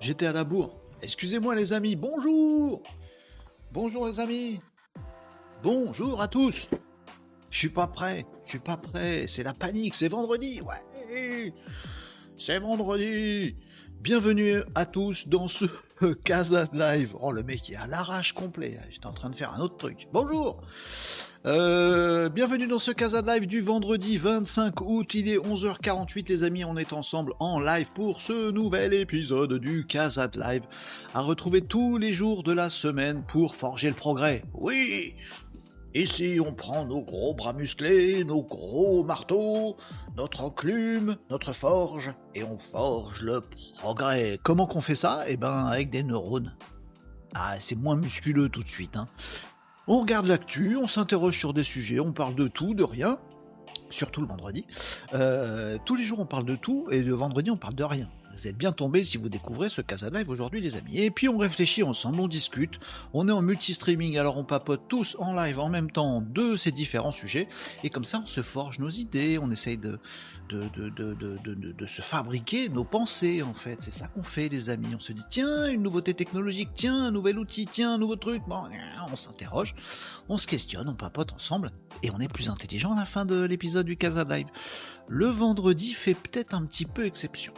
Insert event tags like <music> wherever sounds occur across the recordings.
J'étais à la bourre. Excusez-moi les amis, bonjour. Bonjour les amis. Bonjour à tous. Je suis pas prêt, je suis pas prêt, c'est la panique, c'est vendredi, ouais. C'est vendredi. Bienvenue à tous dans ce <laughs> Casa Live. Oh le mec est à l'arrache complet, j'étais en train de faire un autre truc. Bonjour euh, bienvenue dans ce Casa Live du vendredi 25 août, il est 11h48 les amis, on est ensemble en live pour ce nouvel épisode du Casa Live à retrouver tous les jours de la semaine pour forger le progrès. Oui Ici on prend nos gros bras musclés, nos gros marteaux, notre enclume, notre forge, et on forge le progrès. Comment qu'on fait ça? Eh ben avec des neurones. Ah, c'est moins musculeux tout de suite. Hein. On regarde l'actu, on s'interroge sur des sujets, on parle de tout, de rien, surtout le vendredi. Euh, tous les jours on parle de tout et le vendredi on parle de rien. Vous êtes bien tombé si vous découvrez ce Casa Live aujourd'hui, les amis. Et puis on réfléchit ensemble, on discute. On est en multi-streaming, alors on papote tous en live en même temps de ces différents sujets. Et comme ça, on se forge nos idées, on essaye de, de, se fabriquer nos pensées, en fait. C'est ça qu'on fait, les amis. On se dit, tiens, une nouveauté technologique, tiens, un nouvel outil, tiens, un nouveau truc. Bon, on s'interroge, on se questionne, on papote ensemble. Et on est plus intelligent à la fin de l'épisode du Casa Live. Le vendredi fait peut-être un petit peu exception.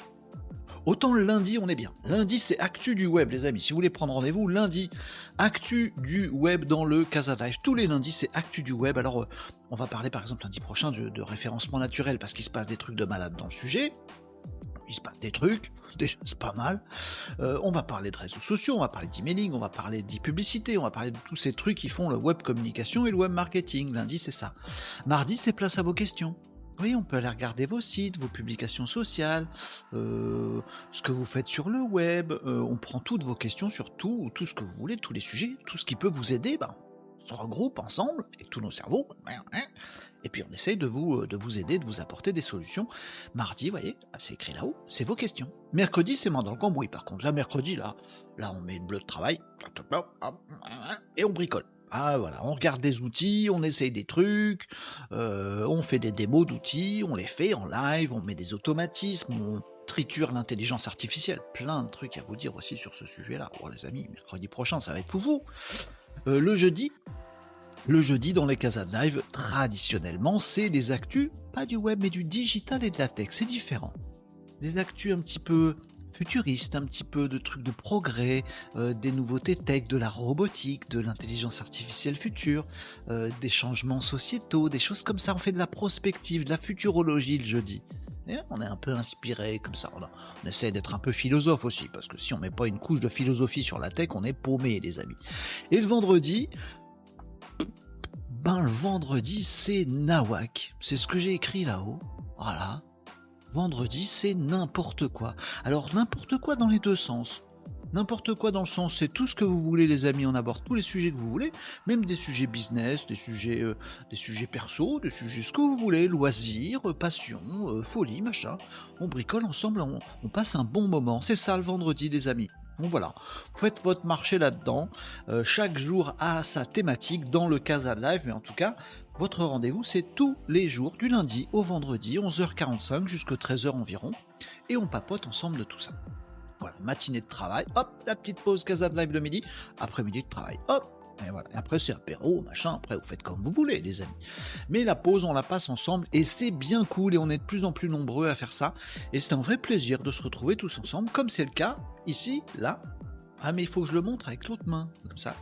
Autant lundi, on est bien. Lundi, c'est actu du web, les amis. Si vous voulez prendre rendez-vous, lundi, actu du web dans le Casa Live. Tous les lundis, c'est actu du web. Alors, euh, on va parler par exemple lundi prochain de, référencement naturel parce qu'il se passe des trucs de malade dans le sujet. Il se passe des trucs, déjà c'est pas mal. Euh, on va parler de réseaux sociaux, on va parler d'emailing, on va parler d'e-publicité, on va parler de tous ces trucs qui font le web communication et le web marketing. Lundi, c'est ça. Mardi, c'est place à vos questions. Oui, on peut aller regarder vos sites, vos publications sociales, euh, ce que vous faites sur le web. Euh, on prend toutes vos questions sur tout, tout ce que vous voulez, tous les sujets, tout ce qui peut vous aider. Ben, on se regroupe ensemble avec tous nos cerveaux, et puis on essaye de vous, euh, de vous aider, de vous apporter des solutions. Mardi, vous voyez, ah, c'est écrit là-haut, c'est vos questions. Mercredi, c'est main dans le cambouis. Par contre, là, mercredi, là, là, on met le bleu de travail, et on bricole. Ah voilà, on regarde des outils, on essaye des trucs, euh, on fait des démos d'outils, on les fait en live, on met des automatismes, on triture l'intelligence artificielle. Plein de trucs à vous dire aussi sur ce sujet-là. Oh les amis, mercredi prochain, ça va être pour vous. Euh, le jeudi, le jeudi dans les casas live, traditionnellement, c'est des actus, pas du web, mais du digital et de la tech. C'est différent. Des actus un petit peu futuriste, un petit peu de trucs de progrès, euh, des nouveautés tech, de la robotique, de l'intelligence artificielle future, euh, des changements sociétaux, des choses comme ça. On fait de la prospective, de la futurologie le jeudi. On est un peu inspiré comme ça. On, essaie d'être un peu philosophe aussi, parce que si on met pas une couche de philosophie sur la tech, on est paumé, les amis. Et le vendredi, ben le vendredi c'est Nawak. C'est ce que j'ai écrit là-haut. Voilà vendredi, c'est n'importe quoi. Alors n'importe quoi dans les deux sens. N'importe quoi dans le sens, c'est tout ce que vous voulez, les amis. On aborde tous les sujets que vous voulez, même des sujets business, des sujets, euh, des sujets perso, des sujets ce que vous voulez, loisirs, passion, euh, folie, machin. On bricole ensemble, on passe un bon moment. C'est ça le vendredi, les amis. Donc voilà, faites votre marché là-dedans. Euh, chaque jour a sa thématique dans le Casa Live, mais en tout cas, votre rendez-vous c'est tous les jours, du lundi au vendredi, 11h45 jusqu'à 13h environ, et on papote ensemble de tout ça. Voilà, matinée de travail, hop, la petite pause Casa Live de midi, après-midi de travail, hop, et, voilà. après, c'est apéro, machin. Après, vous faites comme vous voulez, les amis. Mais la pause, on la passe ensemble et c'est bien cool et on est de plus en plus nombreux à faire ça. Et c'est un vrai plaisir de se retrouver tous ensemble, comme c'est le cas ici, là. Ah, mais il faut que je le montre avec l'autre main, comme ça.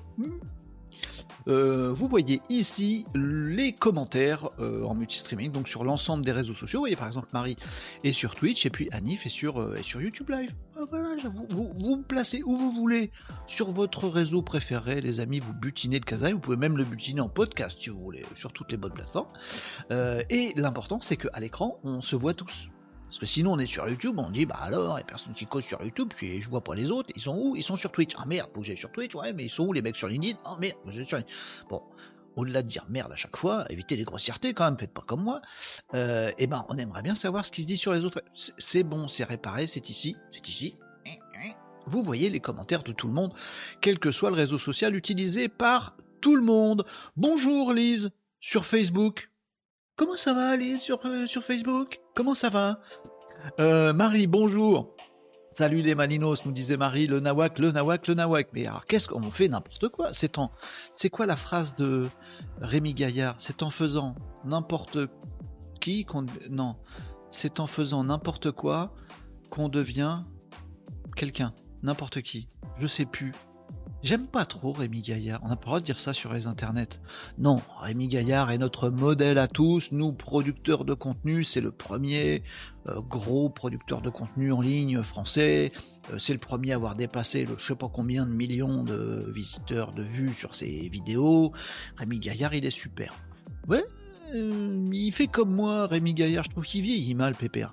Euh, vous voyez ici les commentaires euh, en multi-streaming, donc sur l'ensemble des réseaux sociaux. Vous voyez par exemple Marie est sur Twitch et puis Anif est sur, euh, sur YouTube Live. Vous, vous, vous, placez où vous voulez sur votre réseau préféré, les amis. Vous butinez le Kazaï, vous pouvez même le butiner en podcast si vous voulez, sur toutes les bonnes plateformes. et l'important c'est qu'à l'écran, on se voit tous. Parce que sinon on est sur YouTube, on dit bah alors, il y a personne qui cause sur YouTube, puis je vois pas les autres, ils sont où? Ils sont sur Twitch. Ah merde, faut que j'aille sur Twitch, ouais, mais ils sont où les mecs sur LinkedIn? Ah merde, faut que j'aille sur LinkedIn. Bon, au-delà de dire merde à chaque fois, évitez les grossièretés quand même, faites pas comme moi, euh, eh ben on aimerait bien savoir ce qui se dit sur les autres. C'est bon, c'est réparé, c'est ici, c'est ici. Vous voyez les commentaires de tout le monde, quel que soit le réseau social utilisé par tout le monde. Bonjour Lise, sur Facebook. Comment ça va, sur, euh, sur Facebook? Comment ça va? Euh, Marie, bonjour. Salut les Malinos, nous disait Marie, le nawak, le nawak, le nawak. Mais alors, qu'est-ce qu'on fait n'importe quoi? C'est en, c'est quoi la phrase de Rémi Gaillard? C'est en faisant n'importe qui qu'on, non, c'est en faisant n'importe quoi qu'on devient quelqu'un, n'importe qui. Je sais plus. J'aime pas trop Rémi Gaillard. On n'a pas le droit de dire ça sur les internets. Non, Rémi Gaillard est notre modèle à tous. Nous, producteurs de contenu, c'est le premier euh, gros producteur de contenu en ligne français. Euh, c'est le premier à avoir dépassé le je sais pas combien de millions de visiteurs, de vues sur ses vidéos. Rémi Gaillard, il est super. Ouais, euh, il fait comme moi, Rémi Gaillard. Je trouve qu'il vieillit mal, Pépère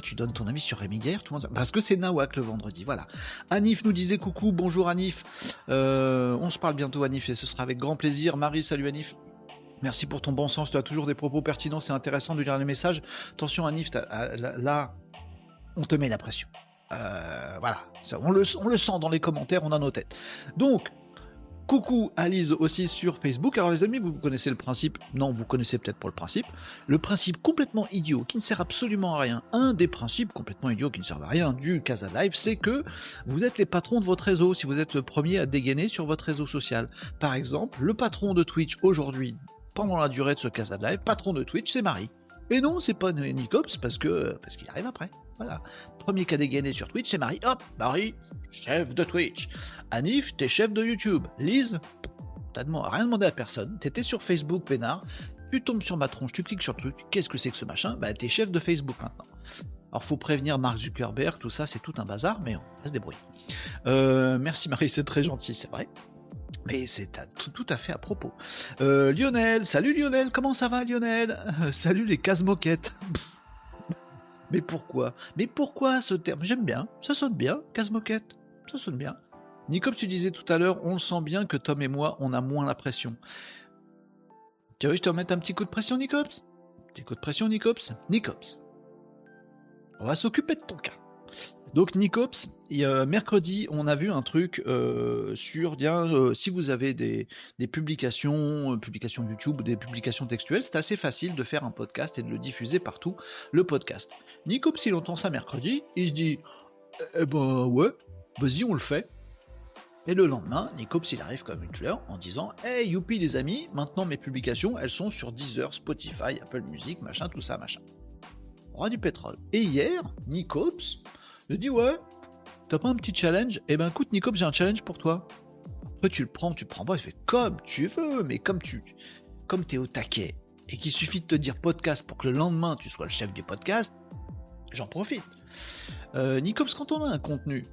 tu donnes ton avis sur Rémi Guerre Parce que c'est Nawak le vendredi, voilà. Anif nous disait coucou, bonjour Anif. Euh, on se parle bientôt Anif et ce sera avec grand plaisir. Marie, salut Anif. Merci pour ton bon sens, tu as toujours des propos pertinents, c'est intéressant de lire les messages. Attention Anif, ah, là, on te met la pression. Euh, voilà, on le, on le sent dans les commentaires, on a nos têtes. Donc, Coucou Alice aussi sur Facebook. Alors les amis, vous connaissez le principe? Non, vous connaissez peut-être pas le principe. Le principe complètement idiot qui ne sert absolument à rien. Un des principes complètement idiots qui ne servent à rien du Casa Live, c'est que vous êtes les patrons de votre réseau si vous êtes le premier à dégainer sur votre réseau social. Par exemple, le patron de Twitch aujourd'hui, pendant la durée de ce Casa Live, patron de Twitch, c'est Marie. Et non, c'est pas Nicops parce que parce qu'il arrive après. Voilà. Premier cas dégainé sur Twitch, c'est Marie. Hop, Marie, chef de Twitch. Anif, t'es chef de YouTube. Lise, t'as rien demandé à personne. T'étais sur Facebook, Pénard. Tu tombes sur ma tronche, tu cliques sur le truc. Qu'est-ce que c'est que ce machin? Bah, t'es chef de Facebook maintenant. Alors, faut prévenir Mark Zuckerberg, tout ça, c'est tout un bazar, mais on va se débrouiller. Euh, merci Marie, c'est très gentil, c'est vrai. Mais c'est tout, à fait à propos. Euh, Lionel, salut Lionel, comment ça va Lionel? Salut les cases moquettes. <laughs> Mais pourquoi? Mais pourquoi ce terme? J'aime bien, ça sonne bien, casse moquette, ça sonne bien. Nicops, tu disais tout à l'heure, on sent bien que Tom et moi, on a moins la pression. Tu veux que je te remette un petit coup de pression, Nicops? Petit coup de pression, Nicops? Nicops. On va s'occuper de ton cas. Donc Nicops, mercredi, on a vu un truc euh, sur euh, si vous avez des, publications, euh, publications YouTube, des publications textuelles, c'est assez facile de faire un podcast et de le diffuser partout, le podcast. Nicops, il entend ça mercredi, il se dit, eh ben ouais, vas-y, on le fait. Et le lendemain, Nicops, il arrive comme une fleur en disant Hey, youpi les amis, maintenant mes publications, elles sont sur Deezer, Spotify, Apple Music, machin, tout ça, machin. Roi du pétrole. Et hier, Nicops, je dis ouais, t'as pas un petit challenge? Eh ben écoute Nico, j'ai un challenge pour toi. Toi tu le prends, tu le prends pas, il fait comme tu veux, mais comme tu, comme t'es au taquet et qu'il suffit de te dire podcast pour que le lendemain tu sois le chef du podcast, j'en profite. Euh, Nicops, quand on a un contenu,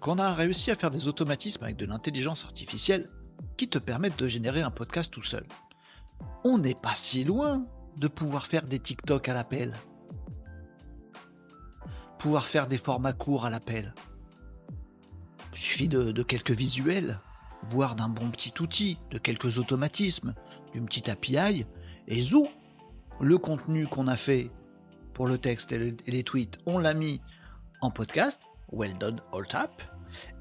quand on a réussi à faire des automatismes avec de l'intelligence artificielle qui te permettent de générer un podcast tout seul, on n'est pas si loin de pouvoir faire des TikTok à l'appel pouvoir faire des formats courts à l'appel. Il suffit de, quelques visuels, voire d'un bon petit outil, de quelques automatismes, d'une petite API, et zou, le contenu qu'on a fait pour le texte et, les tweets, on l'a mis en podcast, well done all tap,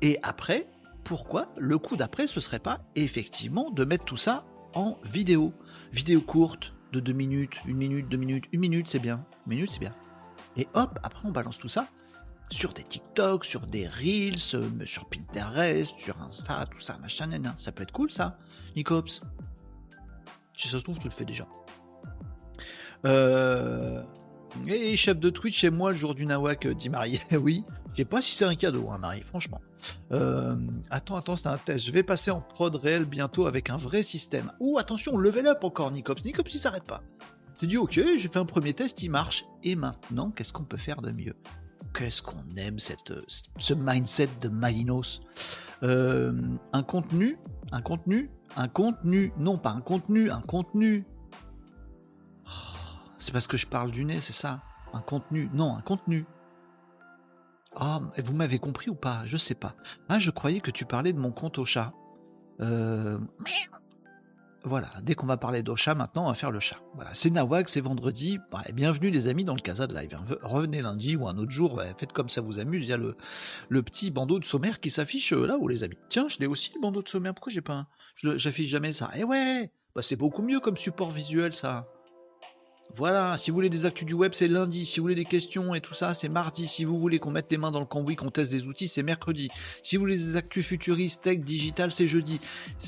et après, pourquoi le coup d'après ce serait pas effectivement de mettre tout ça en vidéo, vidéo courte de 2 minutes, 1 minute, 2 minutes, 1 minute c'est bien, 1 minute c'est bien. Et hop, après on balance tout ça sur des TikTok, sur des Reels, euh, sur Pinterest, sur Insta, tout ça, machin, Ça peut être cool ça, Nicops. Si ça se trouve, tu le fais déjà. Euh... Et chef de Twitch chez moi le jour du Nawak, euh, dit Marie. <laughs> oui, je sais pas si c'est un cadeau, hein, Marie, franchement. Attends, attends, c'est un test. Je vais passer en prod réel bientôt avec un vrai système. Ouh, attention, level up encore, Nicops. Nicops, il s'arrête pas. Tu dis ok, j'ai fait un premier test, il marche. Et maintenant, qu'est-ce qu'on peut faire de mieux? Qu'est-ce qu'on aime cette, ce mindset de Malinos? Euh, Un contenu, un contenu, un contenu, non pas un contenu, un contenu. Oh, c'est parce que je parle du nez, c'est ça Un contenu, non, un contenu. Ah, vous m'avez compris ou pas? Je sais pas. Ah, je croyais que tu parlais de mon compte au chat. Euh... Voilà, dès qu'on va parler d'Ocha, maintenant, on va faire le chat. Voilà, c'est Nawak, c'est vendredi. Bah, bienvenue les amis dans le Casa de Live. Hein. Revenez lundi ou un autre jour, bah, faites comme ça vous amuse. Il y a le, petit bandeau de sommaire qui s'affiche euh, là-haut, les amis. Tiens, je l'ai aussi le bandeau de sommaire. Pourquoi j'ai pas un... J'affiche jamais ça? Eh ouais, bah, c'est beaucoup mieux comme support visuel, ça. Voilà, si vous voulez des actus du web, c'est lundi. Si vous voulez des questions et tout ça, c'est mardi. Si vous voulez qu'on mette les mains dans le cambouis, qu'on teste des outils, c'est mercredi. Si vous voulez des actus futuristes, tech, digital, c'est jeudi.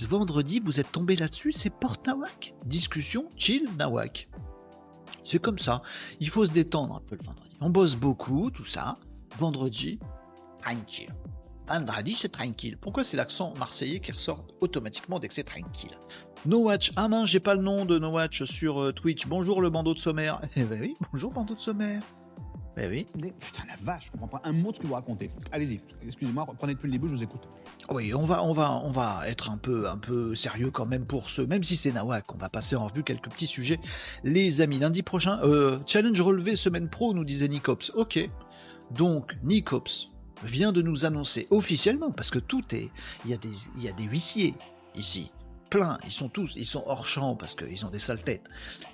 Vendredi, vous êtes tombé là-dessus, c'est Porte Nawak. Discussion, chill, Nawak. C'est comme ça. Il faut se détendre un peu le vendredi. On bosse beaucoup, tout ça. Vendredi, tranquille. Vendredi, c'est tranquille. Pourquoi c'est l'accent marseillais qui ressort automatiquement dès que c'est tranquille? No Watch. Ah mince, j'ai pas le nom de No Watch sur euh, Twitch. Bonjour le bandeau de sommaire. <laughs> Eh ben oui, bonjour bandeau de sommaire. Eh oui. Putain la vache, je comprends pas un mot de ce que vous racontez. Allez-y, excusez-moi, reprenez depuis le début, je vous écoute. Oui, on va, on va, on va être un peu, un peu sérieux quand même pour ce, même si c'est Nawak, on va passer en revue quelques petits sujets. Les amis, lundi prochain, euh, challenge relevé semaine pro, nous disait Nicops. Ok, donc Nicops vient de nous annoncer officiellement, parce que tout est, il y a des, il y a des huissiers ici plein, ils sont tous, ils sont hors champ parce qu'ils ont des sales têtes.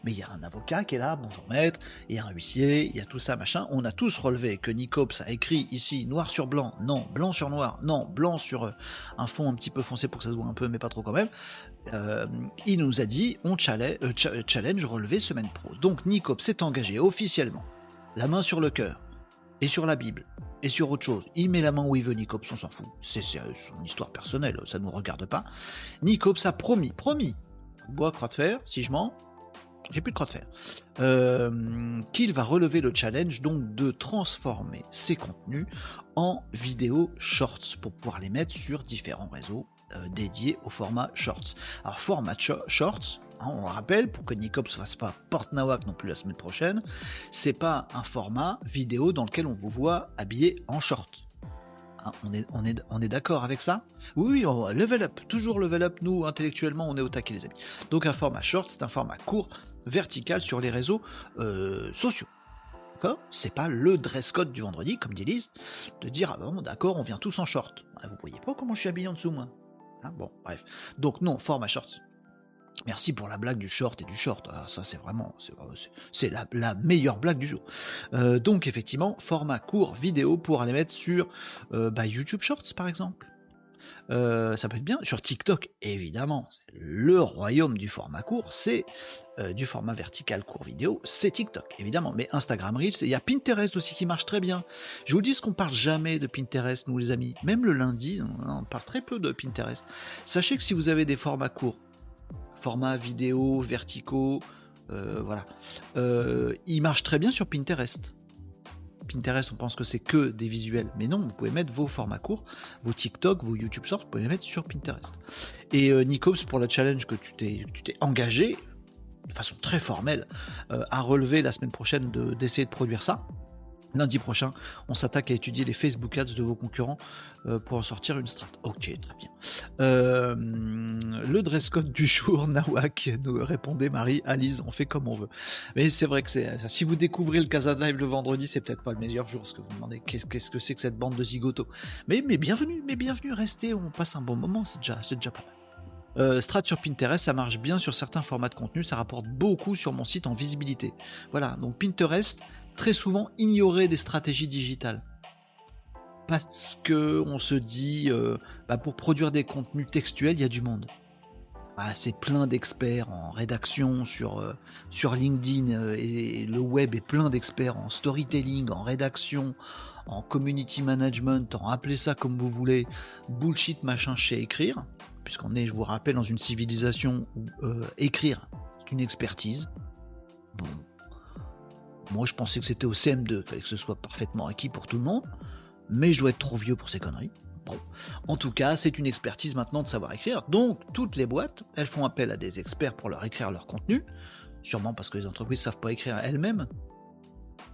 Mais il y a un avocat qui est là, bonjour maître, il y a un huissier, il y a tout ça, machin. On a tous relevé que Nicops a écrit ici noir sur blanc, non, blanc sur noir, non, blanc sur euh, un fond un petit peu foncé pour que ça se voit un peu, mais pas trop quand même. Euh, il nous a dit, on challenge, euh, challenge relevé semaine pro. Donc Nicops s'est engagé officiellement, la main sur le cœur et sur la Bible et sur autre chose. Il met la main où il veut, Nicops, on s'en fout. C'est son histoire personnelle, ça nous regarde pas. Nicops a promis, promis, bois croix de fer, si je mens, j'ai plus de croix de fer, euh, qu'il va relever le challenge donc de transformer ses contenus en vidéos shorts pour pouvoir les mettre sur différents réseaux euh, dédiés au format shorts. Alors format shorts, Hein, on le rappelle, pour que Nicops ne fasse pas porte nawak non plus la semaine prochaine, c'est pas un format vidéo dans lequel on vous voit habillé en short. Hein, on est, on on d'accord avec ça? Oui, oui, level up, toujours level up, nous intellectuellement on est au taquet les amis. Donc un format short, c'est un format court, vertical sur les réseaux euh, sociaux. C'est pas le dress code du vendredi, comme dit Lise, de dire ah bon d'accord, on vient tous en short. Vous voyez pas comment je suis habillé en dessous moi? Hein, Bon, bref. Donc non, format short, Merci pour la blague du short et du short. Ah, ça, c'est vraiment, c'est la, meilleure blague du jour. Euh, donc, effectivement, format court vidéo pour aller mettre sur euh, bah, YouTube Shorts, par exemple. Euh, ça peut être bien sur TikTok, évidemment. Le royaume du format court, c'est du format vertical court vidéo, c'est TikTok, évidemment. Mais Instagram Reels, il y a Pinterest aussi qui marche très bien. Je vous dis qu'on parle jamais de Pinterest, nous les amis. Même le lundi, on parle très peu de Pinterest. Sachez que si vous avez des formats courts format vidéo, verticaux, euh, voilà. Euh, il marche très bien sur Pinterest. Pinterest, on pense que c'est que des visuels, mais non, vous pouvez mettre vos formats courts, vos TikTok, vos YouTube Shorts, vous pouvez les mettre sur Pinterest. Et euh, Nikos, pour le challenge que tu t'es engagé, de façon très formelle, à relever la semaine prochaine d'essayer de produire ça, Lundi prochain, on s'attaque à étudier les Facebook Ads de vos concurrents euh, pour en sortir une strat. Ok, très bien. Euh, le dress code du jour, <laughs> Nawak, nous répondait Marie, Alice, on fait comme on veut. Mais c'est vrai que c'est si vous découvrez le Casa Live le vendredi, c'est peut-être pas le meilleur jour, parce que vous vous demandez qu'est-ce que c'est que cette bande de zigoto. Mais, bienvenue, mais bienvenue, restez, on passe un bon moment, c'est déjà, déjà pas mal. Euh, Strat sur Pinterest, ça marche bien sur certains formats de contenu, ça rapporte beaucoup sur mon site en visibilité. Voilà, donc Pinterest, très souvent ignorer des stratégies digitales. Parce que on se dit, euh, bah, pour produire des contenus textuels, il y a du monde. Bah, c'est plein d'experts en rédaction sur, euh, LinkedIn euh, et le web est plein d'experts en storytelling, en rédaction, en community management, en appelez ça comme vous voulez, bullshit machin chez écrire, puisqu'on est, je vous rappelle, dans une civilisation où écrire, c'est une expertise. Bon, moi, je pensais que c'était au CM2, qu'il que ce soit parfaitement acquis pour tout le monde, mais je dois être trop vieux pour ces conneries. Bon, en tout cas, c'est une expertise maintenant de savoir écrire. Donc, toutes les boîtes, elles font appel à des experts pour leur écrire leur contenu, sûrement parce que les entreprises savent pas écrire elles-mêmes.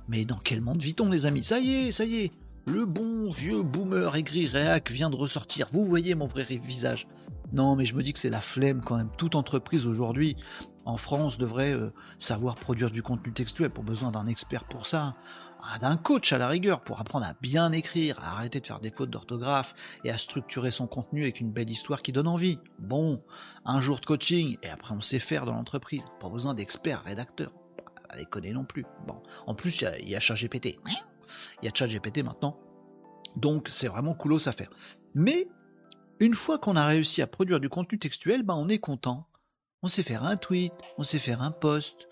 Mais dans quel monde vit-on, les amis? Ça y est, ça y est, le bon vieux boomer aigri réac vient de ressortir. Vous voyez mon vrai visage. Non, mais je me dis que c'est la flemme quand même. Toute entreprise aujourd'hui en France devrait euh, savoir produire du contenu textuel pour besoin d'un expert pour ça, ah, d'un coach à la rigueur pour apprendre à bien écrire, à arrêter de faire des fautes d'orthographe et à structurer son contenu avec une belle histoire qui donne envie. Bon, un jour de coaching et après on sait faire dans l'entreprise. Pas besoin d'experts rédacteurs. Les connaît non plus. Bon, en plus il y y a ChatGPT. Il y a ChatGPT maintenant. Donc c'est vraiment coolos à faire. Mais une fois qu'on a réussi à produire du contenu textuel, ben on est content. On sait faire un tweet, on sait faire un post,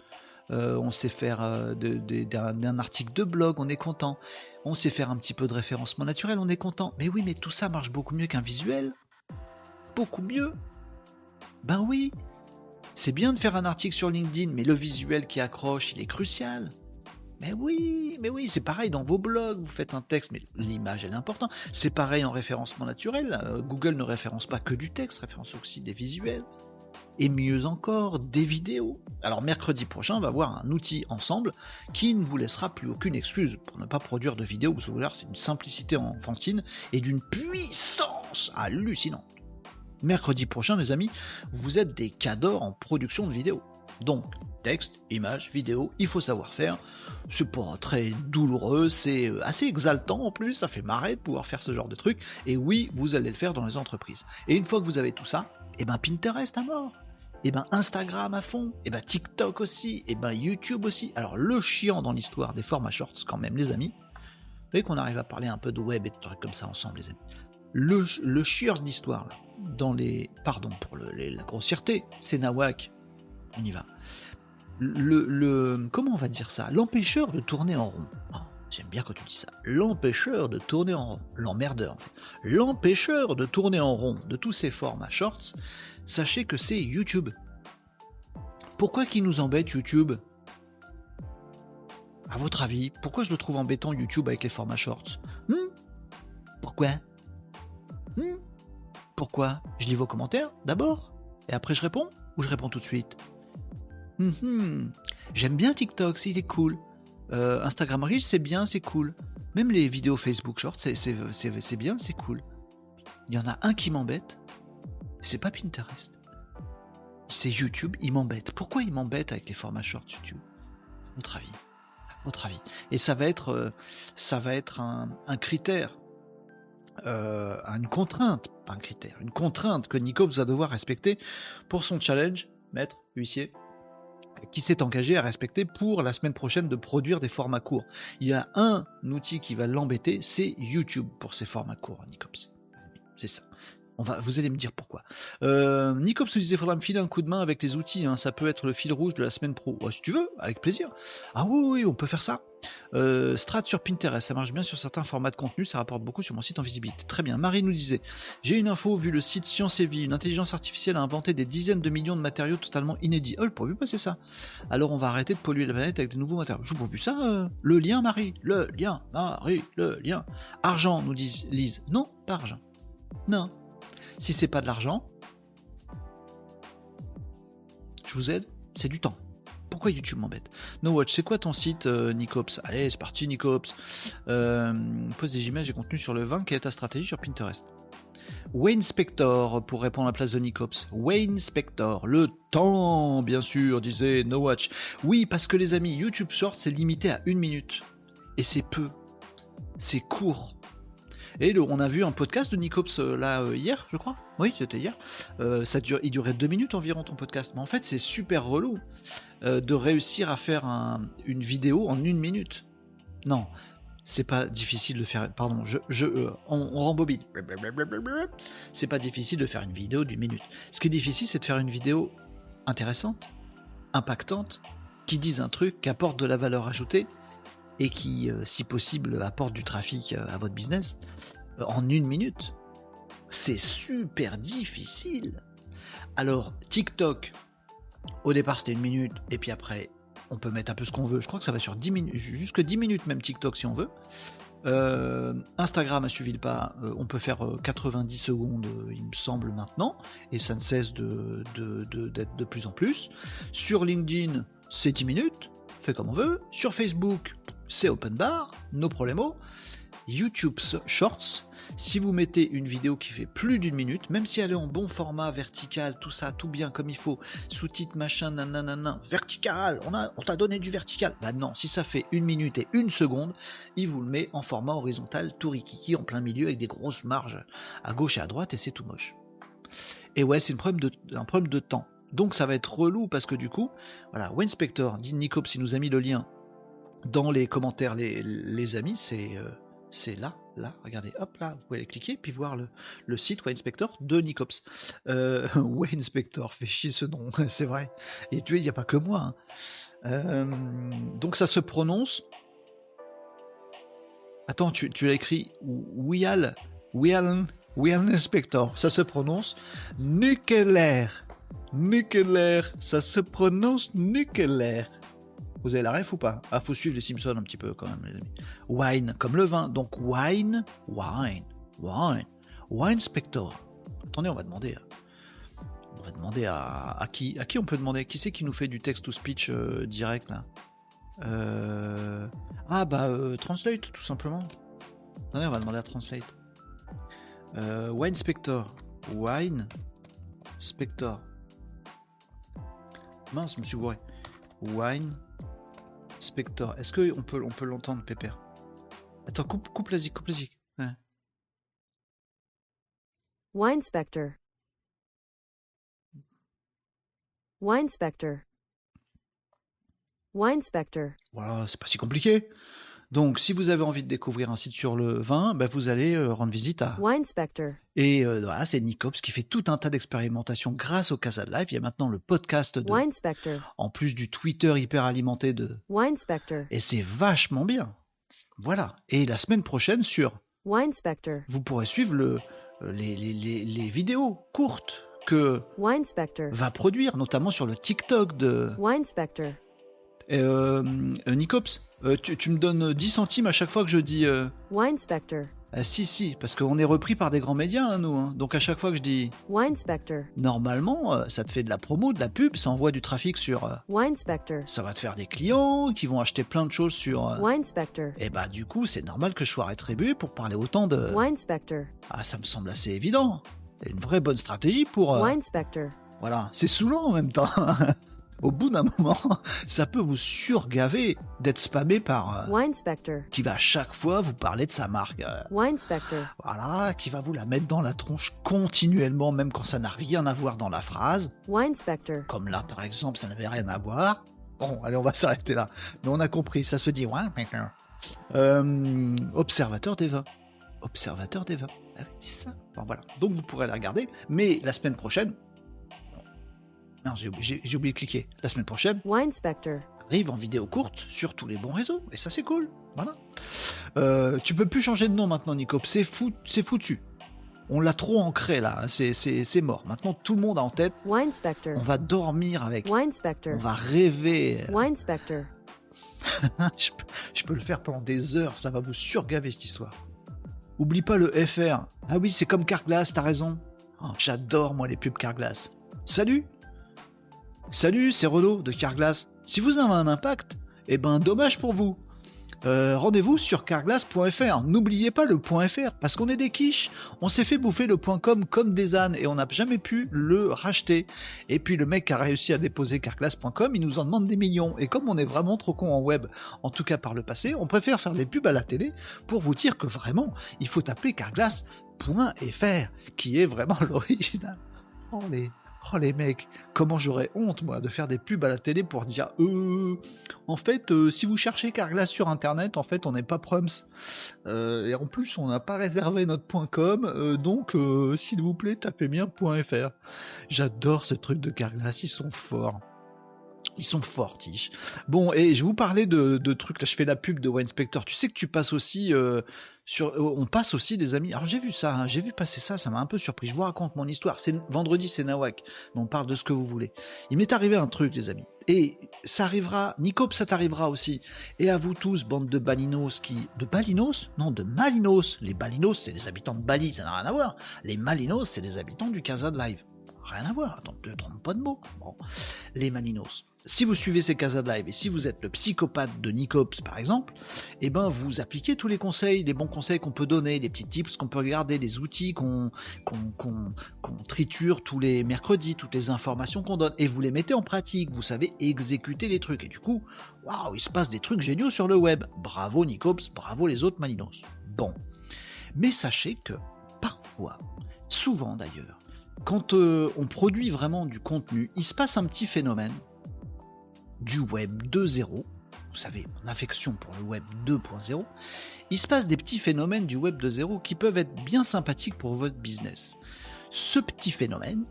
euh, on sait faire euh, d'un article de blog, on est content. On sait faire un petit peu de référencement naturel, on est content. Mais oui, mais tout ça marche beaucoup mieux qu'un visuel. Beaucoup mieux. Ben oui. C'est bien de faire un article sur LinkedIn, mais le visuel qui accroche, il est crucial. Mais oui, mais oui, c'est pareil dans vos blogs, vous faites un texte, mais l'image elle est importante. C'est pareil en référencement naturel. Euh, Google ne référence pas que du texte, référence aussi des visuels. Et mieux encore, des vidéos. Alors mercredi prochain, on va voir un outil ensemble qui ne vous laissera plus aucune excuse pour ne pas produire de vidéos. Vous savez, c'est une simplicité enfantine et d'une puissance hallucinante. Mercredi prochain, mes amis, vous êtes des cadors en production de vidéos. Donc, texte, image, vidéo, il faut savoir faire. C'est pas très douloureux, c'est euh, assez exaltant en plus, ça fait marrer de pouvoir faire ce genre de truc. Et oui, vous allez le faire dans les entreprises. Et une fois que vous avez tout ça, eh ben Pinterest à mort. Eh ben Instagram à fond, eh ben TikTok aussi, et ben YouTube aussi. Alors le chiant dans l'histoire des formats shorts quand même les amis. Vous voyez qu'on arrive à parler un peu de web et de trucs comme ça ensemble les amis. Le, le chieur d'histoire dans les... Pardon pour la grossièreté, c'est Nawak. On y va le, comment on va dire ça? L'empêcheur de tourner en rond. J'aime bien quand tu dis ça. L'empêcheur de tourner en rond. L'emmerdeur. L'empêcheur de tourner en rond de tous ces formats shorts, sachez que c'est YouTube. Pourquoi qu'il nous embête YouTube? À votre avis, pourquoi je le trouve embêtant YouTube avec les formats shorts? Hmm? Pourquoi? Hmm? Pourquoi? Je lis vos commentaires d'abord et après je réponds ou je réponds tout de suite? Mhm. J'aime bien TikTok, c'est est cool. Euh, Instagram Reels, c'est bien, c'est cool. Même les vidéos Facebook Short, c'est bien, c'est cool. Il y en a un qui m'embête, c'est pas Pinterest. C'est YouTube, il m'embête. Pourquoi il m'embête avec les formats short YouTube? Votre avis Votre avis Et ça va être, euh, ça va être un, critère, euh, une contrainte, pas un critère, une contrainte que Nico va devoir respecter pour son challenge, maître, huissier, qui s'est engagé à respecter pour la semaine prochaine de produire des formats courts. Il y a un outil qui va l'embêter, c'est YouTube pour ces formats courts, Nicops. C'est ça. On va, vous allez me dire pourquoi. Euh, nous disait faudra me filer un coup de main avec les outils, hein. ça peut être le fil rouge de la semaine pro. si tu veux, avec plaisir. Ah oui, oui, on peut faire ça. Euh, Strat sur Pinterest, ça marche bien sur certains formats de contenu, ça rapporte beaucoup sur mon site en visibilité. Très bien. Marie nous disait J'ai une info, vu le site Science et Vie, une intelligence artificielle a inventé des dizaines de millions de matériaux totalement inédits. Oh, le vu passer ça. Alors on va arrêter de polluer la planète avec de nouveaux matériaux. Je vous vu ça euh, Le lien, Marie Le lien, Marie, le lien. Argent, nous dit Lise. Non, pas argent. Non. Si c'est pas de l'argent, je vous aide, c'est du temps. Pourquoi YouTube m'embête? No Watch, c'est quoi ton site, euh, Nicops? Allez, c'est parti, Nicops. Euh, pose des images et contenus sur le vin. Quelle est ta stratégie sur Pinterest Wayne Spector, pour répondre à la place de Nicops. Wayne Spector, le temps, bien sûr, disait No Watch. Oui, parce que les amis, YouTube Short, c'est limité à une minute. Et c'est peu. C'est court. Et on a vu un podcast de Nicops euh, là euh, hier, je crois. Oui, c'était hier. Euh, ça dure, il durait deux minutes environ ton podcast. Mais en fait, c'est super relou de réussir à faire une vidéo en une minute. Non, c'est pas difficile de faire. Pardon, on rembobine. C'est pas difficile de faire une vidéo d'une minute. Ce qui est difficile, c'est de faire une vidéo intéressante, impactante, qui dise un truc, qui apporte de la valeur ajoutée et qui, si possible, apporte du trafic à votre business en une minute. C'est super difficile. Alors, TikTok, au départ c'était une minute, et puis après, on peut mettre un peu ce qu'on veut. Je crois que ça va sur 10 minutes, jusque 10 minutes même TikTok si on veut. Euh, Instagram a suivi le pas, euh, on peut faire 90 euh, secondes, il me semble maintenant, et ça ne cesse de, d'être de, plus en plus. Sur LinkedIn, c'est 10 minutes, fait comme on veut. Sur Facebook, c'est open bar, no problemo. YouTube Shorts, si vous mettez une vidéo qui fait plus d'une minute, même si elle est en bon format, vertical, tout ça, tout bien comme il faut, sous-titre, machin, nanana, vertical, on, a, on t'a donné du vertical. Bah non, si ça fait une minute et une seconde, il vous le met en format horizontal, tout rikiki, en plein milieu, avec des grosses marges à gauche et à droite, et c'est tout moche. Et ouais, c'est un problème de, temps. Donc ça va être relou parce que du coup, voilà, Winspector dit Nicop s'il nous a mis le lien dans les commentaires, les, amis, c'est. Euh, c'est là, là, regardez, hop là, vous pouvez aller cliquer puis voir le, site Winespector de Nicops. Euh, <laughs> Winespector, fait chier ce nom, <laughs> c'est vrai. Et tu vois, il n'y a pas que moi. Hein. Euh, donc ça se prononce. Attends, tu, tu l'as écrit Wial, Wial, Wial Inspector. Ça se prononce nucléaire. Nucléaire. Ça se prononce nucléaire. Vous avez la ref ou pas? Ah, faut suivre les Simpsons un petit peu quand même, les amis. Wine, comme le vin. Donc wine, wine, wine, wine Spector. Attendez, on va demander. On va demander à, qui À qui on peut demander? Qui c'est qui nous fait du text to speech euh, direct là? Euh, Ah bah euh, Translate tout simplement. Attendez, on va demander à Translate. Wine Spector. Wine Spector. Mince, je me suis bourré. Wine Spector. Est-ce qu'on peut, on peut l'entendre, Pépère? Attends, coupe, coupe la zik, coupe la zik. Wine Spector. Wine Spector. Wine Spector. Voilà, c'est pas si compliqué. Donc, si vous avez envie de découvrir un site sur le vin, ben, vous allez euh, rendre visite à Wine Spector. Et euh, voilà, c'est Nicops qui fait tout un tas d'expérimentations grâce au Casa de Live. Il y a maintenant le podcast de Wine Spector. En plus du Twitter hyper alimenté de Wine Spector. Et c'est vachement bien. Voilà. Et la semaine prochaine sur Wine Spector. Vous pourrez suivre le, euh, les, les, les, les vidéos courtes que Wine Spector. va produire, notamment sur le TikTok de Wine Spector. Euh, euh, Nicops, euh, tu, tu, me donnes 10 centimes à chaque fois que je dis. Euh... Wine Spector. Ah, si, si, parce qu'on est repris par des grands médias, hein, nous. Hein. Donc à chaque fois que je dis. Wine Spector. Normalement, euh, ça te fait de la promo, de la pub, ça envoie du trafic sur. Euh, Wine Spector. Ça va te faire des clients qui vont acheter plein de choses sur. Euh, Wine Spector. Et bah, du coup, c'est normal que je sois rétribué pour parler autant de. Wine Spector. Ah, ça me semble assez évident. C'est une vraie bonne stratégie pour. Wine Spector. Voilà, c'est saoulant en même temps. <laughs> au bout d'un moment, <laughs> ça peut vous surgaver d'être spammé par euh, Wine Spector. qui va à chaque fois vous parler de sa marque. Euh, Wine Spector. Voilà, qui va vous la mettre dans la tronche continuellement, même quand ça n'a rien à voir dans la phrase. Wine Spector. Comme là, par exemple, ça n'avait rien à voir. Bon, allez, on va <laughs> s'arrêter là. Mais on a compris, ça se dit Wine Spector. Euh, observateur des vins. Observateur des vins. Ah, c'est ça. Bon, voilà. Donc vous pourrez la regarder. Mais la semaine prochaine, non, j'ai oublié de cliquer. La semaine prochaine, Wine Spector arrive en vidéo courte sur tous les bons réseaux. Et ça, c'est cool. Voilà. Euh, tu peux plus changer de nom maintenant, Nico. C'est fou, foutu. On l'a trop ancré là. C'est mort. Maintenant, tout le monde a en tête. Wine Spector. On va dormir avec. Wine Spector. On va rêver. <laughs> Je, peux, je peux le faire pendant des heures. Ça va vous surgaver cette histoire. Oublie pas le FR. Ah oui, c'est comme Carglass, t'as raison. Oh, J'adore moi les pubs Carglass. Salut Salut, c'est Renaud de Carglass. Si vous avez un impact, eh ben dommage pour vous. Euh, Rendez-vous sur carglass.fr. N'oubliez pas le .fr parce qu'on est des quiches. On s'est fait bouffer le .com comme des ânes et on n'a jamais pu le racheter. Et puis le mec a réussi à déposer carglass.com, il nous en demande des millions. Et comme on est vraiment trop con en web, en tout cas par le passé, on préfère faire des pubs à la télé pour vous dire que vraiment, il faut appeler carglass.fr qui est vraiment <laughs> l'original. Oh les Oh les mecs, comment j'aurais honte moi de faire des pubs à la télé pour dire euh, en fait euh, si vous cherchez Carglass sur internet en fait on n'est pas Prums euh, et en plus on n'a pas réservé notre .com euh, donc s'il vous plaît tapez bien .fr. J'adore ce truc de Carglass, ils sont forts. Ils sont fortiches. Bon, et je vous parlais de, trucs, là je fais la pub de Wine Spector. Tu sais que tu passes aussi euh, sur. euh, on passe aussi des amis. Alors j'ai vu ça, hein, j'ai vu passer ça, ça m'a un peu surpris. Je vous raconte mon histoire. C'est vendredi, c'est Nawak. On parle de ce que vous voulez. Il m'est arrivé un truc, les amis. Et ça arrivera, Nicop, ça t'arrivera aussi. Et à vous tous, bande de balinos qui. De balinos? Non, de malinos. Les balinos, c'est les habitants de Bali, ça n'a rien à voir. Les malinos, c'est les habitants du Casa de Live. Rien à voir, attends, ne trompe pas de mots. Bon. Les malinos si vous suivez ces Casa de Live et si vous êtes le psychopathe de Nicops par exemple, eh ben vous appliquez tous les conseils, les bons conseils qu'on peut donner, les petits tips qu'on peut regarder, les outils qu'on triture tous les mercredis, toutes les informations qu'on donne et vous les mettez en pratique, vous savez exécuter les trucs et du coup, waouh, il se passe des trucs géniaux sur le web. Bravo Nicops, bravo les autres Malinos. Bon, mais sachez que parfois, souvent d'ailleurs, quand euh, on produit vraiment du contenu, il se passe un petit phénomène du web 2.0, vous savez, mon affection pour le web 2.0, il se passe des petits phénomènes du web 2.0 qui peuvent être bien sympathiques pour votre business. Ce petit phénomène,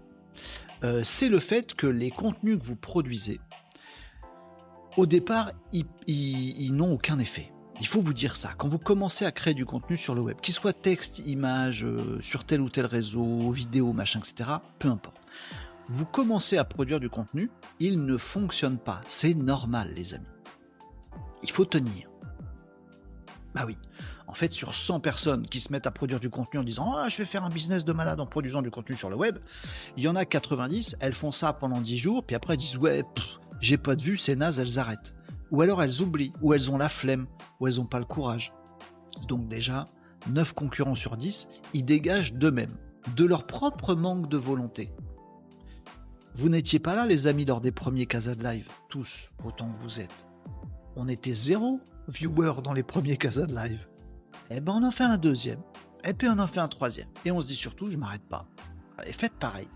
euh, c'est le fait que les contenus que vous produisez, au départ, ils, n'ont aucun effet. Il faut vous dire ça. Quand vous commencez à créer du contenu sur le web, qu'il soit texte, image, euh, sur tel ou tel réseau, vidéo, machin, etc., peu importe. Vous commencez à produire du contenu, il ne fonctionne pas. C'est normal, les amis. Il faut tenir. Bah oui. En fait, sur 100 personnes qui se mettent à produire du contenu en disant Ah, je vais faire un business de malade en produisant du contenu sur le web, il y en a 90, elles font ça pendant 10 jours, puis après elles disent Ouais, j'ai pas de vue, c'est naze, elles arrêtent. Ou alors elles oublient, ou elles ont la flemme, ou elles n'ont pas le courage. Donc déjà, 9 concurrents sur 10, ils dégagent d'eux-mêmes, de leur propre manque de volonté. Vous n'étiez pas là, les amis, lors des premiers Casa de Live, tous, autant que vous êtes. On était zéro viewer dans les premiers Casa de Live. Eh ben on en fait un deuxième, et puis on en fait un troisième. Et on se dit surtout, je m'arrête pas. Allez, faites pareil.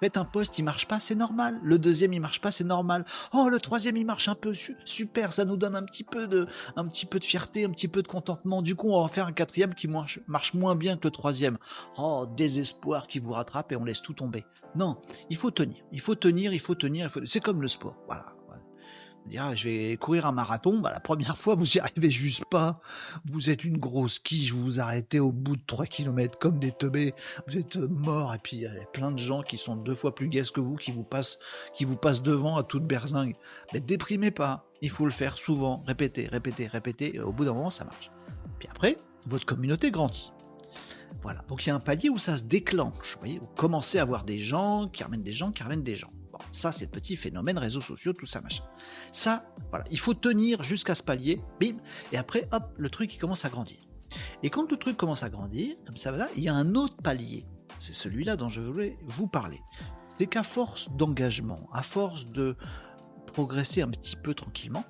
Faites un post, il marche pas, c'est normal. Le deuxième, il marche pas, c'est normal. Oh, le troisième, il marche un peu, su- super, ça nous donne un petit peu de, un petit peu de fierté, un petit peu de contentement. Du coup, on va en faire un quatrième qui marche, moins bien que le troisième. Oh, désespoir qui vous rattrape et on laisse tout tomber. Non, il faut tenir, il faut tenir, il faut tenir. faut- C'est comme le sport, voilà. Ah, je vais courir un marathon, bah, la première fois vous y arrivez juste pas. Vous êtes une grosse quiche, vous vous arrêtez au bout de 3 km comme des teubés, vous êtes mort et puis il y a plein de gens qui sont deux fois plus gays que vous qui vous passent, qui vous passent devant à toute berzingue. Mais déprimez pas, il faut le faire souvent, répéter, répéter, répéter, et au bout d'un moment ça marche. Puis après, votre communauté grandit. Voilà, donc il y a un palier où ça se déclenche. Vous voyez, vous commencez à voir des gens qui ramènent des gens qui ramènent des gens. Ça c'est le petit phénomène réseaux sociaux, tout ça machin. Ça, voilà, il faut tenir jusqu'à ce palier, bim, et après, hop, le truc il commence à grandir. Et quand le truc commence à grandir, comme ça voilà, il y a un autre palier. C'est celui-là dont je voulais vous parler. C'est qu'à force d'engagement, à force de progresser un petit peu tranquillement,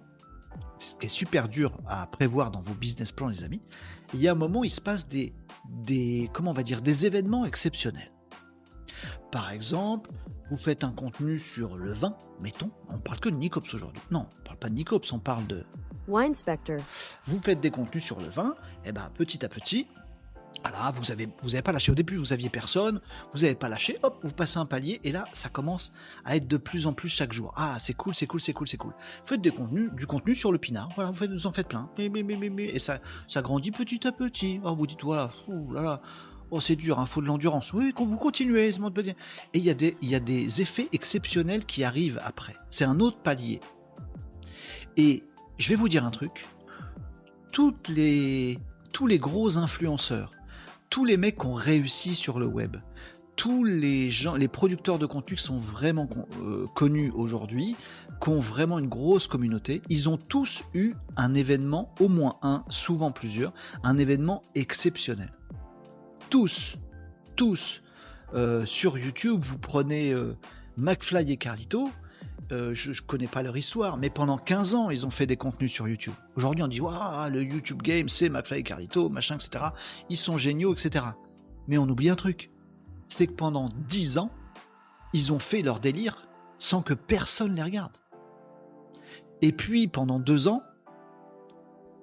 ce qui est super dur à prévoir dans vos business plans, les amis, il y a un moment où il se passe des, des comment on va dire, des événements exceptionnels. Par exemple, vous faites un contenu sur le vin, mettons, on parle que de Nicops aujourd'hui. Non, on parle pas de Nicops, on parle de Wine Spectre. vous faites des contenus sur le vin, et ben petit à petit, voilà, vous avez vous avez pas lâché au début, vous aviez personne, vous avez pas lâché, hop, vous passez un palier et là ça commence à être de plus en plus chaque jour. Ah, c'est cool, c'est cool, c'est cool, c'est cool. Faites des contenus, du contenu sur le pinard, voilà, vous, faites, vous en faites plein, Mais, mais, mais, mais, mais, et ça ça grandit petit à petit. Oh, vous dites voilà, ouh là là. Oh, c'est dur, il faut de l'endurance. Oui, quand vous continuez, Et il y, a des- y a des effets exceptionnels qui arrivent après. C'est un autre palier. Et je vais vous dire un truc. Toutes les, tous les gros influenceurs, tous les mecs qui ont réussi sur le web, tous les gens, les producteurs de contenu qui sont vraiment euh, connus aujourd'hui, qui ont vraiment une grosse communauté, ils ont tous eu un événement, au moins un, souvent plusieurs, un événement exceptionnel. Tous, tous. Euh, sur YouTube, vous prenez euh, McFly et Carlito, euh, je, je connais pas leur histoire, mais pendant 15 ans, ils ont fait des contenus sur YouTube. Aujourd'hui, on dit, waouh, le YouTube game, c'est McFly et Carlito, machin, etc. Ils sont géniaux, etc. Mais on oublie un truc. C'est que pendant 10 ans, ils ont fait leur délire sans que personne les regarde. Et puis, pendant deux ans,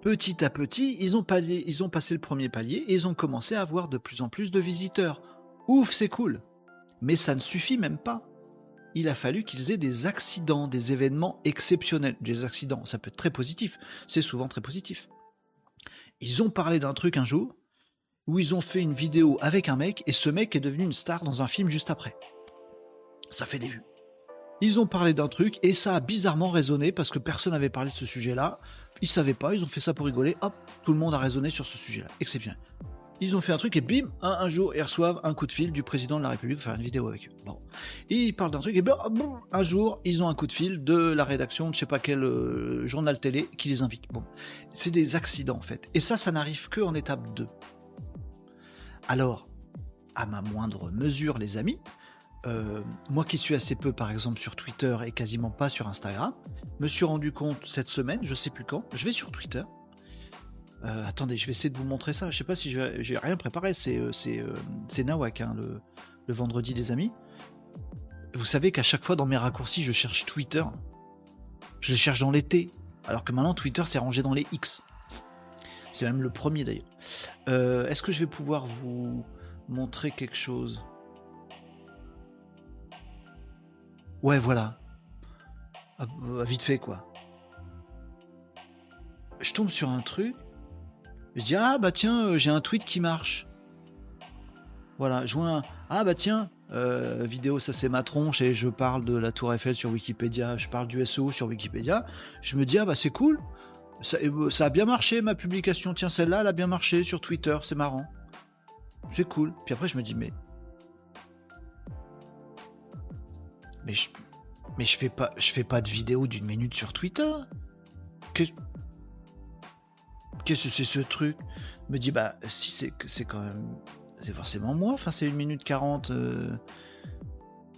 petit à petit, ils ont, passé le premier palier et ils ont commencé à avoir de plus en plus de visiteurs. Ouf, c'est cool. Mais ça ne suffit même pas il a fallu qu'ils aient des accidents, des événements exceptionnels. Des accidents, ça peut être très positif, c'est souvent très positif. Ils ont parlé d'un truc un jour où ils ont fait une vidéo avec un mec et ce mec est devenu une star dans un film juste après. Ça fait des vues. Ils ont parlé d'un truc et ça a bizarrement résonné parce que personne n'avait parlé de ce sujet-là. Ils savaient pas, ils ont fait ça pour rigoler. Hop, tout le monde a raisonné sur ce sujet-là. Exceptionnel. Ils ont fait un truc et bim, un, un jour, ils reçoivent un coup de fil du président de la République pour faire une vidéo avec eux. Bon. Ils parlent d'un truc et ben, boum, un jour, ils ont un coup de fil de la rédaction de je sais pas quel euh, journal télé qui les invite. Bon. C'est des accidents en fait. Et ça, ça n'arrive que en étape 2. Alors, à ma moindre mesure, les amis, euh, moi qui suis assez peu par exemple sur Twitter et quasiment pas sur Instagram, me suis rendu compte cette semaine, je sais plus quand, je vais sur Twitter. Euh, attendez, je vais essayer de vous montrer ça. Je sais pas si j'ai rien préparé. C'est euh, Nawak hein, le, vendredi des amis. Vous savez qu'à chaque fois dans mes raccourcis, je cherche Twitter. Je les cherche dans les T, alors que maintenant Twitter c'est rangé dans les X. C'est même le premier d'ailleurs. Est-ce que je vais pouvoir vous montrer quelque chose? Ouais, voilà. Vite fait quoi. je tombe sur un truc. Je dis ah bah tiens, euh, j'ai un tweet qui marche. Voilà, je vois un ah bah tiens, euh, vidéo ça c'est ma tronche et je parle de la Tour Eiffel sur Wikipédia, je parle du SEO sur Wikipédia. Je me dis ah bah c'est cool, ça, euh, ça a bien marché ma publication. Tiens celle-là elle a bien marché sur Twitter, c'est marrant, c'est cool. Puis après je me dis mais mais je, mais je fais pas je fais pas de vidéo d'une minute sur Twitter. Que- Qu'est-ce que c'est ce truc Je me dis bah si c'est c'est quand même c'est forcément moi. Enfin c'est une minute 40. euh.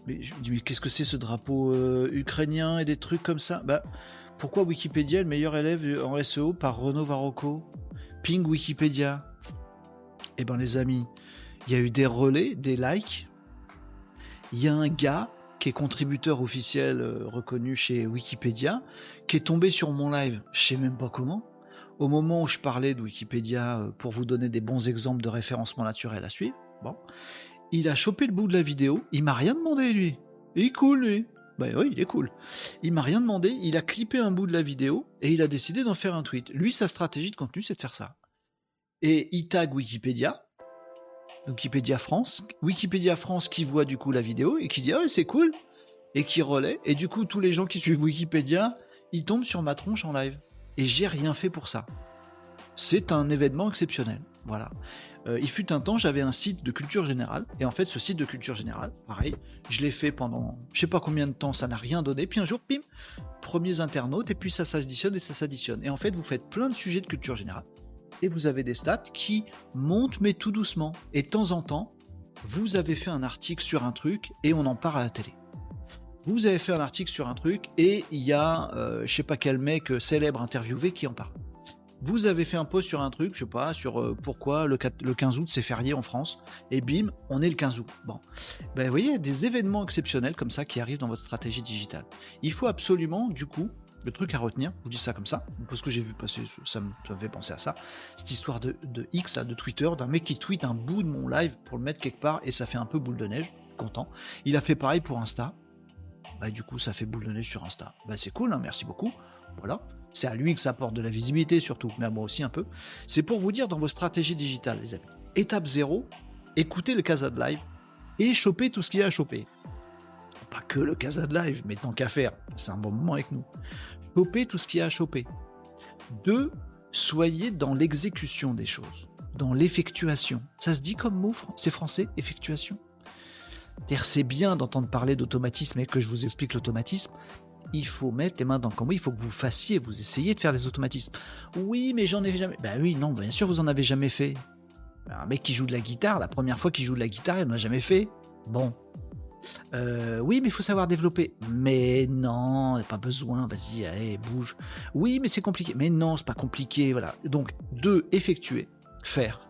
Mais je me dis mais qu'est-ce que c'est ce drapeau euh, ukrainien et des trucs comme ça? Bah pourquoi Wikipédia le meilleur élève en SEO par Renaud Varocco? Ping Wikipédia. Eh ben les amis, il y a eu des relais, des likes. Il y a un gars qui est contributeur officiel euh, reconnu chez Wikipédia, qui est tombé sur mon live, je sais même pas comment. Au moment où je parlais de Wikipédia euh, pour vous donner des bons exemples de référencement naturel à suivre, bon, il a chopé le bout de la vidéo, il m'a rien demandé lui. Il est cool lui. Bah oui, il est cool. Il m'a rien demandé, il a clippé un bout de la vidéo et il a décidé d'en faire un tweet. Lui, sa stratégie de contenu, c'est de faire ça. Et il tag Wikipédia, Wikipédia France, Wikipédia France qui voit du coup la vidéo et qui dit ah ouais, c'est cool et qui relaie et du coup tous les gens qui suivent Wikipédia ils tombent sur ma tronche en live et j'ai rien fait pour ça. C'est un événement exceptionnel. Voilà. Euh, il fut un temps, j'avais un site de culture générale et en fait ce site de culture générale, pareil, je l'ai fait pendant je sais pas combien de temps, ça n'a rien donné. Puis un jour, pim, premiers internautes et puis ça s'additionne et ça s'additionne. Et en fait vous faites plein de sujets de culture générale et vous avez des stats qui montent mais tout doucement. Et de temps en temps, vous avez fait un article sur un truc et on en parle à la télé. Vous avez fait un article sur un truc et il y a euh, je sais pas quel mec euh, célèbre interviewé qui en parle. Vous avez fait un post sur un truc, je sais pas, sur euh, pourquoi le, 4 le 15 août c'est férié en France, et bim, on est le 15 août. Bon, ben, vous voyez, des événements exceptionnels comme ça qui arrivent dans votre stratégie digitale. Il faut absolument, du coup, le truc à retenir, je vous dis ça comme ça, parce que j'ai vu passer, ça me, fait penser à ça, cette histoire de, de X, de Twitter, d'un mec qui tweet un bout de mon live pour le mettre quelque part, et ça fait un peu boule de neige, content. Il a fait pareil pour Insta, bah du coup ça fait boule de neige sur Insta. Bah c'est cool, hein, merci beaucoup, voilà. C'est à lui que ça apporte de la visibilité surtout, mais à moi aussi un peu. C'est pour vous dire dans vos stratégies digitales, les amis. Étape 0, écoutez le Casa de Live et chopez tout ce qu'il y a à choper. Pas que le Casa de Live, mais tant qu'à faire, c'est un bon moment avec nous. Chopez tout ce qu'il y a à choper. 2. Soyez dans l'exécution des choses, dans l'effectuation. Ça se dit comme mot, c'est français, effectuation? C'est bien d'entendre parler d'automatisme et que je vous explique l'automatisme, il faut mettre les mains dans le cambouis, il faut que vous fassiez, vous essayez de faire des automatismes. Oui, mais j'en ai jamais. Ben oui, non, bien sûr, vous en avez jamais fait. Un mec qui joue de la guitare, la première fois qu'il joue de la guitare, il n'en a jamais fait. Bon. Euh, oui, mais il faut savoir développer. Mais non, pas besoin, vas-y, allez, bouge. Oui, mais c'est compliqué. Mais non, c'est pas compliqué, voilà. Donc, deux, effectuer, faire.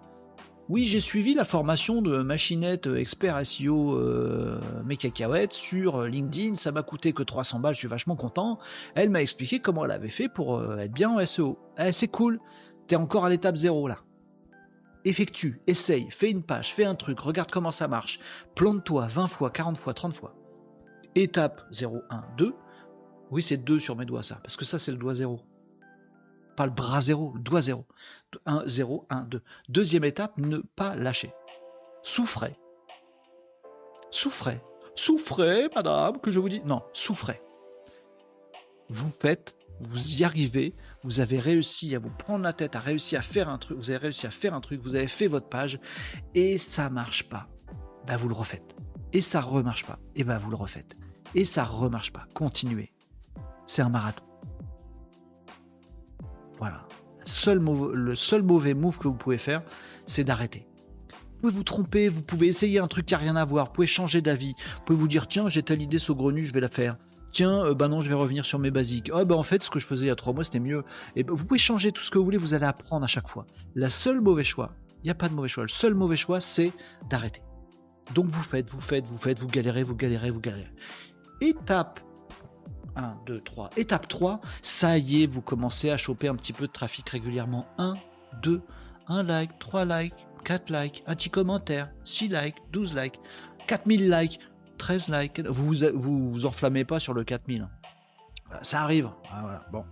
Oui, j'ai suivi la formation de machinette euh, expert SEO euh, mes cacahuètes sur euh, LinkedIn. Ça m'a coûté que 300 balles, je suis vachement content. Elle m'a expliqué comment elle avait fait pour être bien en SEO. Eh, c'est cool. T'es encore à l'étape 0 là. Effectue, essaye, fais une page, fais un truc, regarde comment ça marche. Plante-toi 20 fois, 40 fois, 30 fois. Étape 0, 1, 2. Oui, c'est 2 sur mes doigts ça, parce que ça c'est le doigt 0. Pas le bras 0, le doigt 0. 1, 0, 1, 2. Deuxième étape, ne pas lâcher. Souffrez. Souffrez. Souffrez, madame, que je vous dis. Non, souffrez. Vous faites, vous y arrivez, vous avez réussi à vous prendre la tête, à réussir à faire un truc, vous avez réussi à faire un truc, vous avez fait votre page, et ça marche pas. Bah vous le refaites. Et ça remarche pas. Et bah vous le refaites. Et ça remarche pas. Continuez. C'est un marathon. Voilà. Seul le seul mauvais move que vous pouvez faire, c'est d'arrêter. Vous pouvez vous tromper, vous pouvez essayer un truc qui n'a rien à voir, vous pouvez changer d'avis, vous pouvez vous dire tiens j'ai telle idée saugrenue, je vais la faire. Tiens, euh, bah non, je vais revenir sur mes basiques. Ah bah en fait, ce que je faisais il y a trois mois, c'était mieux. Et bah, vous pouvez changer tout ce que vous voulez, vous allez apprendre à chaque fois. La seule mauvais choix, il n'y a pas de mauvais choix. Le seul mauvais choix, c'est d'arrêter. Donc vous faites, vous faites, vous faites, vous galérez, vous galérez, vous galérez. Étape 1, 2, 3. Étape 3, ça y est, vous commencez à choper un petit peu de trafic régulièrement. 1, 2, 1 like, 3 likes, 4 likes, un petit commentaire, 6 likes, 12 likes, 4000 likes, 13 likes. Vous vous, vous, enflammez pas sur le 4000. hein. Voilà, Ça arrive. Ah, bon.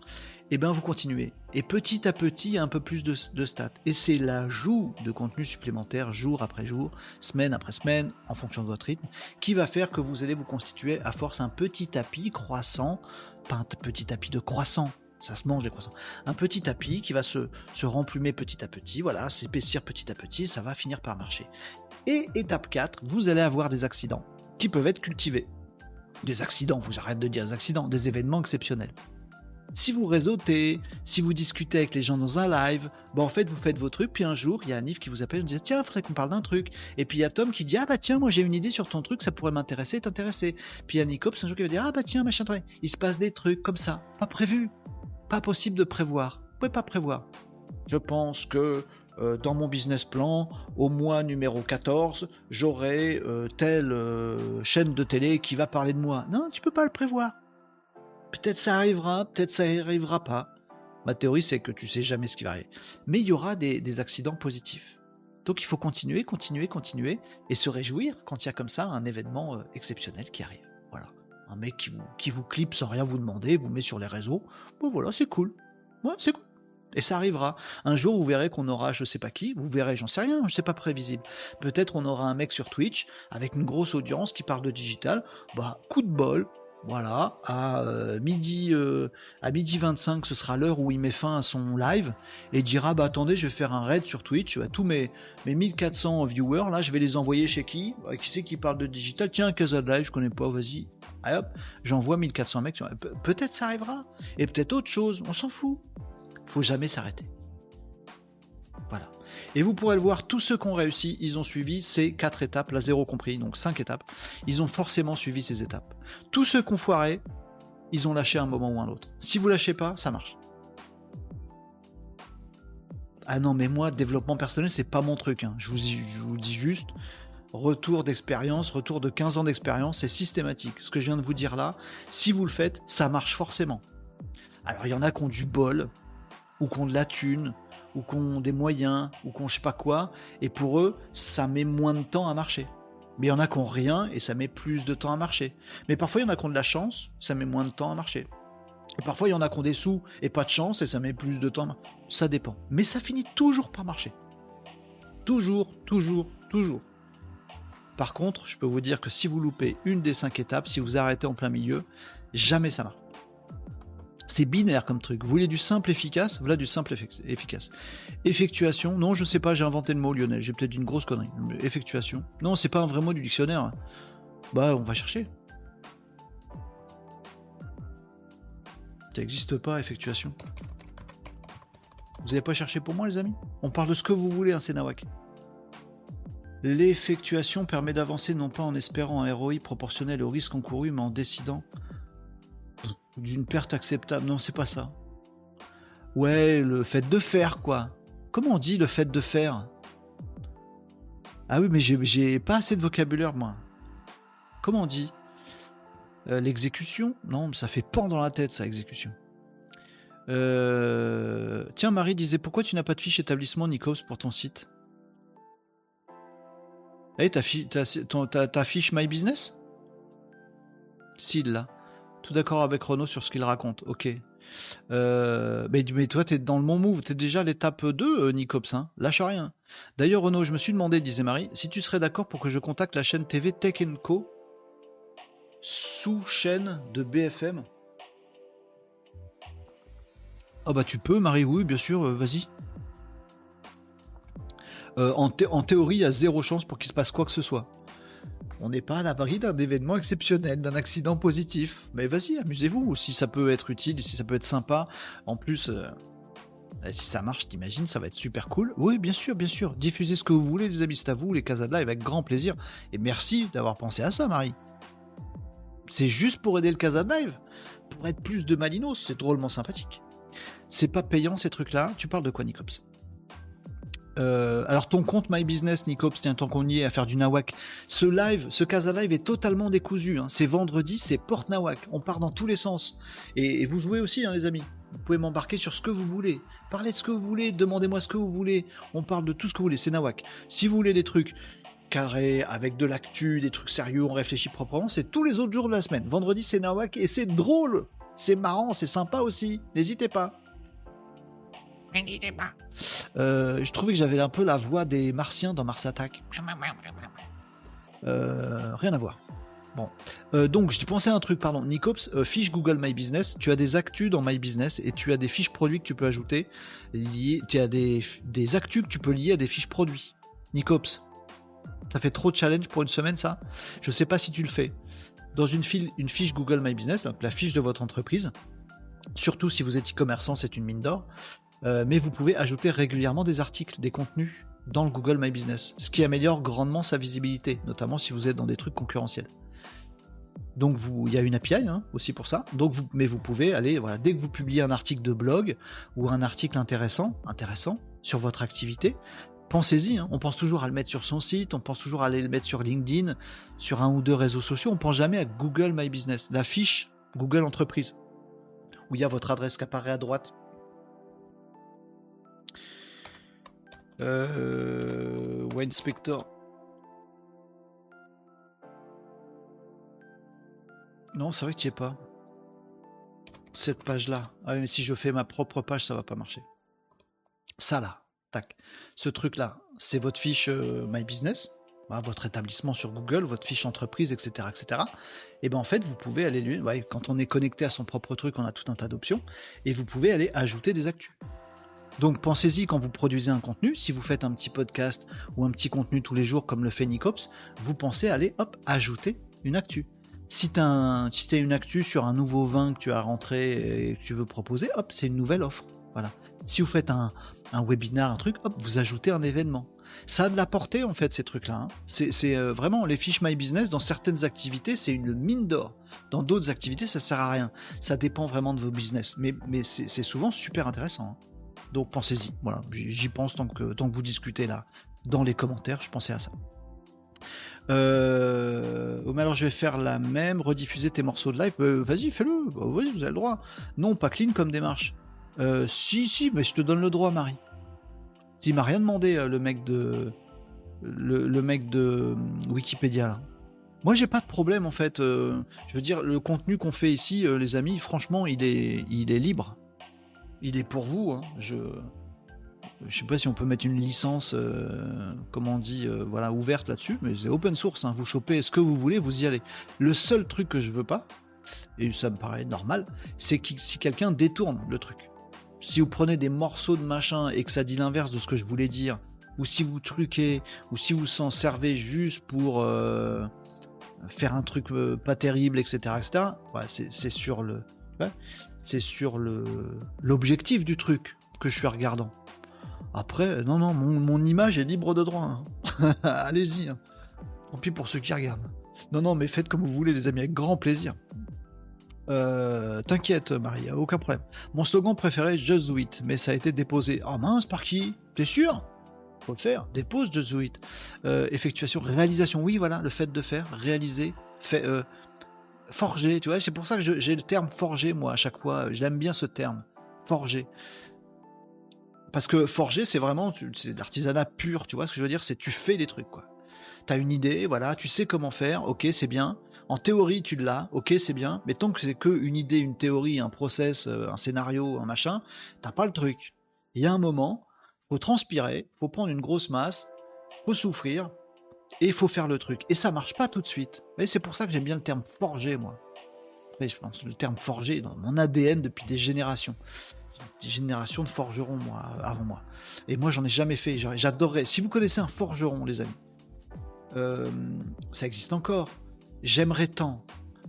et ben vous continuez. Et petit à petit, il y a un peu plus de, de stats. Et c'est l'ajout de contenu supplémentaire jour après jour, semaine après semaine, en fonction de votre rythme, qui va faire que vous allez vous constituer à force un petit tapis croissant, pas un petit tapis de croissant, ça se mange les croissants. Un petit tapis qui va se, se remplumer petit à petit, voilà, s'épaissir petit à petit, ça va finir par marcher. Et étape 4, vous allez avoir des accidents qui peuvent être cultivés. Des accidents, vous arrêtez de dire des accidents, des événements exceptionnels. Si vous réseautez, si vous discutez avec les gens dans un live, bon en fait vous faites vos trucs, puis un jour il y a Anif qui vous appelle et vous dit tiens, faudrait qu'on parle d'un truc. Et puis il y a Tom qui dit ah bah tiens, moi j'ai une idée sur ton truc, ça pourrait m'intéresser, t'intéresser. Puis il y a Nicops un jour qui va dire ah bah tiens, machin, il se passe des trucs comme ça, pas prévu, pas possible de prévoir. Vous pouvez pas prévoir. Je pense que euh, dans mon business plan, au mois numéro 14, j'aurai euh, telle euh, chaîne de télé qui va parler de moi. Non, tu peux pas le prévoir. Peut-être ça arrivera, peut-être ça arrivera pas. Ma théorie, c'est que tu sais jamais ce qui va arriver. Mais il y aura des, accidents positifs. Donc il faut continuer, continuer, continuer et se réjouir quand il y a comme ça un événement exceptionnel qui arrive. Voilà. Un mec qui vous, qui clip sans rien vous demander, vous met sur les réseaux. Bon voilà, c'est cool. Ouais, c'est cool. Et ça arrivera. Un jour, vous verrez qu'on aura je sais pas qui, vous verrez, j'en sais rien, je sais pas prévisible. Peut-être on aura un mec sur Twitch avec une grosse audience qui parle de digital. Bah, coup de bol, voilà, à euh, midi euh, à midi 25, ce sera l'heure où il met fin à son live et dira bah attendez, je vais faire un raid sur Twitch, bah, tous mes mes 1400 viewers là, je vais les envoyer chez qui? Bah, Qui c'est qui parle de digital? Tiens, Casa de Live, je connais pas, vas-y. Allez hop, j'envoie 1400 mecs. sur- Pe- Peut-être ça arrivera et peut-être autre chose, on s'en fout. Faut jamais s'arrêter. Voilà. Et vous pourrez le voir, tous ceux qui ont réussi, ils ont suivi ces quatre étapes, la zéro compris, donc cinq étapes. Ils ont forcément suivi ces étapes. Tous ceux qui ont foiré, ils ont lâché un moment ou un autre. Si vous lâchez pas, ça marche. Ah non, mais moi, développement personnel, c'est pas mon truc. hein. Je, vous, je vous dis juste, retour d'expérience, retour de 15 ans d'expérience, c'est systématique. Ce que je viens de vous dire là, si vous le faites, ça marche forcément. Alors, il y en a qui ont du bol, ou qui ont de la thune, ou qui ont des moyens, ou qui ont je sais pas quoi, et pour eux, ça met moins de temps à marcher. Mais il y en a qui ont rien et ça met plus de temps à marcher. Mais parfois, il y en a qui ont de la chance, ça met moins de temps à marcher. Et parfois, il y en a qui ont des sous et pas de chance et ça met plus de temps. à mar- Ça dépend. Mais ça finit toujours par marcher. Toujours, toujours, toujours. Par contre, je peux vous dire que si vous loupez une des cinq étapes, si vous arrêtez en plein milieu, jamais ça marche. C'est binaire comme truc. Vous voulez du simple efficace Voilà du simple effic- efficace. Effectuation, non, je sais pas, j'ai inventé le mot Lionel, j'ai peut-être une grosse connerie. Effectuation. Non, c'est pas un vrai mot du dictionnaire. Bah, on va chercher. Ça n'existe pas, effectuation. Vous n'avez pas cherché pour moi, les amis? On parle de ce que vous voulez, un Sénawak. L'effectuation permet d'avancer non pas en espérant un ROI proportionnel au risque encouru, mais en décidant d'une perte acceptable. Non, c'est pas ça. Ouais, le fait de faire, quoi. Comment on dit le fait de faire? Ah oui, mais j'ai- pas assez de vocabulaire, moi. Comment on dit? Euh, L'exécution? Non, ça fait pan dans la tête, ça, exécution. Euh, Tiens, Marie disait pourquoi tu n'as pas de fiche établissement Nikos pour ton site? Eh, ta- ta fiche My Business? Si, là. Tout d'accord avec Renaud sur ce qu'il raconte. Ok. Euh, mais, mais toi, t'es dans le bon move. T'es déjà à l'étape 2, euh, Nicops. Hein. Lâche rien. D'ailleurs, Renaud, je me suis demandé, disait Marie, si tu serais d'accord pour que je contacte la chaîne TV Tech Co. Sous-chaîne de BFM. Ah bah tu peux, Marie, oui, bien sûr, euh, vas-y. En, en théorie, il y a zéro chance pour qu'il se passe quoi que ce soit. On n'est pas à l'abri d'un événement exceptionnel, d'un accident positif. Mais vas-y, amusez-vous. Si ça peut être utile, si ça peut être sympa. En plus, euh, si ça marche, t'imagines, ça va être super cool. Oui, bien sûr, bien sûr. Diffusez ce que vous voulez, les amis, c'est à vous, les casas de live, avec grand plaisir. Et merci d'avoir pensé à ça, Marie. C'est juste pour aider le casa de live. Pour être plus de Malinos, c'est drôlement sympathique. C'est pas payant ces trucs-là. Tu parles de quoi, Nicops? Euh, alors ton compte My Business, Nicops, tiens, tant qu'on y est à faire du nawak, ce live, ce Casa Live est totalement décousu. hein. C'est vendredi, c'est Porte Nawak. On part dans tous les sens. Et, vous jouez aussi, hein, les amis. Vous pouvez m'embarquer sur ce que vous voulez. Parlez de ce que vous voulez, demandez-moi ce que vous voulez. On parle de tout ce que vous voulez, c'est Nawak. Si vous voulez des trucs carrés, avec de l'actu, des trucs sérieux, on réfléchit proprement, c'est tous les autres jours de la semaine. Vendredi, c'est Nawak et c'est drôle. C'est marrant, c'est sympa aussi. N'hésitez pas. N'hésitez pas. Euh, je trouvais que j'avais un peu la voix des Martiens dans Mars Attack. Euh, rien à voir. Bon. Euh, donc, je pensais à un truc, pardon. Nicops, euh, fiche Google My Business. Tu as des actus dans My Business et tu as des fiches produits que tu peux ajouter. Liées, tu as des, des actus que tu peux lier à des fiches produits. Nicops, ça fait trop de challenge pour une semaine, ça? Je sais pas si tu le fais. Dans une, file, une fiche Google My Business, donc la fiche de votre entreprise, surtout si vous êtes e-commerçant, c'est une mine d'or. Euh, mais vous pouvez ajouter régulièrement des articles, des contenus dans le Google My Business, ce qui améliore grandement sa visibilité, notamment si vous êtes dans des trucs concurrentiels. Donc il y a une API hein, aussi pour ça. Donc mais vous pouvez aller, voilà, dès que vous publiez un article de blog ou un article intéressant, intéressant sur votre activité, pensez-y. hein. On pense toujours à le mettre sur son site, on pense toujours à aller le mettre sur LinkedIn, sur un ou deux réseaux sociaux. On pense jamais à Google My Business, la fiche Google Entreprise, où il y a votre adresse qui apparaît à droite. Euh, Wayne Spector. Non, c'est vrai que tu es pas. Cette page-là. Ah oui, mais si je fais ma propre page, ça va pas marcher. Ça là, tac. Ce truc-là, c'est votre fiche euh, My Business, hein, votre établissement sur Google, votre fiche entreprise, etc., etc. Et ben en fait, vous pouvez aller ouais, quand on est connecté à son propre truc, on a tout un tas d'options, et vous pouvez aller ajouter des actus. Donc pensez-y quand vous produisez un contenu, si vous faites un petit podcast ou un petit contenu tous les jours comme le fait Nicops, vous pensez aller hop ajouter une actu. Si tu as si une actu sur un nouveau vin que tu as rentré et que tu veux proposer, hop, c'est une nouvelle offre. Voilà. Si vous faites un, un webinar, un truc, hop, vous ajoutez un événement. Ça a de la portée en fait ces trucs-là. hein. C'est euh, vraiment les fiches My Business dans certaines activités, c'est une mine d'or. Dans d'autres activités, ça sert à rien. Ça dépend vraiment de vos business. Mais, c'est souvent super intéressant. hein. Donc pensez-y. Voilà, j'y pense tant que, tant vous discutez là dans les commentaires, je pensais à ça. Euh, mais alors je vais faire la même, rediffuser tes morceaux de live. Euh, vas-y, fais-le. Bah, vas-y, vous avez le droit. Non, pas clean comme démarche. Euh, si, si, mais je te donne le droit, Marie. Il m'a rien demandé, euh, le mec de, le, mec de euh, Wikipédia. Moi, j'ai pas de problème en fait. je veux dire, le contenu qu'on fait ici, les amis, franchement, il est, il est libre. Il est pour vous. hein. Je, je sais pas si on peut mettre une licence, euh, comme on dit, euh, voilà, ouverte là-dessus, mais c'est open source. hein. Vous chopez ce que vous voulez, vous y allez. Le seul truc que je veux pas, et ça me paraît normal, c'est que si quelqu'un détourne le truc. Si vous prenez des morceaux de machin et que ça dit l'inverse de ce que je voulais dire, ou si vous truquez, ou si vous s'en servez juste pour euh, faire un truc pas terrible, etc., etc. c'est sur le, c'est sur l'objectif du truc que je suis regardant. Après, non, non, mon, image est libre de droit. hein. <laughs> Allez-y. hein. Tant pis pour ceux qui regardent. Non, non, mais faites comme vous voulez, les amis, avec grand plaisir. Euh, T'inquiète, Marie, y a aucun problème. Mon slogan préféré, Just Do mais ça a été déposé. Oh mince, par qui? T'es sûr? Faut le faire. Dépose Just Do. Euh, effectuation, réalisation. Oui, voilà, le fait de faire, réaliser, fait, euh, forger. Tu vois, c'est pour ça que j'ai le terme forger, moi, à chaque fois. J'aime bien ce terme. Forger. Parce que forger, c'est vraiment, c'est l'artisanat pur, tu vois ce que je veux dire? C'est tu fais des trucs, quoi. T'as une idée, voilà, tu sais comment faire, ok, c'est bien. En théorie, tu l'as, ok, c'est bien. Mais tant que c'est que une idée, une théorie, un process, euh, un scénario, un machin, t'as pas le truc. Il y a un moment, faut transpirer, faut prendre une grosse masse, faut souffrir, et il faut faire le truc. Et ça marche pas tout de suite. Et c'est pour ça que j'aime bien le terme forger, moi. Je pense le terme forger est dans mon ADN depuis des générations. Des générations de forgerons, moi, avant moi. Et moi, j'en ai jamais fait. J'adorerais. Si vous connaissez un forgeron, les amis, euh, ça existe encore. J'aimerais tant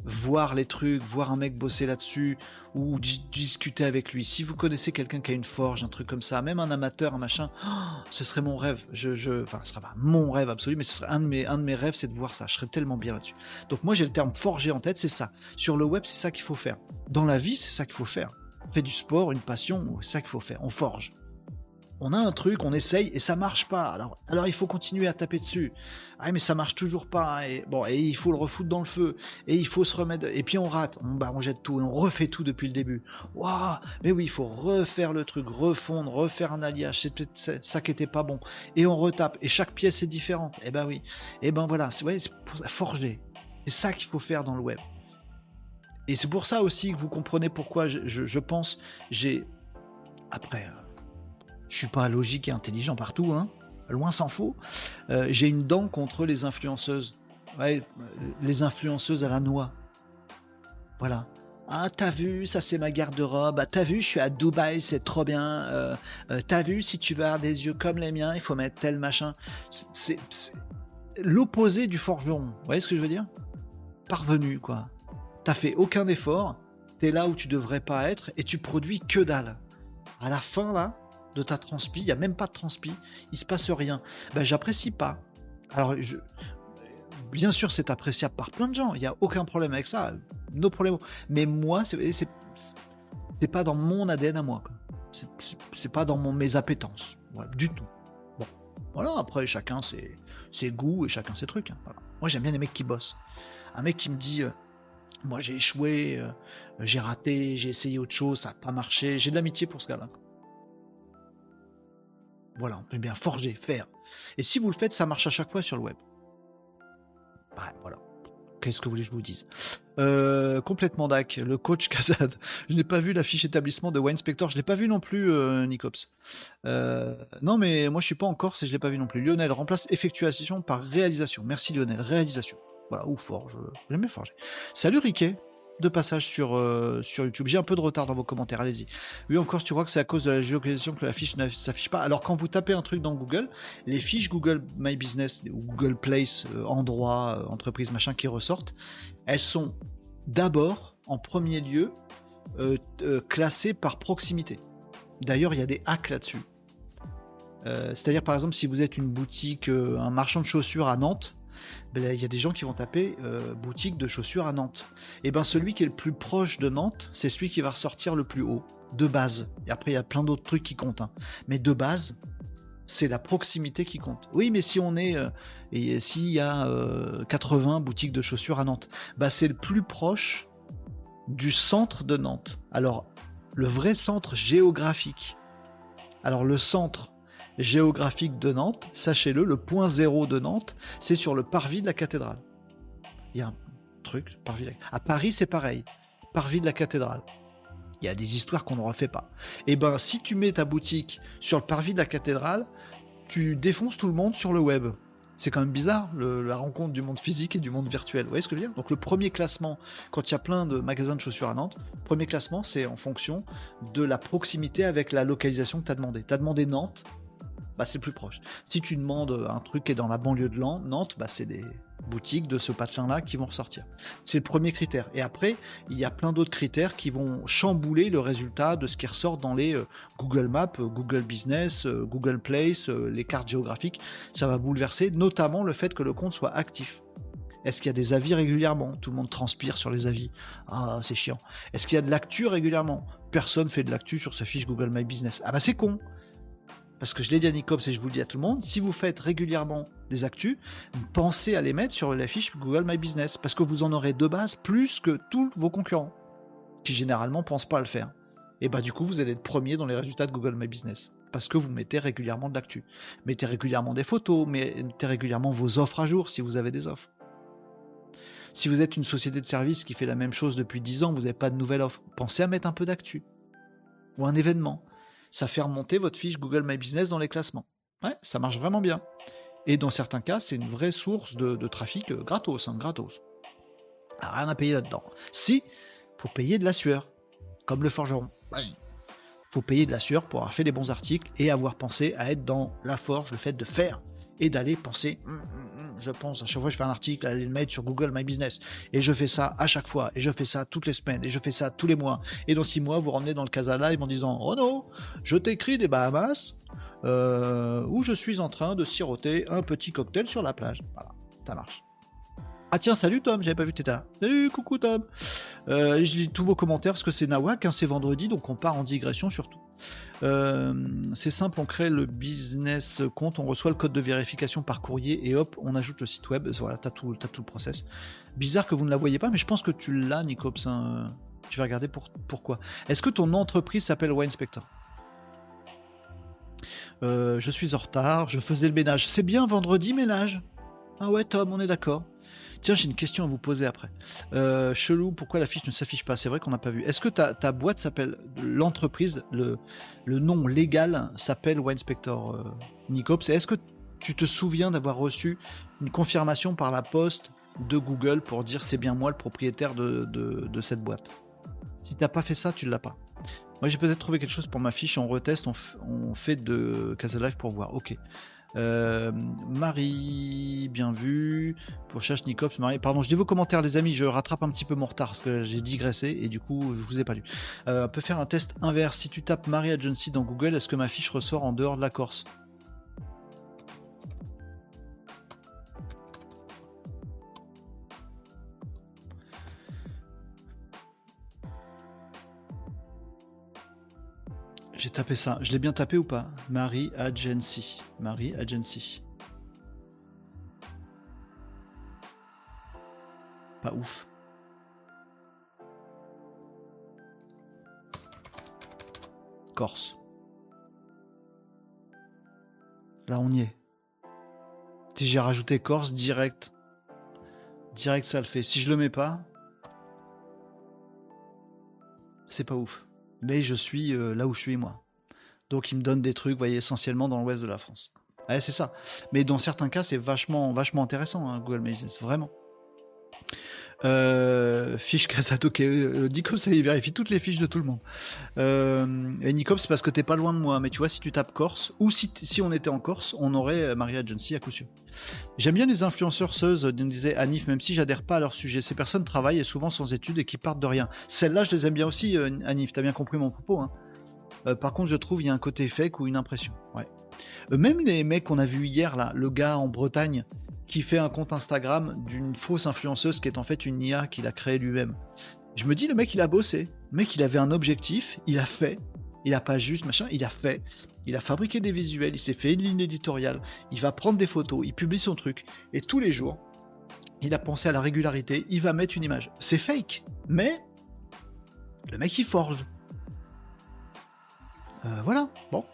voir les trucs, voir un mec bosser là-dessus, ou dis- discuter avec lui. Si vous connaissez quelqu'un qui a une forge, un truc comme ça, même un amateur, un machin, oh, ce serait mon rêve. Je, enfin, ce serait pas mon rêve absolu, mais ce serait un de mes, un de mes rêves, c'est de voir ça. Je serais tellement bien là-dessus. Donc moi, j'ai le terme forger en tête, c'est ça. Sur le web, c'est ça qu'il faut faire. Dans la vie, c'est ça qu'il faut faire. Fait du sport, une passion, c'est ça qu'il faut faire. On forge. On a un truc, on essaye et ça marche pas. Alors, il faut continuer à taper dessus. Ah mais ça marche toujours pas. Et bon, et il faut le refoutre dans le feu. Et il faut se remettre. Et puis on rate. On, bah, jette tout on refait tout depuis le début. Waouh Mais oui, il faut refaire le truc, refondre, refaire un alliage. C'est ça- qui était pas bon. Et on retape. Et chaque pièce est différente. Et ben oui. Et ben voilà. C'est ouais, pour forger. C'est ça qu'il faut faire dans le web. Et c'est pour ça aussi que vous comprenez pourquoi je, je- je pense j'ai après euh, je suis pas logique et intelligent partout hein, loin s'en faut. Euh, j'ai une dent contre les influenceuses. Les influenceuses à la noix. Voilà. Ah, t'as vu, ça c'est ma garde-robe. Ah, t'as vu, je suis à Dubaï, c'est trop bien. Euh, euh, t'as vu, si tu veux avoir des yeux comme les miens, il faut mettre tel machin. C'est l'opposé du forgeron. Vous voyez ce que je veux dire? Parvenu, quoi. T'as fait aucun effort, t'es là où tu devrais pas être et tu produis que dalle. À la fin, là, de ta transpi, il n'y a même pas de transpi, il se passe rien. Ben, j'apprécie pas. Alors, je... bien sûr, c'est appréciable par plein de gens, il n'y a aucun problème avec ça, no problème. Mais moi, c'est c'est- c'est pas dans mon ADN à moi. C'est- pas dans mon, mes appétences, du tout. Bon, voilà, après, chacun ses, goûts et chacun ses trucs. hein. Moi, j'aime bien les mecs qui bossent. Un mec qui me dit, euh, moi j'ai échoué, euh, j'ai raté, j'ai essayé autre chose, ça n'a pas marché, j'ai de l'amitié pour ce gars-là. Voilà, on peut bien forger, faire. Et si vous le faites, ça marche à chaque fois sur le web. Ouais, voilà. Qu'est-ce que vous voulez que je vous dise? Euh, Complètement dac, le coach <laughs> Kazad. Je n'ai pas vu la fiche établissement de Wine Spector, je l'ai pas vu non plus, euh, Nicops. Euh, non, mais moi je suis pas en Corse et je l'ai pas vu non plus. Lionel remplace effectuation par réalisation. Merci Lionel, réalisation. Voilà, ou forge. J'aime bien forger. Salut Riquet, de passage sur, euh, sur YouTube. J'ai un peu de retard dans vos commentaires, allez-y. Oui, encore, tu crois que c'est à cause de la géolocalisation que la fiche ne s'affiche pas? Alors, quand vous tapez un truc dans Google, les fiches Google My Business Google Place, euh, endroit, euh, entreprise, machin, qui ressortent, elles sont d'abord, en premier lieu, classées par proximité. D'ailleurs, il y a des hacks là-dessus. C'est-à-dire, par exemple, si vous êtes une boutique, un marchand de chaussures à Nantes, ben, il y a des gens qui vont taper euh, boutique de chaussures à Nantes. Et ben celui qui est le plus proche de Nantes, c'est celui qui va ressortir le plus haut, de base. Et après, il y a plein d'autres trucs qui comptent. hein. Mais de base, c'est la proximité qui compte. Oui, mais si on est. euh, et s'il y a euh, 80 boutiques de chaussures à Nantes, bah c'est le plus proche du centre de Nantes. Alors, le vrai centre géographique. Alors, le centre géographique de Nantes, sachez-le, le point zéro de Nantes, c'est sur le parvis de la cathédrale. Il y a un truc, parvis À Paris, c'est pareil. Parvis de la cathédrale. Il y a des histoires qu'on ne refait pas. Et ben, si tu mets ta boutique sur le parvis de la cathédrale, tu défonces tout le monde sur le web. C'est quand même bizarre, la rencontre du monde physique et du monde virtuel. Vous voyez ce que je veux dire? Donc le premier classement, quand il y a plein de magasins de chaussures à Nantes, premier classement, c'est en fonction de la proximité avec la localisation que tu as demandé. Tu as demandé Nantes, bah, c'est plus proche. Si tu demandes un truc qui est dans la banlieue de Nantes, bah, c'est des boutiques de ce patchin-là qui vont ressortir. C'est le premier critère. Et après, il y a plein d'autres critères qui vont chambouler le résultat de ce qui ressort dans les euh, Google Maps, euh, Google Business, euh, Google Place, euh, les cartes géographiques. Ça va bouleverser, notamment le fait que le compte soit actif. Est-ce qu'il y a des avis régulièrement? Tout le monde transpire sur les avis. Ah, c'est chiant. Est-ce qu'il y a de l'actu régulièrement? Personne fait de l'actu sur sa fiche Google My Business. Ah bah c'est con parce que je l'ai dit à Nicops et je vous le dis à tout le monde, si vous faites régulièrement des actus, pensez à les mettre sur la fiche Google My Business, parce que vous en aurez de base plus que tous vos concurrents, qui généralement pensent pas à le faire. Et bah du coup, vous allez être premier dans les résultats de Google My Business, parce que vous mettez régulièrement de l'actu. Mettez régulièrement des photos, mettez régulièrement vos offres à jour si vous avez des offres. Si vous êtes une société de service qui fait la même chose depuis 10 ans, vous n'avez pas de nouvelle offre, pensez à mettre un peu d'actu. Ou un événement ça fait remonter votre fiche Google My Business dans les classements. Ouais, ça marche vraiment bien. Et dans certains cas, c'est une vraie source de, trafic euh, gratos, hein, gratos. Ah, rien à payer là-dedans. Si, faut payer de la sueur, comme le forgeron. faut payer de la sueur pour avoir fait des bons articles et avoir pensé à être dans la forge, le fait de faire et d'aller penser. Hum, hum, hum, je pense à chaque fois je fais un article, aller le mettre sur Google My Business. Et je fais ça à chaque fois. Et je fais ça toutes les semaines. Et je fais ça tous les mois. Et dans six mois, vous revenez dans le Casa Live en disant Renaud, je t'écris des Bahamas euh, où je suis en train de siroter un petit cocktail sur la plage. Voilà, ça marche. Ah tiens, salut Tom, j'avais pas vu que t'étais là. Salut, coucou Tom. Euh, je lis tous vos commentaires parce que c'est Nawak, c'est vendredi, donc on part en digression surtout. Euh, c'est simple, on crée le business compte, on reçoit le code de vérification par courrier et hop, on ajoute le site web. Voilà, t'as tout, tout le process. Bizarre que vous ne la voyez pas, mais je pense que tu l'as, Nicops. hein. Tu vas regarder pour, pourquoi. Est-ce que ton entreprise s'appelle Wine Spector Euh, Je suis en retard, je faisais le ménage. C'est bien vendredi ménage? Ah ouais, Tom, on est d'accord. Tiens, j'ai une question à vous poser après. Euh, chelou, pourquoi la fiche ne s'affiche pas? C'est vrai qu'on n'a pas vu. Est-ce que ta, boîte s'appelle l'entreprise, le, nom légal s'appelle Winespector euh, Nicops? Est-ce que tu te souviens d'avoir reçu une confirmation par la poste de Google pour dire c'est bien moi le propriétaire de, cette boîte? Si t'as pas fait ça, tu l'as pas. Moi j'ai peut-être trouvé quelque chose pour ma fiche, on reteste, on fait de Casa Live pour voir. Ok. Euh, Marie, bien vu. Pour Chache Nicops, Marie. Pardon, je dis vos commentaires, les amis. Je rattrape un petit peu mon retard parce que j'ai digressé et du coup, je vous ai pas lu. Euh, on peut faire un test inverse. Si tu tapes Marie Agency dans Google, est-ce que ma fiche ressort en dehors de la Corse? J'ai tapé ça. Je l'ai bien tapé ou pas? Marie Agency. Marie Agency. Pas ouf. Corse. Là, on y est. Si j'ai rajouté Corse direct, direct ça le fait. Si je le mets pas, c'est pas ouf. Mais je suis euh, là où je suis moi. Donc il me donne des trucs, vous voyez, essentiellement dans l'ouest de la France. Ouais, c'est ça. Mais dans certains cas, c'est vachement, vachement intéressant, hein, Google Business, vraiment. Euh, fiche Casato, ok. Euh, Nicops, il vérifie toutes les fiches de tout le monde. Euh, et Nicops, c'est parce que t'es pas loin de moi. Mais tu vois, si tu tapes Corse, ou si, on était en Corse, on aurait euh, Maria Agency à coup sûr. J'aime bien les influenceurs seuses, nous disait Anif, même si j'adhère pas à leur sujet. Ces personnes travaillent et souvent sans études et qui partent de rien. Celles-là, je les aime bien aussi, euh, Anif. T'as bien compris mon propos. Hein. Euh, par contre, je trouve il y a un côté fake ou une impression. Ouais. Euh, même les mecs qu'on a vu hier, là, le gars en Bretagne qui fait un compte Instagram d'une fausse influenceuse qui est en fait une IA qu'il a créée lui-même. Je me dis, le mec, il a bossé. Le mec, il avait un objectif, il a fait. Il a pas juste machin, il a fait. Il a fabriqué des visuels, il s'est fait une ligne éditoriale, il va prendre des photos, il publie son truc. Et tous les jours, il a pensé à la régularité, il va mettre une image. C'est fake, mais le mec, il forge. Euh, voilà, bon.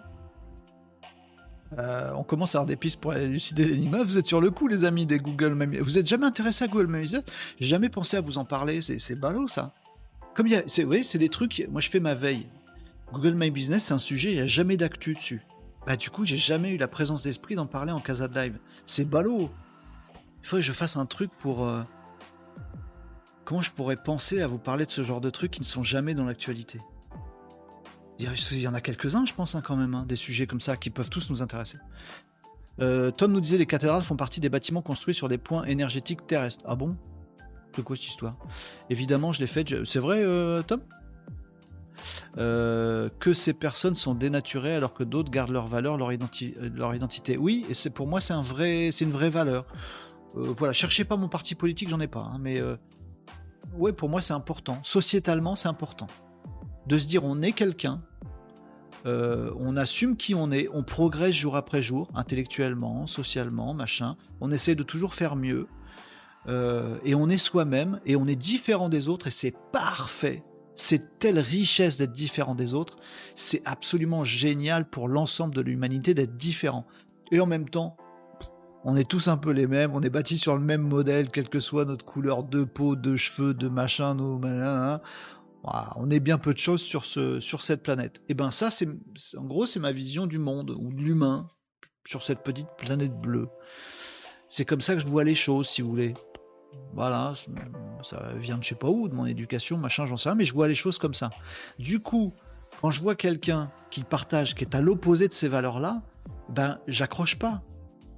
Euh, on commence à avoir des pistes pour élucider l'énigme. Vous êtes sur le coup, les amis des Google My Vous êtes jamais intéressé à Google My Business J'ai jamais pensé à vous en parler. C'est ballot, ça. Comme il y a, vous voyez, c'est des trucs. Moi, je fais ma veille. Google My Business, c'est un sujet. Il n'y a jamais d'actu dessus. Bah, du coup, j'ai jamais eu la présence d'esprit d'en parler en Casa de Live. C'est ballot. Il faudrait que je fasse un truc pour. euh, Comment je pourrais penser à vous parler de ce genre de trucs qui ne sont jamais dans l'actualité? Il y en a quelques-uns, je pense, hein, quand même, hein, des sujets comme ça qui peuvent tous nous intéresser. Euh, Tom nous disait les cathédrales font partie des bâtiments construits sur des points énergétiques terrestres. Ah bon? C'est quoi cette histoire? Évidemment, je l'ai fait. C'est vrai, euh, Tom? Euh, que ces personnes sont dénaturées alors que d'autres gardent leur valeur, leur, identi- leur identité. Oui, et c'est pour moi c'est une vraie valeur. Voilà, cherchez pas mon parti politique, j'en ai pas, hein, mais ouais, pour moi c'est important. Sociétalement, c'est important de se dire on est quelqu'un, euh, on assume qui on est, on progresse jour après jour, intellectuellement, socialement, machin. On essaie de toujours faire mieux. euh, et on est soi-même et on est différent des autres et c'est parfait. C'est telle richesse d'être différent des autres. C'est absolument génial pour l'ensemble de l'humanité d'être différent. Et en même temps, on est tous un peu les mêmes, on est bâtis sur le même modèle, quelle que soit notre couleur de peau, de cheveux, de machin, nos... Voilà, on est bien peu de choses sur, ce, sur cette planète. Et ben ça, c'est en gros, c'est ma vision du monde ou de l'humain sur cette petite planète bleue. C'est comme ça que je vois les choses, si vous voulez. Voilà, ça vient de je sais pas où, de mon éducation, machin, j'en sais rien, mais je vois les choses comme ça. Du coup, quand je vois quelqu'un qui partage, qui est à l'opposé de ces valeurs-là, ben j'accroche pas.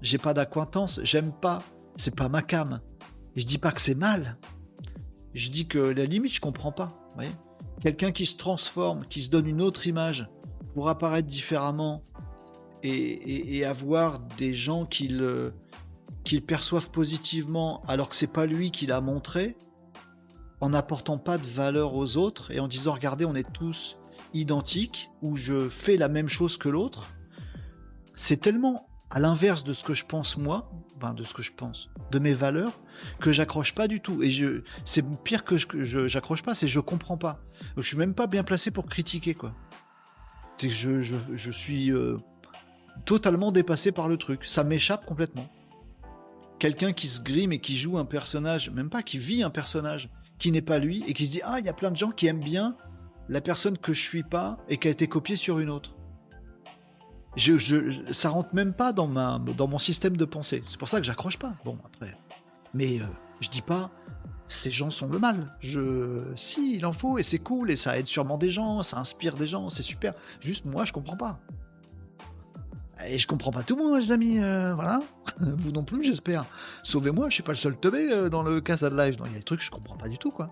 J'ai pas d'acquaintance, j'aime pas, c'est pas ma cam. Je dis pas que c'est mal. Je dis que la limite, je comprends pas. Quelqu'un qui se transforme, qui se donne une autre image pour apparaître différemment et, avoir des gens qui le perçoivent positivement alors que c'est pas lui qui l'a montré, en n'apportant pas de valeur aux autres et en disant regardez on est tous identiques ou je fais la même chose que l'autre, c'est tellement à l'inverse de ce que je pense moi, ben de ce que je pense, de mes valeurs, que j'accroche pas du tout. Et je, c'est pire que je, j'accroche pas, c'est je comprends pas. Je suis même pas bien placé pour critiquer quoi. C'est que je, je, je suis euh, totalement dépassé par le truc. Ça m'échappe complètement. quelqu'un qui se grime et qui joue un personnage, même pas qui vit un personnage qui n'est pas lui et qui se dit ah il y a plein de gens qui aiment bien la personne que je suis pas et qui a été copiée sur une autre. Je- je- ça rentre même pas dans ma dans mon système de pensée. C'est pour ça que j'accroche pas. Bon après, mais euh, je dis pas ces gens sont le mal. Je si il en faut et c'est cool et ça aide sûrement des gens, ça inspire des gens, c'est super. Juste moi je comprends pas. Et je comprends pas tout le monde, les amis. euh, voilà. <laughs> Vous non plus, j'espère. Sauvez-moi, je suis pas le seul teubé euh, dans le Casa de Live. Il y a des trucs que je comprends pas du tout, quoi.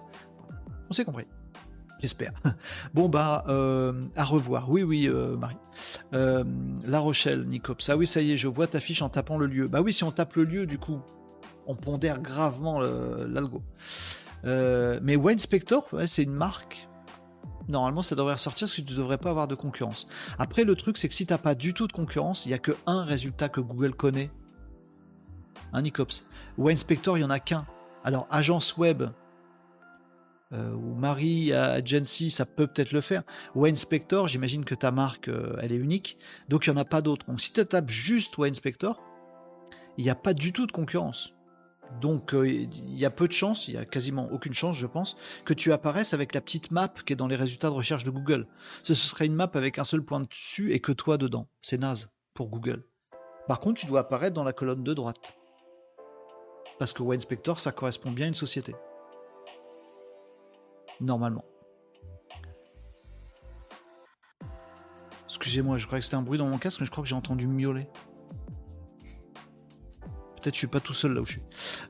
On s'est compris. J'espère. <laughs> Bon, bah, à revoir. Oui, oui, Marie. La Rochelle, Nicops. Ah oui, ça y est, je vois ta fiche en tapant le lieu. Bah oui, si on tape le lieu, du coup, on pondère gravement l'algo. Euh, mais Wayne Spector, c'est une marque. Normalement, ça devrait ressortir parce que tu devrais pas avoir de concurrence. Après, le truc, c'est que si t'as pas du tout de concurrence, il y a que un résultat que Google connaît. Un Nicops. Wayne Spector, il y en a qu'un. Alors, agence web euh, ou Marie Agency, ça peut peut-être le faire. Wayne Spector, j'imagine que ta marque, euh, elle est unique. Donc, il n'y en a pas d'autres. Donc, si tu tapes juste Wayne Spector, il n'y a pas du tout de concurrence. Donc, euh, il y a peu de chances, il y a quasiment aucune chance, je pense, que tu apparaisses avec la petite map qui est dans les résultats de recherche de Google. Ce serait une map avec un seul point dessus et que toi dedans. C'est naze pour Google. Par contre, tu dois apparaître dans la colonne de droite. Parce que Wayne Spector, ça correspond bien à une société. Normalement. Excusez-moi, je croyais que c'était un bruit dans mon casque, mais je crois que j'ai entendu miauler. Peut-être je suis pas tout seul là où je suis.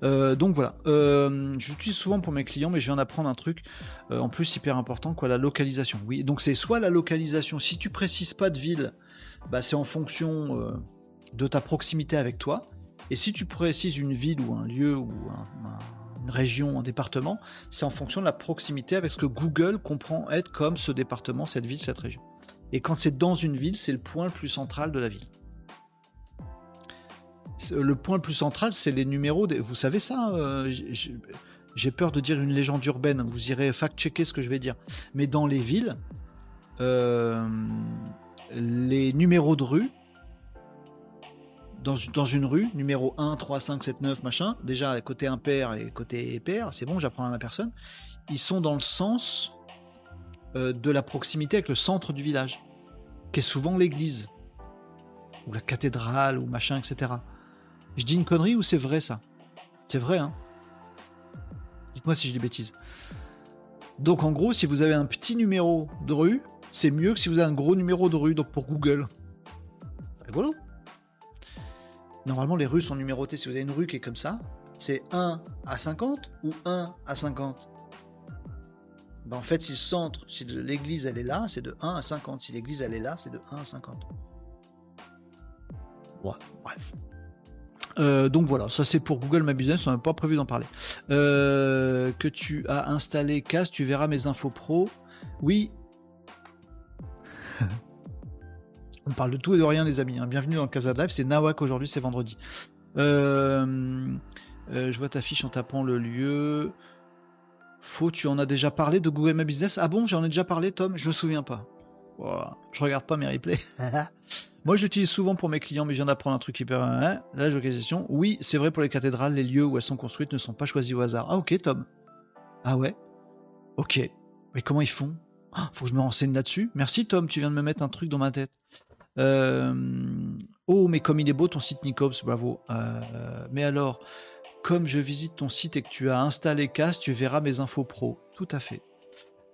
Euh, donc voilà, euh, j'utilise souvent pour mes clients, mais je viens d'apprendre un truc euh, en plus hyper important, quoi, la localisation. Oui, donc c'est soit la localisation, si tu précises pas de ville, bah, c'est en fonction euh, de ta proximité avec toi. Et si tu précises une ville ou un lieu ou un- un- une région, un département, c'est en fonction de la proximité avec ce que Google comprend être comme ce département, cette ville, cette région. Et quand c'est dans une ville, c'est le point le plus central de la ville. Le point le plus central, c'est les numéros. Vous savez ça euh, j'ai- peur de dire une légende urbaine. Vous irez fact-checker ce que je vais dire. Mais dans les villes, euh, les numéros de rue, dans, dans une rue, numéro 1, 3, 5, 7, 9, machin, déjà côté impair et côté pair, c'est bon, j'apprends à la personne, ils sont dans le sens euh, de la proximité avec le centre du village, qui est souvent l'église, ou la cathédrale, ou machin, etc. Je dis une connerie ou c'est vrai ça? C'est vrai, hein Dites-moi si je dis bêtises. Donc en gros, si vous avez un petit numéro de rue, c'est mieux que si vous avez un gros numéro de rue, donc pour Google. Rigolo? Normalement, les rues sont numérotées. Si vous avez une rue qui est comme ça, c'est 1 à 50 ou 1 à 50 ben, En fait, si le centre, si l'église elle est là, c'est de 1 à 50. Si l'église elle est là, c'est de 1 à 50. Ouais, bref. Euh, donc voilà, ça c'est pour Google My Business, on n'a pas prévu d'en parler. Euh, que tu as installé CAS, tu verras mes infos pro. Oui. <laughs> on parle de tout et de rien les amis. hein. Bienvenue dans le Casa de Live, c'est Nawak aujourd'hui, c'est vendredi. Euh, je vois ta fiche en tapant le lieu. Faux, tu en as déjà parlé de Google My Business? Ah bon, j'en ai déjà parlé Tom? Je me souviens pas. Voilà. Je regarde pas mes replays. <laughs> <laughs> Moi, je l'utilise souvent pour mes clients, mais je viens d'apprendre un truc hyper. Hein la localisation. Oui, c'est vrai pour les cathédrales, les lieux où elles sont construites ne sont pas choisis au hasard. Ah, ok, Tom. Ah ouais? Ok. Mais comment ils font? Ah, Faut que je me renseigne là-dessus. Merci, Tom, tu viens de me mettre un truc dans ma tête. Euh, Oh, mais comme il est beau ton site Nicops, bravo. Euh, Mais alors, comme je visite ton site et que tu as installé Cast, tu verras mes infos pro. Tout à fait.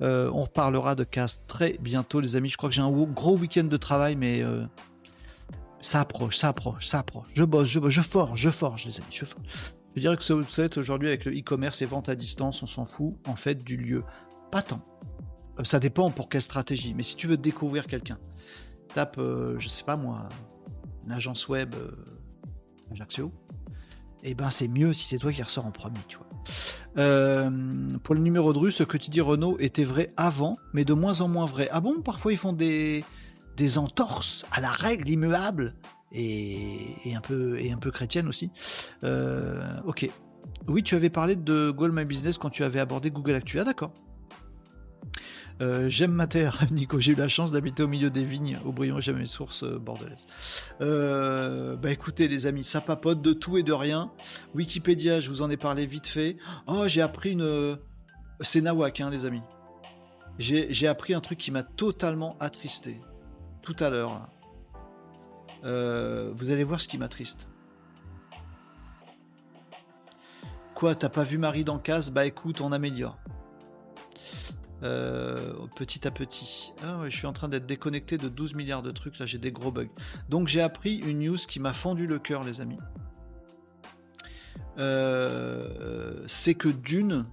Euh, on reparlera de Cast très bientôt, les amis. Je crois que j'ai un gros week-end de travail, mais euh, ça approche, ça approche, ça approche. Je bosse, je bosse, je forge, je forge, les amis, je forge. Je dirais que ce website aujourd'hui avec le e-commerce et vente à distance, on s'en fout en fait du lieu. Pas tant. Euh, ça dépend pour quelle stratégie. Mais si tu veux découvrir quelqu'un, tape, je sais pas moi, une agence web Ajaccio. Et ben c'est mieux si c'est toi qui ressors en premier, tu vois. Euh, pour le numéro de rue, ce que tu dis Renault était vrai avant, mais de moins en moins vrai. Ah bon? Parfois ils font des, entorses à la règle immuable et, un peu et chrétienne aussi. Euh, ok. Oui, tu avais parlé de Google My Business quand tu avais abordé Google Actu. Ah d'accord. Euh, J'aime ma terre, <laughs> Nico. J'ai eu la chance d'habiter au milieu des vignes, au Brion, j'aime mes sources euh, bordelaises. Euh, bah écoutez, les amis, ça papote de tout et de rien. Wikipédia, je vous en ai parlé vite fait. Oh, j'ai appris une. C'est Nawak, hein, les amis. J'ai appris un truc qui m'a totalement attristé. Tout à l'heure. vous allez voir ce qui m'attriste. Quoi, t'as pas vu Marie dans Case Bah écoute, on améliore. Euh, petit à petit. Ah je suis en train d'être déconnecté de 12 milliards de trucs, là j'ai des gros bugs. Donc j'ai appris une news qui m'a fendu le cœur les amis. Euh, c'est que Dune,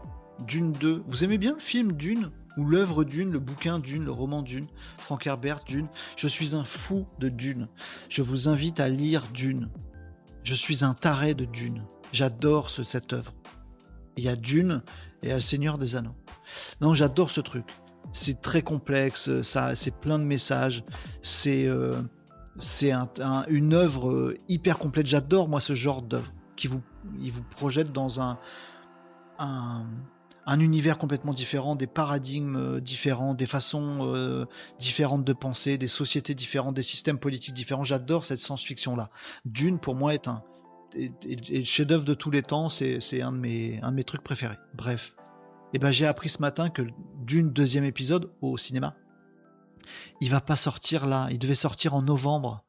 Dune 2, vous aimez bien le film Dune Ou l'œuvre Dune, le bouquin Dune, le roman Dune, Frank Herbert Dune? Je suis un fou de Dune. Je vous invite à lire Dune. Je suis un taré de Dune. J'adore ce- cette œuvre. Il y a Dune et a le Seigneur des Anneaux. Non, j'adore ce truc. C'est très complexe, ça, c'est plein de messages. C'est euh, c'est un- un- une œuvre euh, hyper complète. J'adore moi ce genre d'œuvre qui vous, il vous projette dans un, un, un univers complètement différent, des paradigmes euh, différents, des façons différentes de penser, des sociétés différentes, des systèmes politiques différents. J'adore cette science-fiction-là. Dune, pour moi, est un est le chef-d'œuvre de tous les temps. C'est un, de mes- trucs préférés. Bref. Et ben, j'ai appris ce matin que Dune, deuxième épisode au cinéma, il va pas sortir là. Il devait sortir en novembre.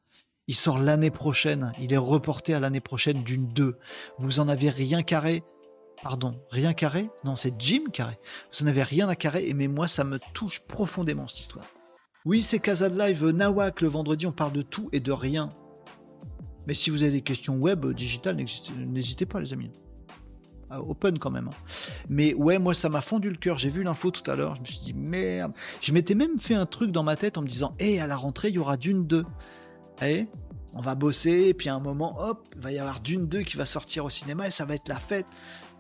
Il sort l'année prochaine. Il est reporté à l'année prochaine d'une 2. Vous en avez rien carré. Pardon, rien carré? Non, c'est Jim carré. Vous en avez rien à carré, et mais moi, ça me touche profondément cette histoire. Oui, c'est Casa de Live, Nawak, le vendredi, on parle de tout et de rien. Mais si vous avez des questions web, euh, digitales, n'hésitez- pas, les amis. Ah, open quand même. hein. Mais ouais, moi, ça m'a fondu le cœur. J'ai vu l'info tout à l'heure. Je me suis dit, merde. Je m'étais même fait un truc dans ma tête en me disant, hé, à la rentrée, il y aura Dune 2. Eh, on va bosser, et puis à un moment, hop, il va y avoir Dune 2 qui va sortir au cinéma et ça va être la fête.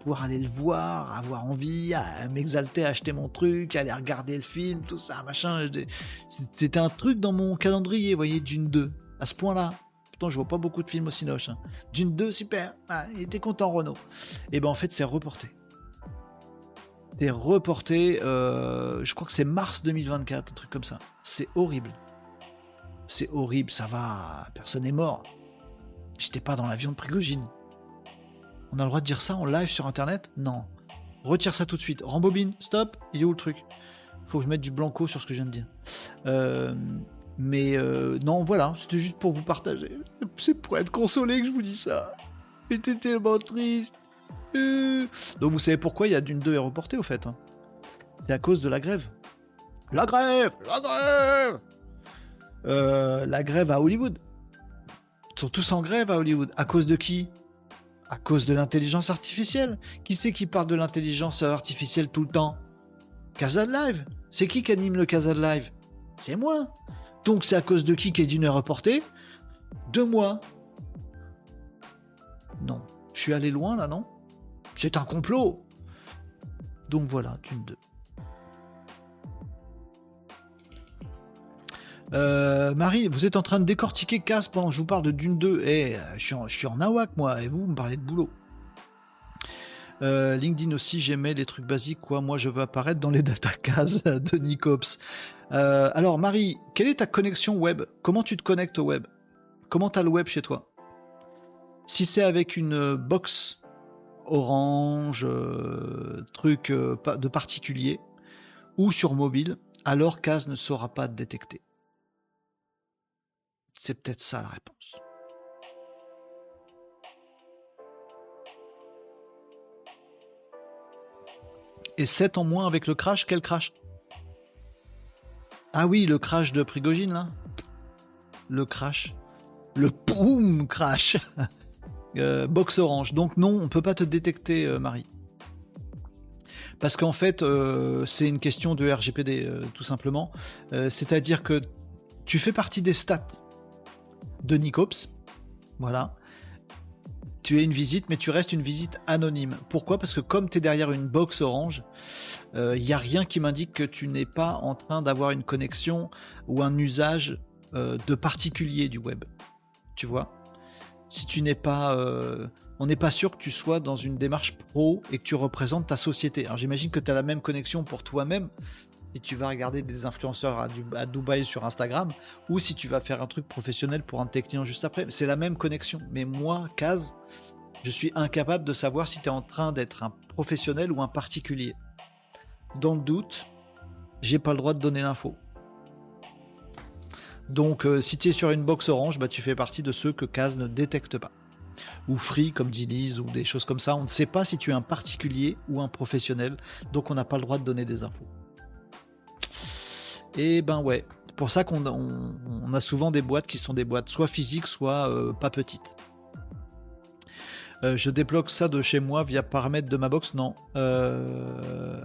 Pouvoir aller le voir, avoir envie, m'exalter, acheter mon truc, aller regarder le film, tout ça, machin. C'était un truc dans mon calendrier, vous voyez, Dune 2, à ce point-là. Pourtant, je vois pas beaucoup de films au Cinoche. hein. Dune 2, super. Ah, il était content, Renault. Et ben en fait, c'est reporté. C'est reporté, euh, je crois que c'est mars 2024, un truc comme ça. C'est horrible. C'est horrible, ça va. Personne n'est mort. J'étais pas dans l'avion de Prigogine. On a le droit de dire ça en live sur internet? Non. Retire ça tout de suite. Rembobine, stop. Il est où le truc? Faut que je mette du blanco sur ce que je viens de dire. Euh, mais euh, non, voilà, c'était juste pour vous partager. C'est pour être consolé que je vous dis ça. J'étais tellement triste. Euh. Donc vous savez pourquoi il y a d'une 2 est au fait. hein? C'est à cause de la grève. La grève La grève Euh, La grève à Hollywood. Ils sont tous en grève à Hollywood. À cause de qui? À cause de l'intelligence artificielle. Qui c'est qui parle de l'intelligence artificielle tout le temps? Casa Live. C'est qui qui anime le Casa Live? C'est moi. Donc c'est à cause de qui qu'est d'une est reportée De moi. Non. Je suis allé loin là, non? C'est un complot. Donc voilà, Dune 2. Euh, Marie, vous êtes en train de décortiquer Casse pendant que je vous parle de Dune 2. Eh, euh, je suis en, nawak moi, et vous, me parlez de boulot. Euh, LinkedIn aussi, j'aimais les trucs basiques, quoi. Moi, je veux apparaître dans les <laughs> datacases de Nicops. Euh, alors, Marie, quelle est ta connexion web? Comment tu te connectes au web? Comment t'as le web chez toi? Si c'est avec une euh, box orange, euh, truc de particulier, ou sur mobile, alors CAS ne saura pas te détecter. C'est peut-être ça la réponse. Et 7 en moins avec le crash Quel crash? Ah oui, le crash de Prigogine là Le crash. Le boom crash <laughs> Euh, Box orange. Donc non, on peut pas te détecter, euh, Marie. Parce qu'en fait, euh, c'est une question de RGPD, tout simplement. C'est-à-dire que tu fais partie des stats de Nicops. Voilà. Tu es une visite, mais tu restes une visite anonyme. Pourquoi? Parce que comme tu es derrière une box orange, il n'y a rien qui m'indique que tu n'es pas en train d'avoir une connexion ou un usage euh, de particulier du web. Tu vois? Si tu n'es pas... euh, on n'est pas sûr que tu sois dans une démarche pro et que tu représentes ta société. Alors j'imagine que tu as la même connexion pour toi-même si tu vas regarder des influenceurs à, à Dubaï sur Instagram, ou si tu vas faire un truc professionnel pour un de tes clients juste après. C'est la même connexion. Mais moi, Kaz, je suis incapable de savoir si tu es en train d'être un professionnel ou un particulier. Dans le doute, j'ai pas le droit de donner l'info. Donc, euh, si tu es sur une box orange, bah, tu fais partie de ceux que Kaz ne détecte pas. Ou free, comme dit Lise, ou des choses comme ça. On ne sait pas si tu es un particulier ou un professionnel, donc on n'a pas le droit de donner des infos. Et ben ouais, c'est pour ça qu'on on- on a souvent des boîtes qui sont des boîtes soit physiques, soit euh, pas petites. Euh, je débloque ça de chez moi via paramètres de ma box Non. Euh,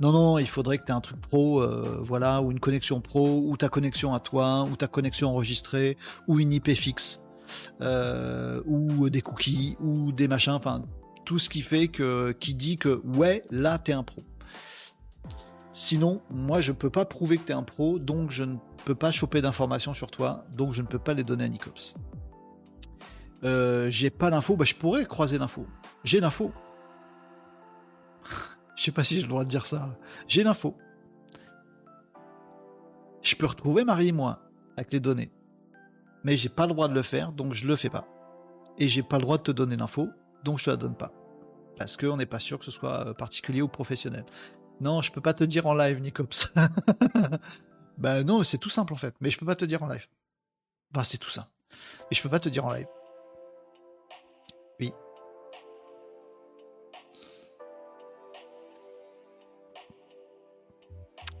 Non, non, il faudrait que tu aies un truc pro, euh, voilà, ou une connexion pro, ou ta connexion à toi, ou ta connexion enregistrée, ou une IP fixe, ou des cookies, ou des machins, enfin, tout ce qui fait que, qui dit que, ouais, là, t'es un pro. Sinon, moi, je peux pas prouver que t'es un pro, donc je ne peux pas choper d'informations sur toi, donc je ne peux pas les donner à Nicops. Euh, j'ai pas l'info, bah je pourrais croiser l'info. J'ai l'info. <laughs> Je sais pas si j'ai le droit de dire ça. J'ai l'info. Je peux retrouver Marie et moi avec les données. Mais j'ai pas le droit de le faire, donc je le fais pas. Et j'ai pas le droit de te donner l'info, donc je te la donne pas. Parce qu'on n'est pas sûr que ce soit euh, particulier ou professionnel. Non, je peux pas te dire en live, Nicops. <laughs> bah non, c'est tout simple en fait. Mais je peux pas te dire en live. Bah c'est tout ça. Et je peux pas te dire en live.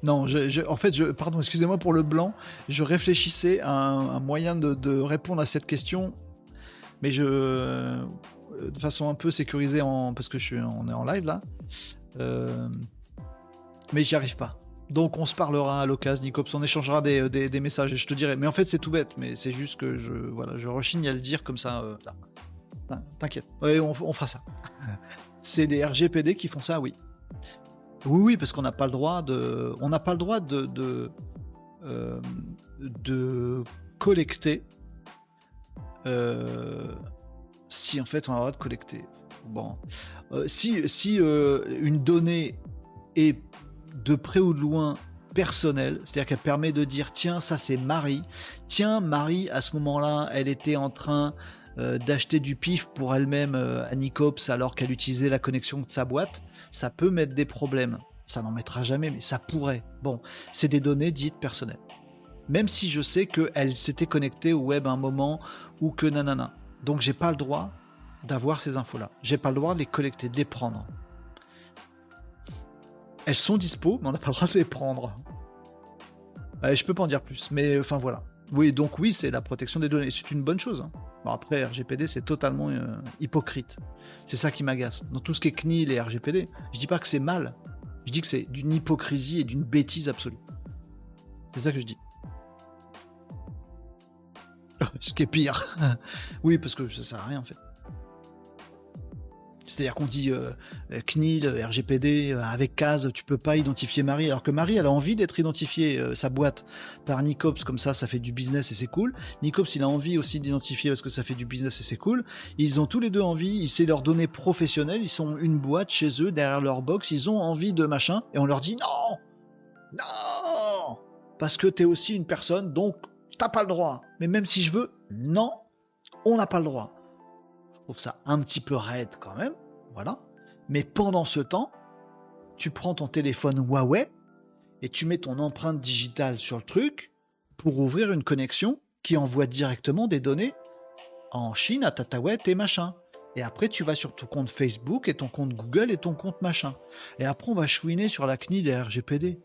Non, en fait, pardon, excusez-moi pour le blanc. Je réfléchissais à un, moyen de, répondre à cette question, mais je, euh, de façon un peu sécurisée, parce que je suis, on est en live là. Euh, mais j'y arrive pas. Donc on se parlera à l'occasion, Nicops, on échangera des, des messages et je te dirai. Mais en fait, c'est tout bête, mais c'est juste que je, voilà, je rechigne à le dire comme ça. euh, T'inquiète, Ouais, on, on fera ça. <laughs> c'est les RGPD qui font ça, oui. Oui, oui, parce qu'on n'a pas le droit de, on n'a pas le droit de, euh, collecter. euh, si en fait on a le droit de collecter. Bon, Euh, si si une donnée est de près ou de loin personnelle, c'est-à-dire qu'elle permet de dire tiens ça c'est Marie, tiens Marie à ce moment-là elle était en train euh, d'acheter du pif pour elle-même euh, à Nicops alors qu'elle utilisait la connexion de sa boîte, ça peut mettre des problèmes. Ça n'en mettra jamais, mais ça pourrait. Bon, c'est des données dites personnelles. Même si je sais qu'elle s'était connectée au web à un moment ou que nanana. Donc j'ai pas le droit d'avoir ces infos-là. J'ai pas le droit de les collecter, de les prendre. Elles sont dispo, mais on n'a pas le droit de les prendre. Euh, je peux pas en dire plus, mais enfin voilà. Oui, donc oui, c'est la protection des données. C'est une bonne chose. hein. Bon, après, RGPD, c'est totalement euh, hypocrite. C'est ça qui m'agace. Dans tout ce qui est CNIL et RGPD, je dis pas que c'est mal. Je dis que c'est d'une hypocrisie et d'une bêtise absolue. C'est ça que je dis. <laughs> Ce qui est pire. <laughs> oui, parce que ça sert à rien en fait. C'est-à-dire qu'on dit euh, euh, CNIL, euh, RGPD, euh, avec CAS, tu peux pas identifier Marie, alors que Marie, elle a envie d'être identifiée, sa boîte, par Nicops, comme ça, ça fait du business et c'est cool. Nicops, il a envie aussi d'identifier parce que ça fait du business et c'est cool. Ils ont tous les deux envie, c'est leurs données professionnelles, ils sont une boîte chez eux, derrière leur box, ils ont envie de machin, et on leur dit non Non Parce que t'es aussi une personne, donc t'as pas le droit. Mais même si je veux, non, on n'a pas le droit. Trouve ça un petit peu raide quand même, voilà. Mais pendant ce temps, tu prends ton téléphone Huawei et tu mets ton empreinte digitale sur le truc pour ouvrir une connexion qui envoie directement des données en Chine à Tatawet et machin. Et après, tu vas sur ton compte Facebook et ton compte Google et ton compte machin. Et après, on va chouiner sur la CNIL et RGPD.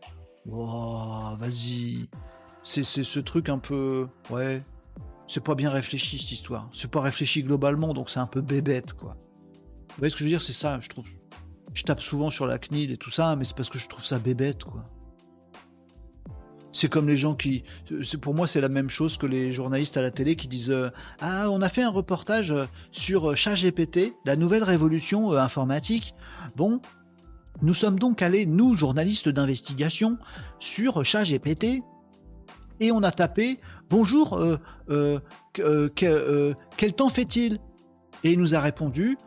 Wow, vas-y. C'est ce truc un peu. Ouais. C'est pas bien réfléchi cette histoire. C'est pas réfléchi globalement, donc c'est un peu bébête, quoi. Vous voyez ce que je veux dire? C'est ça, je trouve. Je tape souvent sur la CNIL et tout ça, mais c'est parce que je trouve ça bébête, quoi. C'est comme les gens qui, pour moi c'est la même chose que les journalistes à la télé qui disent euh, ah on a fait un reportage euh, sur euh, ChatGPT, la nouvelle révolution informatique. Bon, nous sommes donc allés nous journalistes d'investigation sur ChatGPT et on a tapé bonjour euh, euh, euh, que- quel temps fait-il? Et il nous a répondu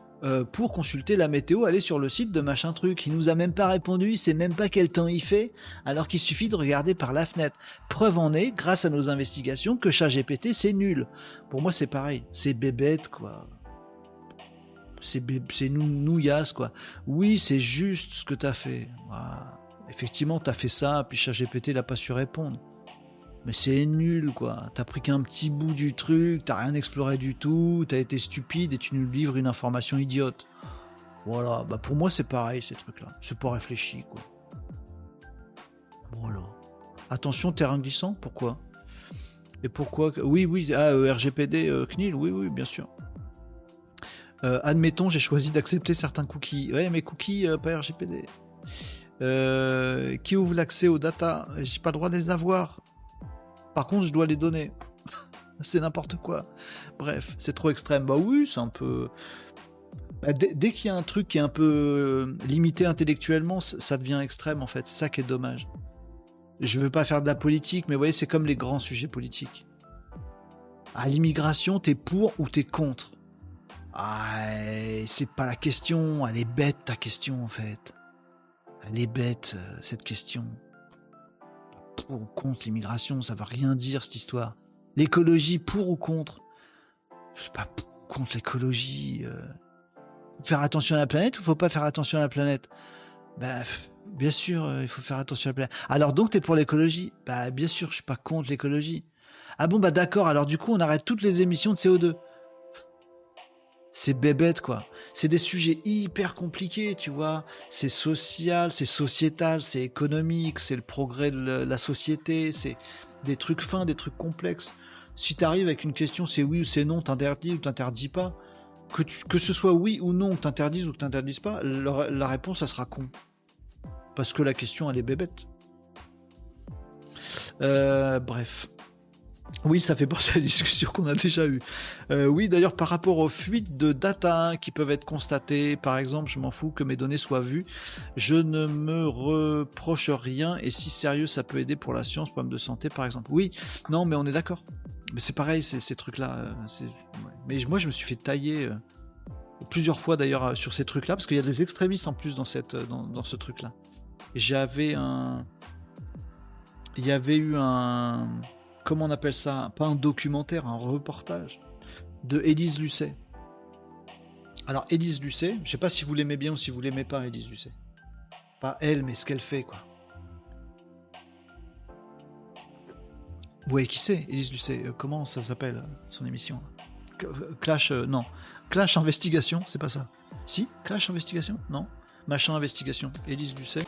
pour consulter la météo, aller sur le site de machin truc. Il nous a même pas répondu, il sait même pas quel temps il fait, alors qu'il suffit de regarder par la fenêtre. Preuve en est, grâce à nos investigations, que ChatGPT c'est nul. Pour moi c'est pareil, c'est bébête quoi. C'est bé- c'est nou nouillasse quoi. Oui, c'est juste ce que t'as fait. Voilà. Effectivement, t'as fait ça, puis ChatGPT n'a pas su répondre. Mais c'est nul quoi. T'as pris qu'un petit bout du truc, t'as rien exploré du tout, t'as été stupide et tu nous livres une information idiote. Voilà, bah pour moi c'est pareil ces trucs-là. C'est pas réfléchi quoi. Voilà. Attention, terrain glissant, pourquoi? Et pourquoi Oui, oui, ah, euh, RGPD, euh, CNIL, oui, oui, bien sûr. Euh, admettons, j'ai choisi d'accepter certains cookies. Ouais, mais cookies, euh, pas RGPD. Euh, qui ouvre l'accès aux data? J'ai pas le droit de les avoir. Par contre, je dois les donner. <laughs> c'est n'importe quoi. Bref, c'est trop extrême. Bah oui, c'est un peu. Bah, dès qu'il y a un truc qui est un peu euh, limité intellectuellement, ça devient extrême en fait. C'est ça qui est dommage. Je veux pas faire de la politique, mais vous voyez, c'est comme les grands sujets politiques. À l'immigration, t'es pour ou t'es contre? Ah, c'est pas la question. Elle est bête ta question en fait. Elle est bête euh, cette question. Pour ou contre l'immigration, ça veut rien dire cette histoire. L'écologie, pour ou contre? Je sais pas contre l'écologie. euh. Faire attention à la planète ou faut pas faire attention à la planète? Bah, bien sûr, euh, il faut faire attention à la planète. Alors donc, t'es pour l'écologie? Bah, bien sûr, je suis pas contre l'écologie. Ah bon, bah d'accord, alors du coup, on arrête toutes les émissions de CO2. C'est bébête, quoi. C'est des sujets hyper compliqués, tu vois. C'est social, c'est sociétal, c'est économique, c'est le progrès de la- société, c'est des trucs fins, des trucs complexes. Si t'arrives avec une question, c'est oui ou c'est non, t'interdis ou t'interdis pas, que, ce soit oui ou non, que t'interdises ou que t'interdises pas, la, la réponse, ça sera con. Parce que la question, elle est bébête. Euh, bref. Oui, ça fait penser à la discussion qu'on a déjà eue. Euh, oui, d'ailleurs, par rapport aux fuites de data hein, qui peuvent être constatées, par exemple, je m'en fous que mes données soient vues, je ne me reproche rien et si sérieux ça peut aider pour la science, problème de santé, par exemple. Oui, non, mais on est d'accord. Mais c'est pareil, ces trucs-là. euh. Mais moi, je me suis fait tailler euh, plusieurs fois d'ailleurs sur ces trucs-là parce qu'il y a des extrémistes en plus dans ce truc-là. J'avais un. Il y avait eu un. Comment on appelle ça? Pas un documentaire, un reportage de Élise Lucet. Alors, Élise Lucet, je sais pas si vous l'aimez bien ou si vous l'aimez pas, Élise Lucet. Pas elle, mais ce qu'elle fait, quoi. Vous voyez qui c'est, Élise Lucet? Euh, Comment ça s'appelle, son émission? Euh, Clash, euh, non. Clash Investigation, c'est pas ça. Si? Clash Investigation? Non. Machin Investigation. Élise Lucet.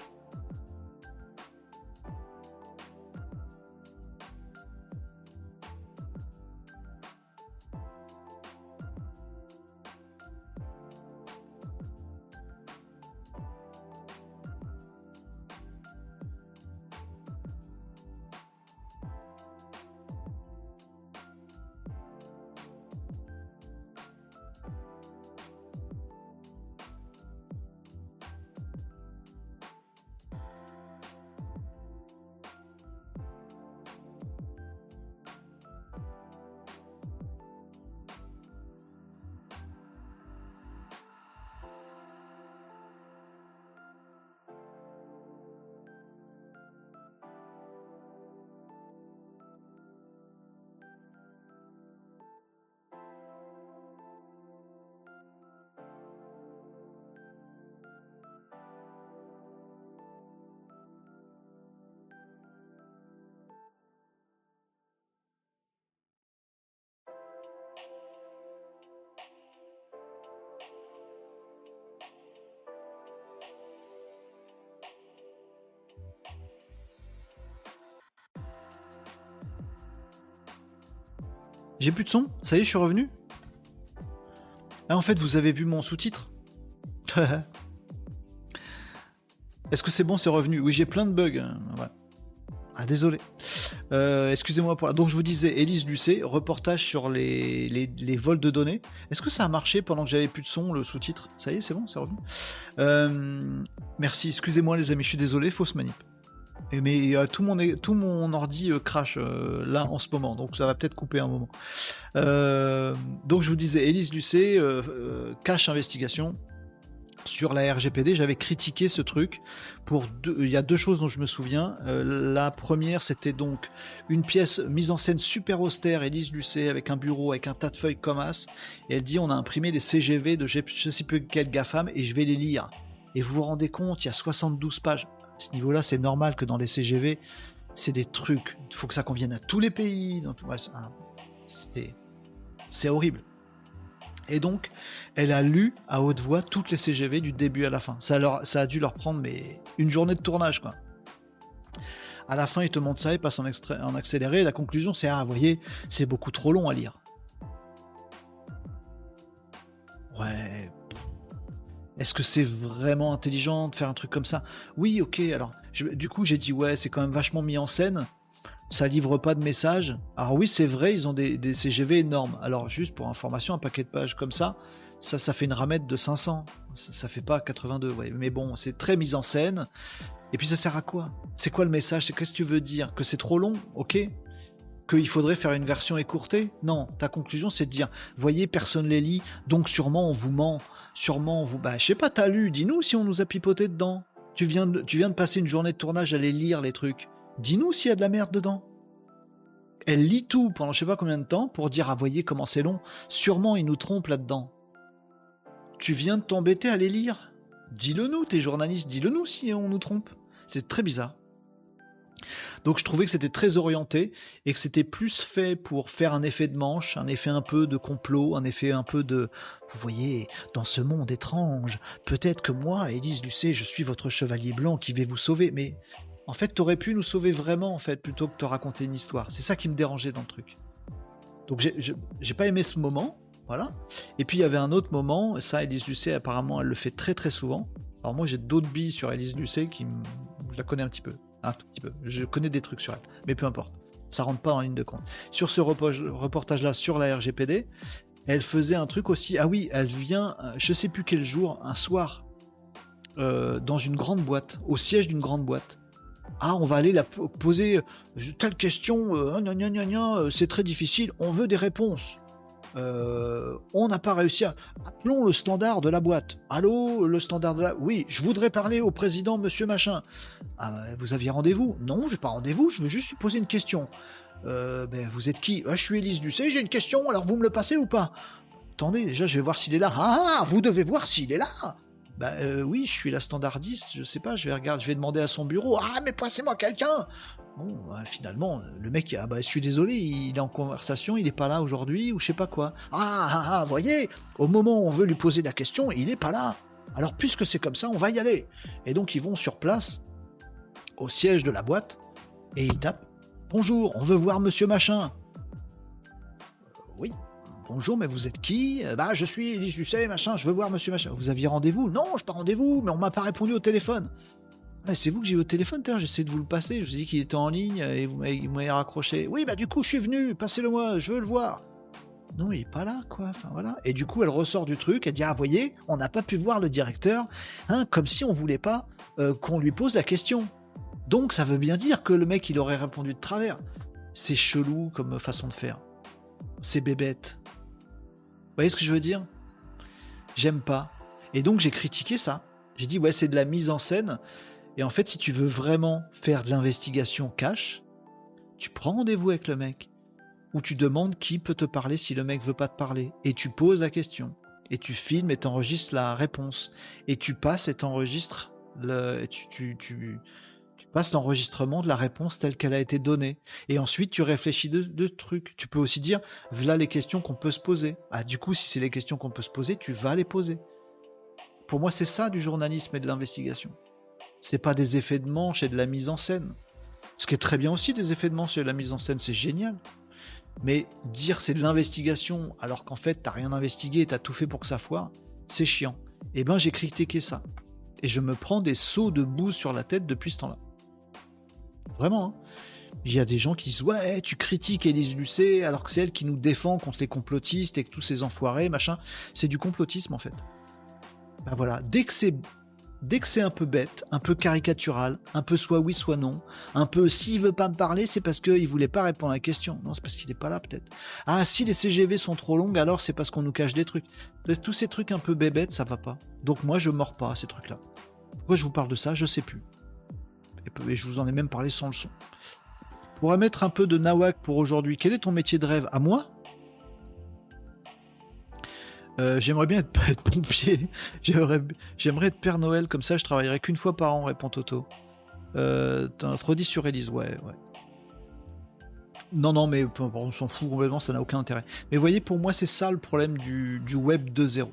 J'ai plus de son Ça y est, je suis revenu Ah, en fait, vous avez vu mon sous-titre <laughs> Est-ce que c'est bon, c'est revenu? Oui, j'ai plein de bugs. hein. Ah, désolé. Euh, Excusez-moi pour. Donc, je vous disais, Élise Lucet, reportage sur les vols de données. Est-ce que ça a marché pendant que j'avais plus de son, le sous-titre? Ça y est, c'est bon, c'est revenu. Euh, merci, excusez-moi, les amis, je suis désolé, fausse manip. Mais euh, tout, mon, tout mon ordi euh, crash euh, là en ce moment, donc ça va peut-être couper un moment. Euh, donc je vous disais, Élise Lucet, cache investigation sur la RGPD. J'avais critiqué ce truc pour. Il y a deux choses dont je me souviens. La première, c'était donc une pièce mise en scène super austère, Élise Lucet, avec un bureau, avec un tas de feuilles comme as. Et elle dit on a imprimé les CGV de je je sais plus quel GAFAM et je vais les lire. Et vous vous rendez compte, il y a 72 pages. Ce niveau-là, c'est normal que dans les CGV, c'est des trucs. Il faut que ça convienne à tous les pays. c'est horrible. Et donc, elle a lu à haute voix toutes les CGV du début à la fin. Ça, a dû leur prendre mais une journée de tournage, quoi. À la fin, ils te montrent ça, ils passent en, extrait- en accéléré. La conclusion, c'est ah, vous voyez, c'est beaucoup trop long à lire. Est-ce que c'est vraiment intelligent de faire un truc comme ça? Oui, ok. Alors, du coup, j'ai dit ouais, c'est quand même vachement mis en scène. Ça livre pas de messages. Alors oui, c'est vrai, ils ont des, des CGV énormes. Alors juste pour information, un paquet de pages comme ça, ça, ça fait une ramette de 500. Ça, ça fait pas 82. Ouais. Mais bon, c'est très mis en scène. Et puis ça sert à quoi? C'est quoi le message? C'est qu'est-ce que tu veux dire? Que c'est trop long? Ok. Qu'il faudrait faire une version écourtée? Non. Ta conclusion, c'est de dire, voyez, personne les lit, donc sûrement on vous ment. Sûrement on vous. Bah, je sais pas, t'as lu. Dis-nous si on nous a pipoté dedans. Tu viens de, tu viens de passer une journée de tournage à les lire les trucs. Dis-nous s'il y a de la merde dedans. Elle lit tout pendant je sais pas combien de temps pour dire ah voyez comment c'est long. Sûrement ils nous trompent là-dedans. Tu viens de t'embêter à les lire? Dis-le nous, t'es journaliste, dis-le nous si on nous trompe. C'est très bizarre. Donc je trouvais que c'était très orienté et que c'était plus fait pour faire un effet de manche, un effet un peu de complot, un effet un peu de vous voyez, dans ce monde étrange, peut-être que moi, Élise Lucet, je suis votre chevalier blanc qui vais vous sauver, mais en fait, t'aurais pu nous sauver vraiment, en fait, plutôt que te raconter une histoire. C'est ça qui me dérangeait dans le truc. Donc j'ai- pas aimé ce moment, voilà. Et puis il y avait un autre moment, ça, Élise Lucet, apparemment, elle le fait très très souvent. Alors moi, j'ai d'autres billes sur Élise Lucet qui, je la connais un petit peu, Je connais des trucs sur elle, mais peu importe. Ça rentre pas en ligne de compte. Sur ce repo- reportage-là sur la RGPD, elle faisait un truc aussi. Ah oui, elle vient, euh, je sais plus quel jour, un soir, euh, dans une grande boîte, au siège d'une grande boîte. Ah, on va aller la po- poser euh, telle question, c'est très difficile, on veut des réponses. Euh, on n'a pas réussi à. Appelons le standard de la boîte. Allô, le standard de la. Oui, je voudrais parler au président, monsieur machin. Ah, bah, vous aviez rendez-vous? Non, j'ai pas rendez-vous, je veux juste poser une question. Euh, ben, vous êtes qui? Ah, Je suis Élise Ducé, j'ai une question, alors vous me le passez ou pas? Attendez, déjà, je vais voir s'il est là. Ah, vous devez voir s'il est là Bah euh, oui, je suis la standardiste, je sais pas, je vais regarder, je vais demander à son bureau. Ah, mais passez-moi quelqu'un Bon, bah, finalement, le mec, ah bah je suis désolé, il est en conversation, il est pas là aujourd'hui, ou je sais pas quoi. Ah, ah, ah, voyez, au moment où on veut lui poser la question, il est pas là. Alors puisque c'est comme ça, on va y aller. Et donc ils vont sur place, au siège de la boîte, et ils tapent Bonjour, on veut voir monsieur machin. Oui. Bonjour, mais vous êtes qui? Euh, Bah, je suis Élise Lucet, machin, je veux voir monsieur machin. Vous aviez rendez-vous? Non, je pas rendez-vous, mais on m'a pas répondu au téléphone. C'est vous que j'ai eu au téléphone, j'essaie de vous le passer, je vous ai dit qu'il était en ligne et vous m'avez raccroché. Oui, bah du coup, je suis venu, passez-le moi, je veux le voir. Non, il est pas là, quoi. Enfin voilà. Et du coup, elle ressort du truc, elle dit Ah, voyez, on n'a pas pu voir le directeur, hein, comme si on voulait pas euh, qu'on lui pose la question. Donc, ça veut bien dire que le mec, il aurait répondu de travers. C'est chelou comme façon de faire. C'est bébête. Voyez ce que je veux dire? J'aime pas. Et donc, j'ai critiqué ça. J'ai dit Ouais, c'est de la mise en scène. Et en fait, si tu veux vraiment faire de l'investigation cash, tu prends rendez-vous avec le mec. Ou tu demandes qui peut te parler si le mec veut pas te parler. Et tu poses la question. Et tu filmes et t'enregistres la réponse. Et tu passes et t'enregistres le. tu, tu, tu passes l'enregistrement de la réponse telle qu'elle a été donnée. Et ensuite, tu réfléchis de, trucs. Tu peux aussi dire, voilà les questions qu'on peut se poser. Ah, du coup, si c'est les questions qu'on peut se poser, tu vas les poser. Pour moi, c'est ça du journalisme et de l'investigation. C'est pas des effets de manche et de la mise en scène. Ce qui est très bien aussi des effets de manche et de la mise en scène, c'est génial. Mais dire c'est de l'investigation alors qu'en fait t'as rien investigué et t'as tout fait pour que ça foire, c'est chiant. Et ben j'ai critiqué ça. Et je me prends des sauts de boue sur la tête depuis ce temps-là. Vraiment. hein. Il y a des gens qui disent ouais tu critiques Élise Lucet alors que c'est elle qui nous défend contre les complotistes et que tous ces enfoirés machin. C'est du complotisme en fait. Ben voilà, dès que c'est dès que c'est un peu bête, un peu caricatural, un peu soit oui, soit non, un peu s'il veut pas me parler, c'est parce qu'il voulait pas répondre à la question. Non, c'est parce qu'il n'est pas là peut-être. Ah, si les CGV sont trop longues, alors c'est parce qu'on nous cache des trucs. Tous ces trucs un peu bébêtes, ça va pas. Donc moi, je mords pas à ces trucs-là. Pourquoi je vous parle de ça? Je sais plus. Et je vous en ai même parlé sans le son. Pour mettre un peu de nawak pour aujourd'hui, quel est ton métier de rêve? À moi? Euh, J'aimerais bien être, <laughs> pompier. J'aimerais être Père Noël, comme ça je travaillerai qu'une fois par an, répond Toto. Euh, redit sur Elise, ouais, ouais. Non, non, mais on s'en fout complètement, ça n'a aucun intérêt. Mais voyez, pour moi, c'est ça le problème du, web 2.0.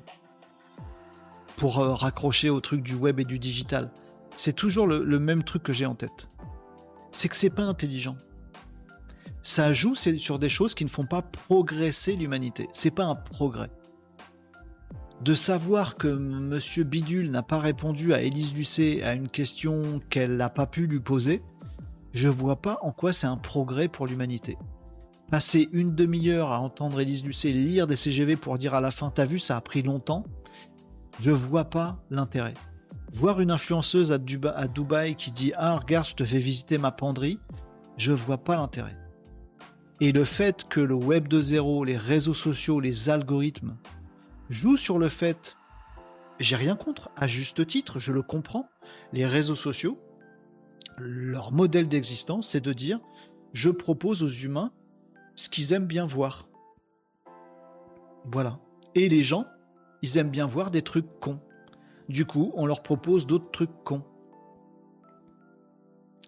Pour euh, raccrocher au truc du web et du digital. C'est toujours le même truc que j'ai en tête. C'est que c'est pas intelligent ça joue sur des choses qui ne font pas progresser l'humanité. C'est pas un progrès. De savoir que Monsieur Bidule n'a pas répondu à Élise Lucet à une question qu'elle n'a pas pu lui poser, je vois pas en quoi c'est un progrès pour l'humanité. Passer une demi-heure à entendre Élise Lucet lire des CGV pour dire à la fin T'as vu, ça a pris longtemps, je vois pas l'intérêt. Voir une influenceuse à, Dubaï qui dit Ah, regarde, je te fais visiter ma penderie, je vois pas l'intérêt. Et le fait que le web de zéro, les réseaux sociaux, les algorithmes jouent sur le fait, j'ai rien contre, à juste titre, je le comprends, les réseaux sociaux, leur modèle d'existence, c'est de dire, je propose aux humains ce qu'ils aiment bien voir. Voilà. Et les gens, ils aiment bien voir des trucs cons. Du coup, on leur propose d'autres trucs cons.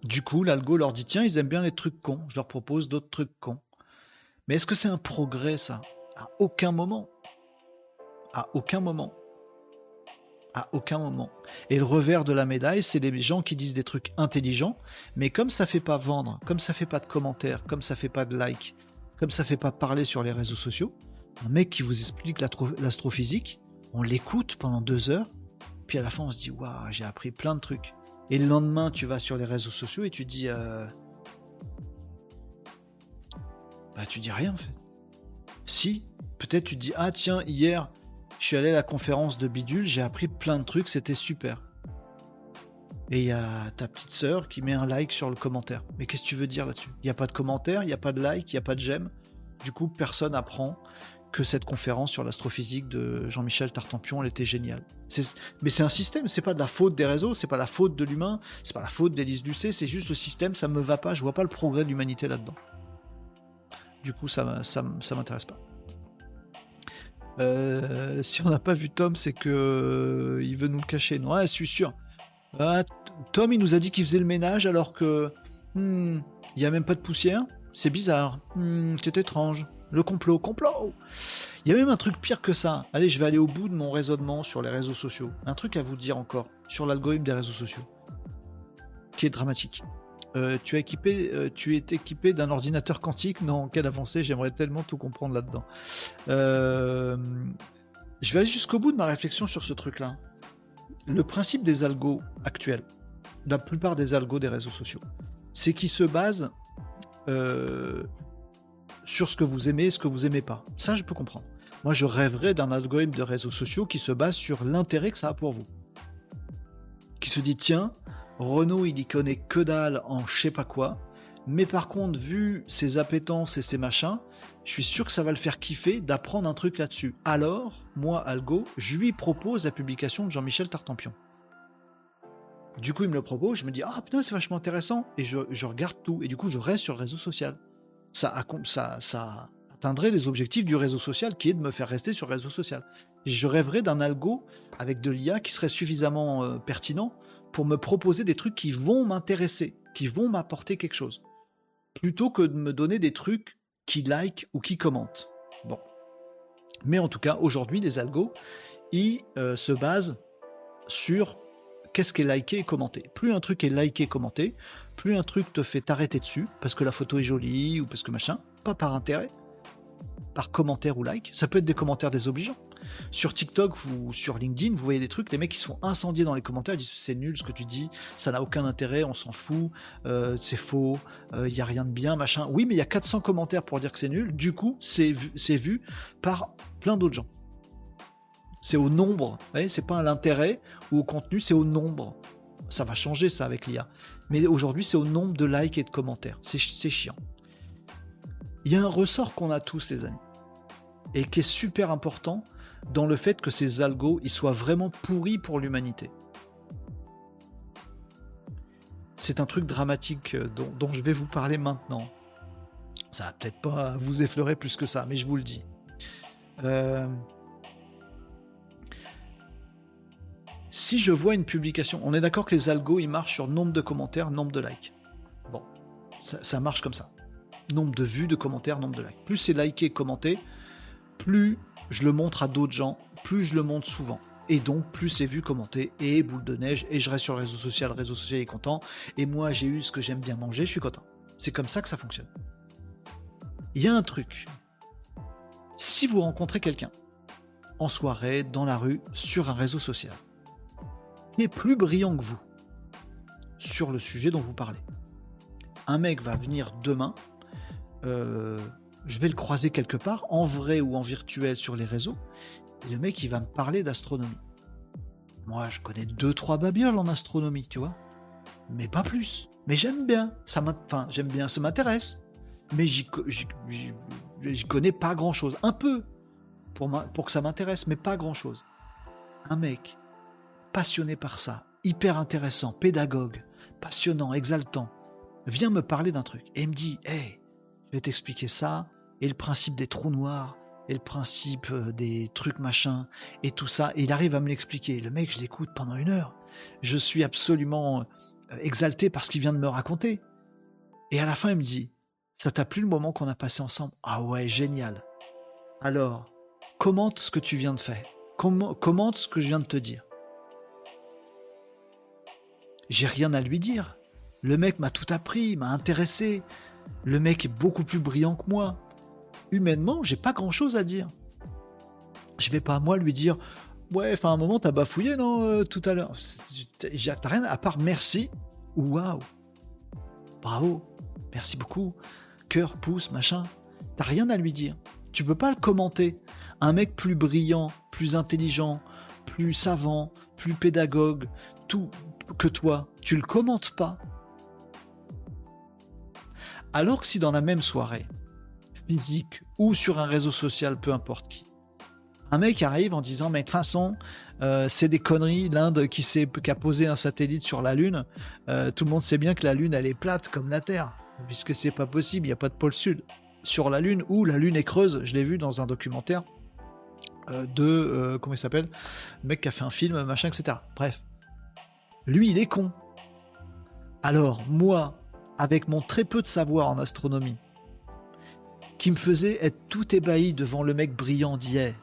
Du coup, l'algo leur dit tiens, ils aiment bien les trucs cons, je leur propose d'autres trucs cons. Mais est-ce que c'est un progrès ça? À aucun moment. À aucun moment. À aucun moment. Et le revers de la médaille, c'est les gens qui disent des trucs intelligents, mais comme ça fait pas vendre, comme ça fait pas de commentaires, comme ça fait pas de likes, comme ça fait pas parler sur les réseaux sociaux, un mec qui vous explique l'astrophysique, on l'écoute pendant deux heures, puis à la fin on se dit waouh, j'ai appris plein de trucs. Et le lendemain, tu vas sur les réseaux sociaux et tu dis euh, bah tu dis rien en fait. Si, peut-être tu dis ah tiens hier je suis allé à la conférence de Bidule, j'ai appris plein de trucs, c'était super. Et il y a ta petite sœur qui met un like sur le commentaire. Mais qu'est-ce que tu veux dire là-dessus? Il n'y a pas de commentaire, il n'y a pas de like, il n'y a pas de j'aime. Du coup, personne apprend que cette conférence sur l'astrophysique de Jean-Michel Tartampion, elle était géniale. Mais c'est un système, c'est pas de la faute des réseaux, c'est pas la faute de l'humain, c'est pas la faute d'Élise Lucet, c'est juste le système, ça me va pas, je vois pas le progrès de l'humanité là-dedans. Du coup, ça, ça, m'intéresse pas. Euh, si on n'a pas vu Tom, c'est que euh, il veut nous le cacher. Non, je suis sûr. Ah, Tom, il nous a dit qu'il faisait le ménage alors que hmm, il n'y a même pas de poussière. C'est bizarre. Hmm, c'est étrange. Le complot, complot. Il y a même un truc pire que ça. Allez, je vais aller au bout de mon raisonnement sur les réseaux sociaux. Un truc à vous dire encore sur l'algorithme des réseaux sociaux, qui est dramatique. Euh, tu, équipé, euh, tu es équipé d'un ordinateur quantique? Non, quelle avancée, j'aimerais tellement tout comprendre là-dedans. Euh, je vais aller jusqu'au bout de ma réflexion sur ce truc-là. Le principe des algos actuels, la plupart des algos des réseaux sociaux, c'est qu'ils se basent sur ce que vous aimez et ce que vous aimez pas. Ça, je peux comprendre. Moi, je rêverais d'un algorithme de réseaux sociaux qui se base sur l'intérêt que ça a pour vous. Qui se dit, tiens, Renault, il y connaît que dalle en je sais pas quoi. Mais par contre, vu ses appétences et ses machins, je suis sûr que ça va le faire kiffer d'apprendre un truc là-dessus. Alors, moi, Algo, je lui propose la publication de Jean-Michel Tartampion. Du coup, il me le propose, je me dis, ah putain, c'est vachement intéressant, et je, regarde tout, et du coup, je reste sur le réseau social. Ça, atteindrait les objectifs du réseau social qui est de me faire rester sur le réseau social. je rêverais d'un algo avec de l'IA qui serait suffisamment euh, pertinent pour me proposer des trucs qui vont m'intéresser, qui vont m'apporter quelque chose, plutôt que de me donner des trucs qui like ou qui commentent. Bon. Mais en tout cas, aujourd'hui, les algos, ils euh, se basent sur qu'est-ce qui est liké et commenté. Plus un truc est liké et commenté, plus un truc te fait t'arrêter dessus, parce que la photo est jolie ou parce que machin, pas par intérêt, par commentaire ou like. Ça peut être des commentaires désobligeants. Sur TikTok ou sur LinkedIn, vous voyez des trucs, les mecs qui se font incendier dans les commentaires, ils disent c'est nul ce que tu dis, ça n'a aucun intérêt, on s'en fout, euh, c'est faux, il euh, n'y a rien de bien, machin. Oui, mais il y a 400 commentaires pour dire que c'est nul, du coup, c'est vu, vu par plein d'autres gens. C'est au nombre. C'est pas à l'intérêt ou au contenu, c'est au nombre. Ça va changer ça avec l'IA. Mais aujourd'hui, c'est au nombre de likes et de commentaires. C'est ch- c'est chiant. Il y a un ressort qu'on a tous, les amis, et qui est super important dans le fait que ces algos ils soient vraiment pourris pour l'humanité. C'est un truc dramatique euh, dont, dont je vais vous parler maintenant. Ça va peut-être pas vous effleurer plus que ça, mais je vous le dis. Euh, Si je vois une publication, on est d'accord que les algos ils marchent sur nombre de commentaires, nombre de likes. Bon, ça, marche comme ça. Nombre de vues, de commentaires, nombre de likes. Plus c'est liké, commenté, plus je le montre à d'autres gens, plus je le montre souvent. Et donc, plus c'est vu, commenté, et boule de neige, et je reste sur le réseau social, le réseau social est content, et moi j'ai eu ce que j'aime bien manger, je suis content. C'est comme ça que ça fonctionne. Il y a un truc. Si vous rencontrez quelqu'un, en soirée, dans la rue, sur un réseau social, plus brillant que vous, sur le sujet dont vous parlez, un mec va venir demain, euh, je vais le croiser quelque part, en vrai ou en virtuel sur les réseaux, et le mec il va me parler d'astronomie. Moi je connais deux trois babioles en astronomie, tu vois, mais pas plus. Mais j'aime bien, ça enfin j'aime bien, ça m'intéresse, mais j'y co- j'y- j'y- j'y connais pas grand chose, un peu pour, pour que ça m'intéresse, mais pas grand chose. Un mec passionné par ça, hyper intéressant, pédagogue, passionnant, exaltant, vient me parler d'un truc et me dit Hey, je vais t'expliquer ça, et le principe des trous noirs, et le principe euh, des trucs machin, et tout ça. Et il arrive à me l'expliquer. Le mec, je l'écoute pendant une heure. Je suis absolument euh, exalté par ce qu'il vient de me raconter. Et à la fin, il me dit Ça t'a plu le moment qu'on a passé ensemble? Ah ouais, génial. Alors, commente ce que tu viens de faire. Comment- commente ce que je viens de te dire. J'ai rien à lui dire. Le mec m'a tout appris, m'a intéressé. Le mec est beaucoup plus brillant que moi. Humainement, j'ai pas grand chose à dire. Je vais pas moi lui dire Ouais, enfin, à un moment, t'as bafouillé, non, euh, tout à l'heure T'as rien à part merci ou waouh. Bravo, merci beaucoup. Cœur, pouce, machin. T'as rien à lui dire. Tu peux pas le commenter. Un mec plus brillant, plus intelligent, plus savant, plus pédagogue, tout que toi, tu le commentes pas. Alors que si dans la même soirée, physique ou sur un réseau social, peu importe qui, un mec arrive en disant mais de toute euh, c'est des conneries l'Inde qui, qui a posé un satellite sur la Lune euh, tout le monde sait bien que la Lune elle est plate comme la Terre puisque c'est pas possible il n'y a pas de pôle sud. Sur la Lune ou la Lune est creuse je l'ai vu dans un documentaire euh, de comment il s'appelle? Le mec qui a fait un film machin etc bref lui il est con alors moi avec mon très peu de savoir en astronomie qui me faisait être tout ébahi devant le mec brillant d'hier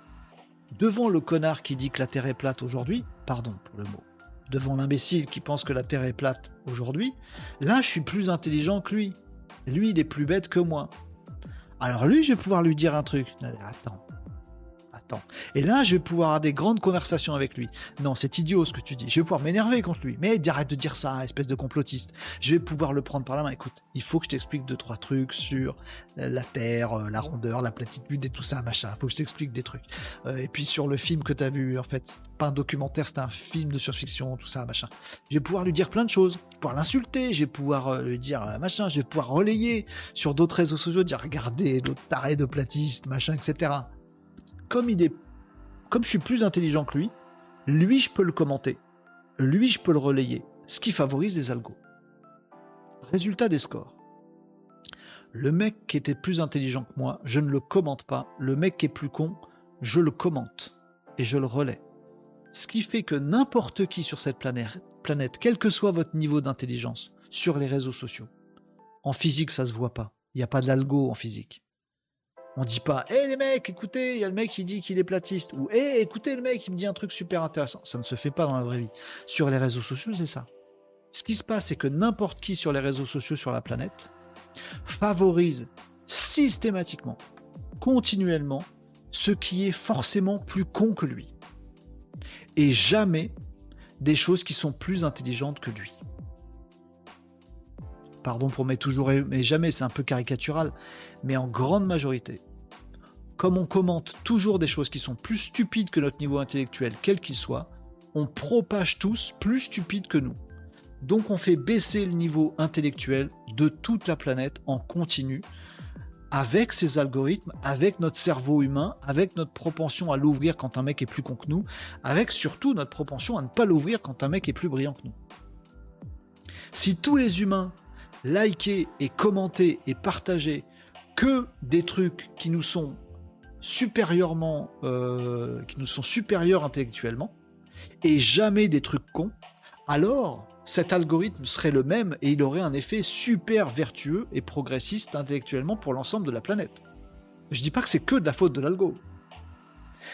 devant le connard qui dit que la Terre est plate aujourd'hui, pardon pour le mot, devant l'imbécile qui pense que la Terre est plate aujourd'hui, là je suis plus intelligent que lui. Lui il est plus bête que moi. Alors lui je vais pouvoir lui dire un truc. Attends. Et là je vais pouvoir avoir des grandes conversations avec lui. Non c'est idiot ce que tu dis. Je vais pouvoir m'énerver contre lui. Mais arrête de dire ça, espèce de complotiste. Je vais pouvoir le prendre par la main. Écoute, il faut que je t'explique deux trois trucs sur euh, la Terre, euh, la rondeur, la platitude et tout ça, machin. Faut que je t'explique des trucs. Euh, et puis sur le film que tu as vu, en fait, pas un documentaire, c'était un film de science-fiction, tout ça, machin. Je vais pouvoir lui dire plein de choses, pouvoir l'insulter, je vais pouvoir lui dire machin, je vais pouvoir relayer sur d'autres réseaux sociaux, dire regardez l'autre taré de platiste, machin, etc. Comme je suis plus intelligent que lui, lui je peux le commenter, lui je peux le relayer, ce qui favorise les algos. Résultat des scores. Le mec qui était plus intelligent que moi, je ne le commente pas. Le mec qui est plus con, je le commente et je le relais. Ce qui fait que n'importe qui sur cette planète, quel que soit votre niveau d'intelligence, sur les réseaux sociaux, en physique ça se voit pas. Il n'y a pas de l'algo en physique. On dit pas, hé les mecs, écoutez, il y a le mec qui dit qu'il est platiste, ou hé, écoutez le mec, il me dit un truc super intéressant. Ça ne se fait pas dans la vraie vie. Sur les réseaux sociaux, c'est ça. Ce qui se passe, c'est que n'importe qui sur les réseaux sociaux sur la planète favorise systématiquement, continuellement, ce qui est forcément plus con que lui. Et jamais des choses qui sont plus intelligentes que lui. Pardon pour mes toujours et mais jamais, c'est un peu caricatural, mais en grande majorité. comme on commente toujours des choses qui sont plus stupides que notre niveau intellectuel, quel qu'il soit, on propage tous plus stupides que nous. Donc on fait baisser le niveau intellectuel de toute la planète en continu avec ces algorithmes, avec notre cerveau humain, avec notre propension à l'ouvrir quand un mec est plus con que nous, avec surtout notre propension à ne pas l'ouvrir quand un mec est plus brillant que nous. Si tous les humains likaient et commentaient et partageaient que des trucs qui nous sont supérieurement, euh, qui nous sont supérieurs intellectuellement, et jamais des trucs cons, alors cet algorithme serait le même et il aurait un effet super vertueux et progressiste intellectuellement pour l'ensemble de la planète. Je dis pas que c'est que de la faute de l'algo.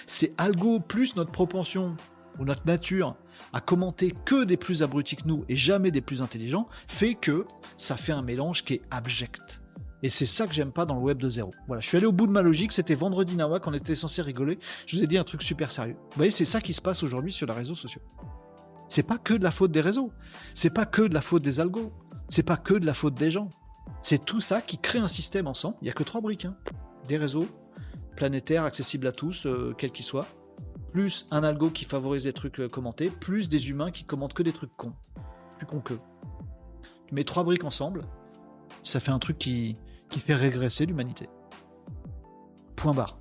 C'est algo plus notre propension ou notre nature à commenter que des plus abrutis que nous et jamais des plus intelligents fait que ça fait un mélange qui est abject. Et c'est ça que j'aime pas dans le web de zéro. Voilà, je suis allé au bout de ma logique, c'était vendredi Nawak, on était censé rigoler, je vous ai dit un truc super sérieux. Vous voyez, c'est ça qui se passe aujourd'hui sur les réseaux sociaux. C'est pas que de la faute des réseaux, c'est pas que de la faute des algos, c'est pas que de la faute des gens. C'est tout ça qui crée un système ensemble. Il n'y a que trois briques. hein. Des réseaux planétaires accessibles à tous, euh, quels qu'ils soient, plus un algo qui favorise des trucs euh, commentés, plus des humains qui commentent que des trucs cons. Plus cons qu'eux. Tu mets trois briques ensemble, ça fait un truc qui, fait régresser l'humanité. Point barre.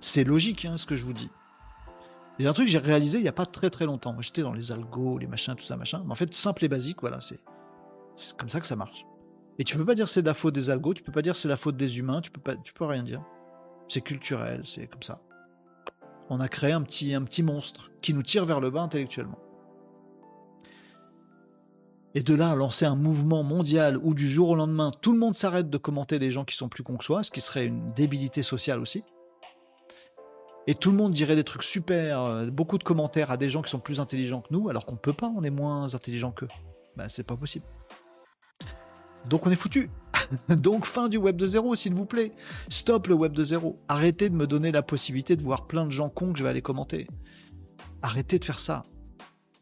C'est logique hein, ce que je vous dis. Il y a un truc que j'ai réalisé il n'y a pas très très longtemps. J'étais dans les algos, les machins, tout ça, machin. Mais en fait, simple et basique, voilà, c'est comme ça que ça marche. Et tu peux pas dire c'est la faute des algos, tu peux pas dire c'est la faute des humains, tu peux pas, tu peux rien dire. C'est culturel, c'est comme ça. On a créé un petit, monstre qui nous tire vers le bas intellectuellement. Et de là, lancer un mouvement mondial où du jour au lendemain, tout le monde s'arrête de commenter des gens qui sont plus cons que soi, ce qui serait une débilité sociale aussi. Et tout le monde dirait des trucs super, euh, beaucoup de commentaires à des gens qui sont plus intelligents que nous, alors qu'on peut pas, on est moins intelligent qu'eux. Ben, c'est pas possible. Donc on est foutu. <laughs> Donc fin du web de zéro, s'il vous plaît. Stop le web de zéro. Arrêtez de me donner la possibilité de voir plein de gens cons que je vais aller commenter. Arrêtez de faire ça.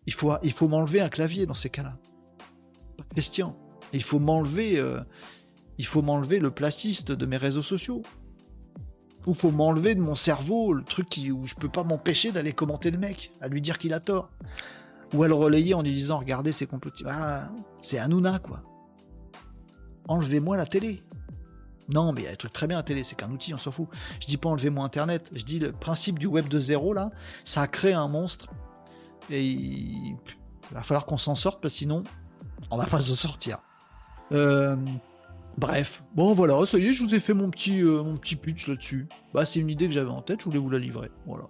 Il faut, m'enlever un clavier dans ces cas-là. Pas question. Il faut m'enlever, euh, il faut m'enlever le plastiste de mes réseaux sociaux. Ou faut m'enlever de mon cerveau le truc qui, où je peux pas m'empêcher d'aller commenter le mec, à lui dire qu'il a tort. Ou à le relayer en lui disant regardez c'est complètement. Ah, c'est Hanouna quoi. Enlevez-moi la télé. Non, mais il y a des trucs très bien à la télé, c'est qu'un outil, on s'en fout. Je dis pas enlevez-moi Internet, je dis le principe du web de zéro là, ça a créé un monstre et il, va falloir qu'on s'en sorte parce que sinon on va pas s'en sortir. Euh, bref, bon voilà, ça y est, je vous ai fait mon petit, euh, mon petit pitch là-dessus. Bah, c'est une idée que j'avais en tête, je voulais vous la livrer. Voilà.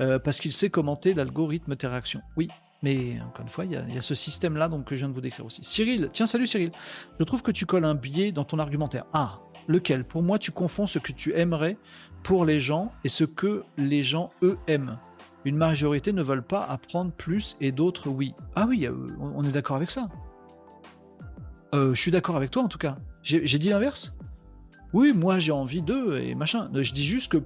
Euh, parce qu'il sait commenter l'algorithme tes réactions. Oui, mais encore une fois, il y a, ce système-là que je viens de vous décrire aussi. Cyril, tiens, salut Cyril. Je trouve que tu colles un biais dans ton argumentaire. Ah, lequel? Pour moi, tu confonds ce que tu aimerais pour les gens et ce que les gens, eux, aiment. Une majorité ne veulent pas apprendre plus et d'autres, oui. Ah oui, euh, on est d'accord avec ça. Euh, je suis d'accord avec toi en tout cas. J'ai dit l'inverse Oui, moi j'ai envie d'eux et machin. Je dis juste que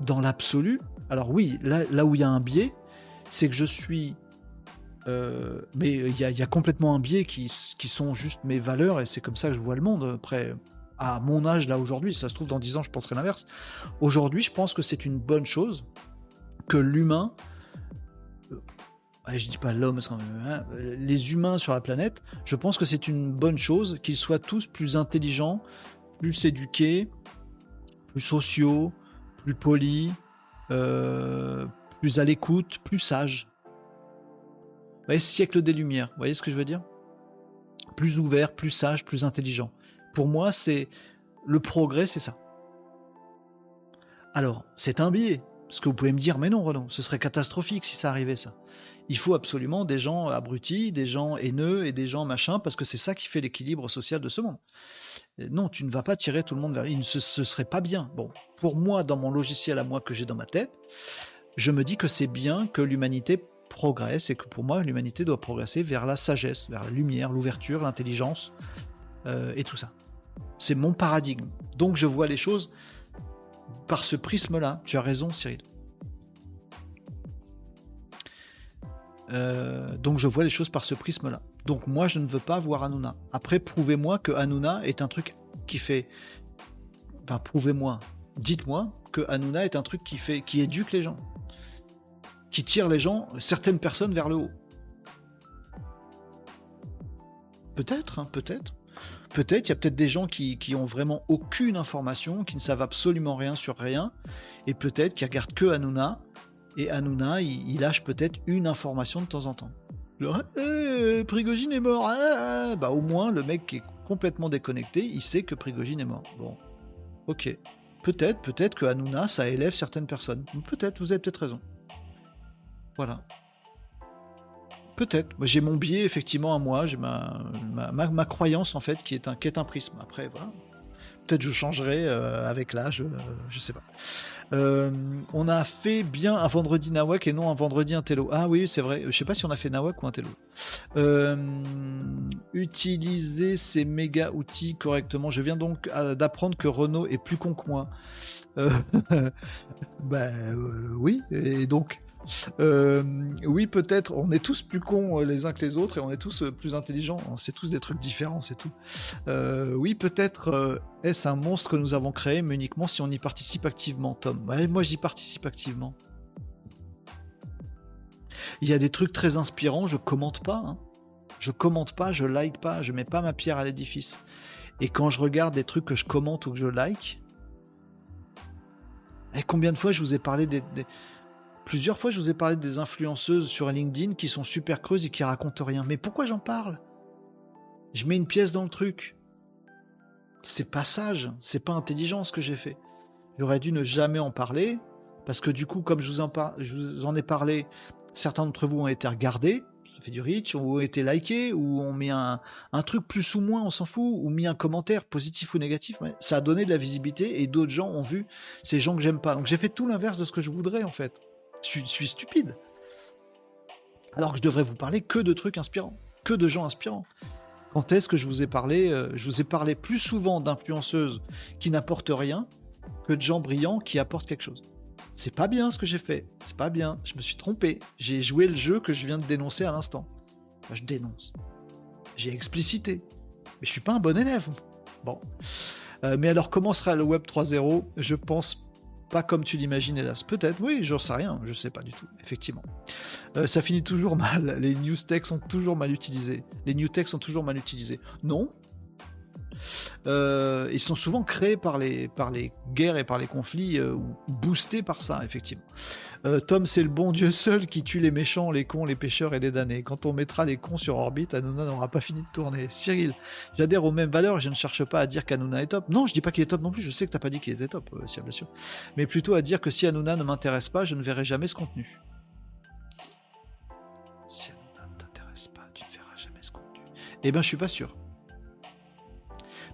dans l'absolu, alors oui, là où il y a un biais, c'est que je suis. euh, mais il y, a- complètement un biais qui, qui sont juste mes valeurs et c'est comme ça que je vois le monde. Après, à mon âge là aujourd'hui, ça se trouve dans 10 ans, je penserai l'inverse. Aujourd'hui, je pense que c'est une bonne chose que l'humain. euh, je dis pas l'homme, hein, les humains sur la planète, je pense que c'est une bonne chose qu'ils soient tous plus intelligents, plus éduqués, plus sociaux, plus polis, euh, plus à l'écoute, plus sages. Vous voyez, siècle des Lumières, vous voyez ce que je veux dire? Plus ouvert, plus sage, plus intelligent. Pour moi, c'est le progrès, c'est ça. Alors, c'est un biais. Parce que vous pouvez me dire, mais non, Renaud, ce serait catastrophique si ça arrivait, ça. Il faut absolument des gens abrutis, des gens haineux et des gens machin, parce que c'est ça qui fait l'équilibre social de ce monde. Non, tu ne vas pas tirer tout le monde vers. Se, ce serait pas bien. Bon, pour moi, dans mon logiciel à moi que j'ai dans ma tête, je me dis que c'est bien que l'humanité progresse et que pour moi, l'humanité doit progresser vers la sagesse, vers la lumière, l'ouverture, l'intelligence euh, et tout ça. C'est mon paradigme. Donc je vois les choses par ce prisme-là. Tu as raison, Cyril. Euh, donc je vois les choses par ce prisme-là. Donc moi je ne veux pas voir Hanouna. Après prouvez-moi que Hanouna est un truc qui fait enfin prouvez-moi, dites-moi que Hanouna est un truc qui fait, qui éduque les gens, qui tire les gens, certaines personnes vers le haut. Peut-être, hein, peut-être. Peut-être, il y a peut-être des gens qui, qui ont vraiment aucune information, qui ne savent absolument rien sur rien, et peut-être qui regardent que Hanouna, et Hanouna, il, lâche peut-être une information de temps en temps. Genre, Eh, Prigogine est mort, ah, ah. bah au moins le mec qui est complètement déconnecté, il sait que Prigogine est mort. Bon, ok. Peut-être, peut-être que Hanouna, ça élève certaines personnes. Peut-être, vous avez peut-être raison. Voilà. Peut-être. J'ai mon biais, effectivement, à moi. J'ai ma, ma, ma- croyance, en fait, qui est un, qui est un prisme. Après, voilà. Peut-être je changerai euh, avec l'âge, euh, je sais pas. Euh, on a fait bien un vendredi Nawak et non un vendredi Intello. Ah oui, c'est vrai. Je sais pas si on a fait Nawak ou Intello. Euh, utiliser ces méga outils correctement. Je viens donc d'apprendre que Renault est plus con que moi. <laughs> Bah oui, et donc euh, oui, peut-être. On est tous plus cons euh, les uns que les autres et on est tous euh, plus intelligents. C'est tous des trucs différents, c'est tout. Oui, peut-être est-ce un monstre que nous avons créé, mais uniquement si on y participe activement, Tom? Moi, j'y participe activement. Il y a des trucs très inspirants, je commente pas. hein. Je commente pas, je like pas, je mets pas ma pierre à l'édifice. Et quand je regarde des trucs que je commente ou que je like, et combien de fois je vous ai parlé des- Plusieurs fois, je vous ai parlé des influenceuses sur LinkedIn qui sont super creuses et qui racontent rien. Mais pourquoi j'en parle? Je mets une pièce dans le truc. C'est pas sage, c'est pas intelligent ce que j'ai fait. J'aurais dû ne jamais en parler, parce que du coup, comme je vous en, ai parlé, certains d'entre vous ont été regardés, ça fait du reach, ou ont été likés, ou ont mis un, truc plus ou moins, on s'en fout, ou mis un commentaire positif ou négatif, ça a donné de la visibilité et d'autres gens ont vu ces gens que j'aime pas. Donc j'ai fait tout l'inverse de ce que je voudrais en fait. Je suis, stupide. Alors que je devrais vous parler que de trucs inspirants, que de gens inspirants. Quand est-ce que je vous ai parlé euh, Je vous ai parlé plus souvent d'influenceuses qui n'apportent rien que de gens brillants qui apportent quelque chose. C'est pas bien ce que j'ai fait, c'est pas bien, je me suis trompé. J'ai joué le jeu que je viens de dénoncer à l'instant. Je dénonce. J'ai explicité. Mais je suis pas un bon élève. Bon. Euh, mais alors, comment sera le Web 3.0 Je pense pas comme tu l'imagines, hélas. Peut-être, oui, j'en sais rien, je sais pas du tout, effectivement. Euh, ça finit toujours <laughs> mal, les news tech sont toujours mal utilisés. Les new tech sont toujours mal utilisés. Non. Euh, ils sont souvent créés par les, par les guerres et par les conflits, euh, ou boostés par ça, effectivement. Euh, Tom, c'est le bon Dieu seul qui tue les méchants, les cons, les pêcheurs et les damnés. Quand on mettra les cons sur orbite, Hanouna n'aura pas fini de tourner. Cyril, j'adhère aux mêmes valeurs, je ne cherche pas à dire qu'Hanouna est top. Non, je dis pas qu'il est top non plus, je sais que t'as pas dit qu'il était top, euh, bien sûr. Mais plutôt à dire que si Hanouna ne m'intéresse pas, je ne verrai jamais ce contenu. Si Hanouna ne t'intéresse pas, tu ne verras jamais ce contenu. Eh ben, je suis pas sûr.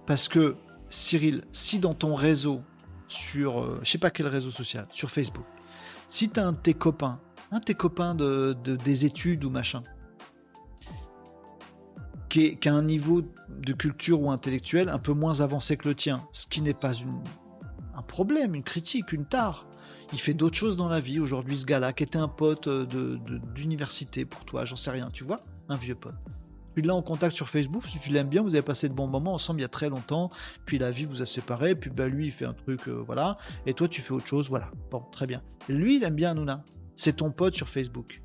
Parce que, Cyril, si dans ton réseau, sur, euh, je sais pas quel réseau social, sur Facebook, si t'as un de tes copains, un de tes copains de, de- des études ou machin, qui, a un niveau de culture ou intellectuel un peu moins avancé que le tien, ce qui n'est pas une- un problème, une critique, une tare. Il fait d'autres choses dans la vie aujourd'hui, ce gars-là, qui était un pote euh, de- de- d'université pour toi, j'en sais rien, tu vois, un vieux pote. L'as en contact sur Facebook, si tu l'aimes bien, vous avez passé de bons moments ensemble il y a très longtemps, puis la vie vous a séparés, puis bah, lui il fait un truc, euh, voilà, et toi tu fais autre chose, voilà. Bon, très bien. Lui il aime bien Hanouna, c'est ton pote sur Facebook.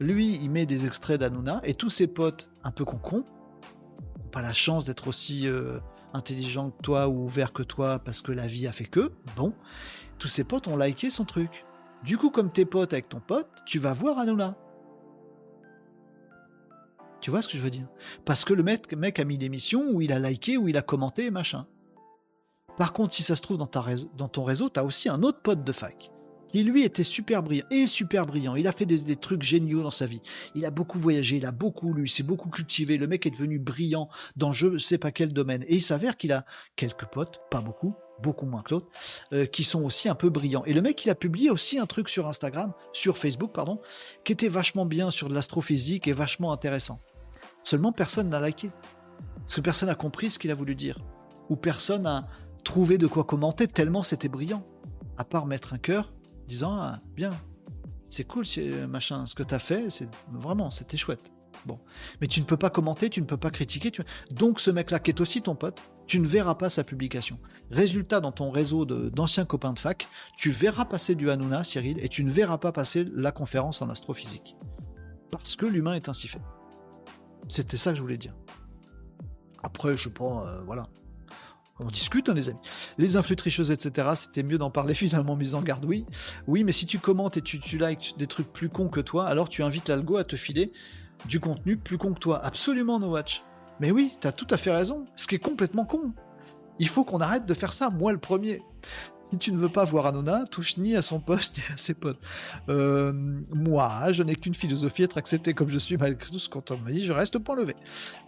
Lui il met des extraits d'Hanouna, et tous ses potes, un peu concons, n'ont pas la chance d'être aussi euh, intelligents que toi ou ouverts que toi parce que la vie a fait que, bon, tous ses potes ont liké son truc. Du coup, comme t'es pote avec ton pote, tu vas voir Hanouna. Tu vois ce que je veux dire? Parce que le mec, a mis l'émission où il a liké, où il a commenté machin. Par contre, si ça se trouve dans, ta dans ton réseau, t'as aussi un autre pote de fac qui lui était super brillant et super brillant. Il a fait des, trucs géniaux dans sa vie. Il a beaucoup voyagé, il a beaucoup lu, s'est beaucoup cultivé. Le mec est devenu brillant dans je sais pas quel domaine. Et il s'avère qu'il a quelques potes, pas beaucoup, beaucoup moins que l'autre, euh, qui sont aussi un peu brillants. Et le mec, il a publié aussi un truc sur Instagram, sur Facebook, pardon, qui était vachement bien sur de l'astrophysique et vachement intéressant. Seulement personne n'a liké. Parce que personne n'a compris ce qu'il a voulu dire. Ou personne n'a trouvé de quoi commenter tellement c'était brillant. À part mettre un cœur, disant ah, bien, c'est cool, c'est machin, ce que t'as fait, c'est vraiment, c'était chouette. Bon, mais tu ne peux pas commenter, tu ne peux pas critiquer. Donc ce mec-là qui est aussi ton pote, tu ne verras pas sa publication. Résultat, dans ton réseau d'anciens copains de fac, tu verras passer du Hanouna, Cyril, et tu ne verras pas passer la conférence en astrophysique. Parce que l'humain est ainsi fait. C'était ça que je voulais dire. Après, je pas, euh, voilà. On discute, hein, les amis. Les influx tricheuses, etc., c'était mieux d'en parler <laughs> finalement, mise en garde, oui. Oui, mais si tu commentes et tu, tu likes des trucs plus cons que toi, alors tu invites l'algo à te filer du contenu plus con que toi. Absolument, No Watch. Mais oui, t'as tout à fait raison. Ce qui est complètement con. Il faut qu'on arrête de faire ça, moi le premier. Si tu ne veux pas voir Anona, touche ni à son poste <laughs> ni à ses potes. Euh, moi, je n'ai qu'une philosophie, être accepté comme je suis malgré tout ce qu'on m'a dit, je reste point levé.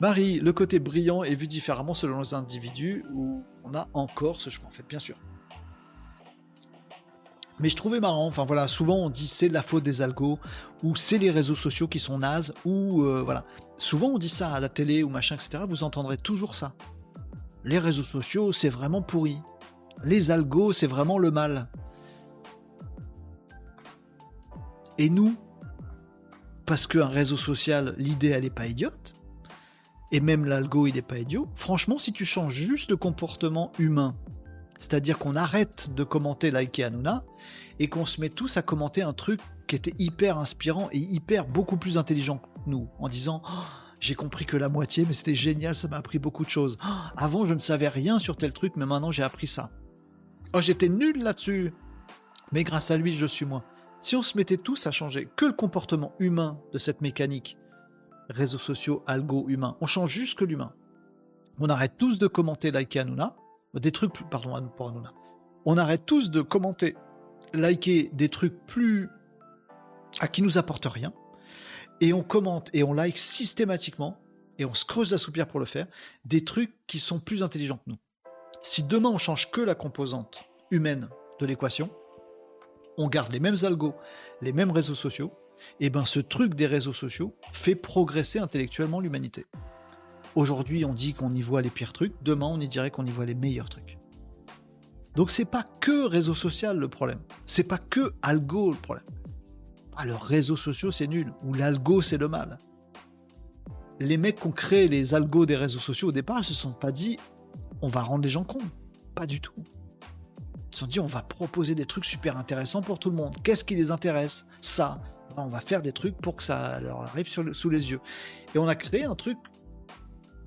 Marie, le côté brillant est vu différemment selon les individus où on a encore ce choix, en fait, bien sûr. Mais je trouvais marrant, enfin voilà, souvent on dit c'est la faute des algos, ou c'est les réseaux sociaux qui sont nazes, ou euh, voilà. Souvent on dit ça à la télé ou machin, etc. Vous entendrez toujours ça. Les réseaux sociaux, c'est vraiment pourri. Les algos, c'est vraiment le mal. Et nous, parce qu'un réseau social, l'idée, elle n'est pas idiote, et même l'algo, il n'est pas idiot, franchement, si tu changes juste le comportement humain, c'est-à-dire qu'on arrête de commenter, liker Hanouna, et qu'on se met tous à commenter un truc qui était hyper inspirant et hyper beaucoup plus intelligent que nous, en disant Oh, j'ai compris que la moitié, mais c'était génial, ça m'a appris beaucoup de choses. Oh, avant, je ne savais rien sur tel truc, mais maintenant j'ai appris ça. Oh, j'étais nul là-dessus, mais grâce à lui, je suis moi. Si on se mettait tous à changer que le comportement humain de cette mécanique, réseaux sociaux, algo, humain, on change juste que l'humain. On arrête tous de commenter, liker Hanouna, des trucs, plus- pardon, pour Hanouna. On arrête tous de commenter, liker des trucs plus à qui nous apportent rien, et on commente et on like systématiquement, et on se creuse la soupière pour le faire, des trucs qui sont plus intelligents que nous. Si demain on change que la composante humaine de l'équation, on garde les mêmes algos, les mêmes réseaux sociaux, et ben ce truc des réseaux sociaux fait progresser intellectuellement l'humanité. Aujourd'hui, on dit qu'on y voit les pires trucs, demain on y dirait qu'on y voit les meilleurs trucs. Donc c'est pas que réseau social le problème, c'est pas que algo le problème. Ah, le réseaux sociaux c'est nul, ou l'algo c'est le mal. Les mecs qui ont créé les algos des réseaux sociaux au départ, ils se sont pas dit on va rendre les gens cons. Pas du tout. Ils se dit on va proposer des trucs super intéressants pour tout le monde. Qu'est-ce qui les intéresse? Ça. Ben, on va faire des trucs pour que ça leur arrive sous les yeux. Et on a créé un truc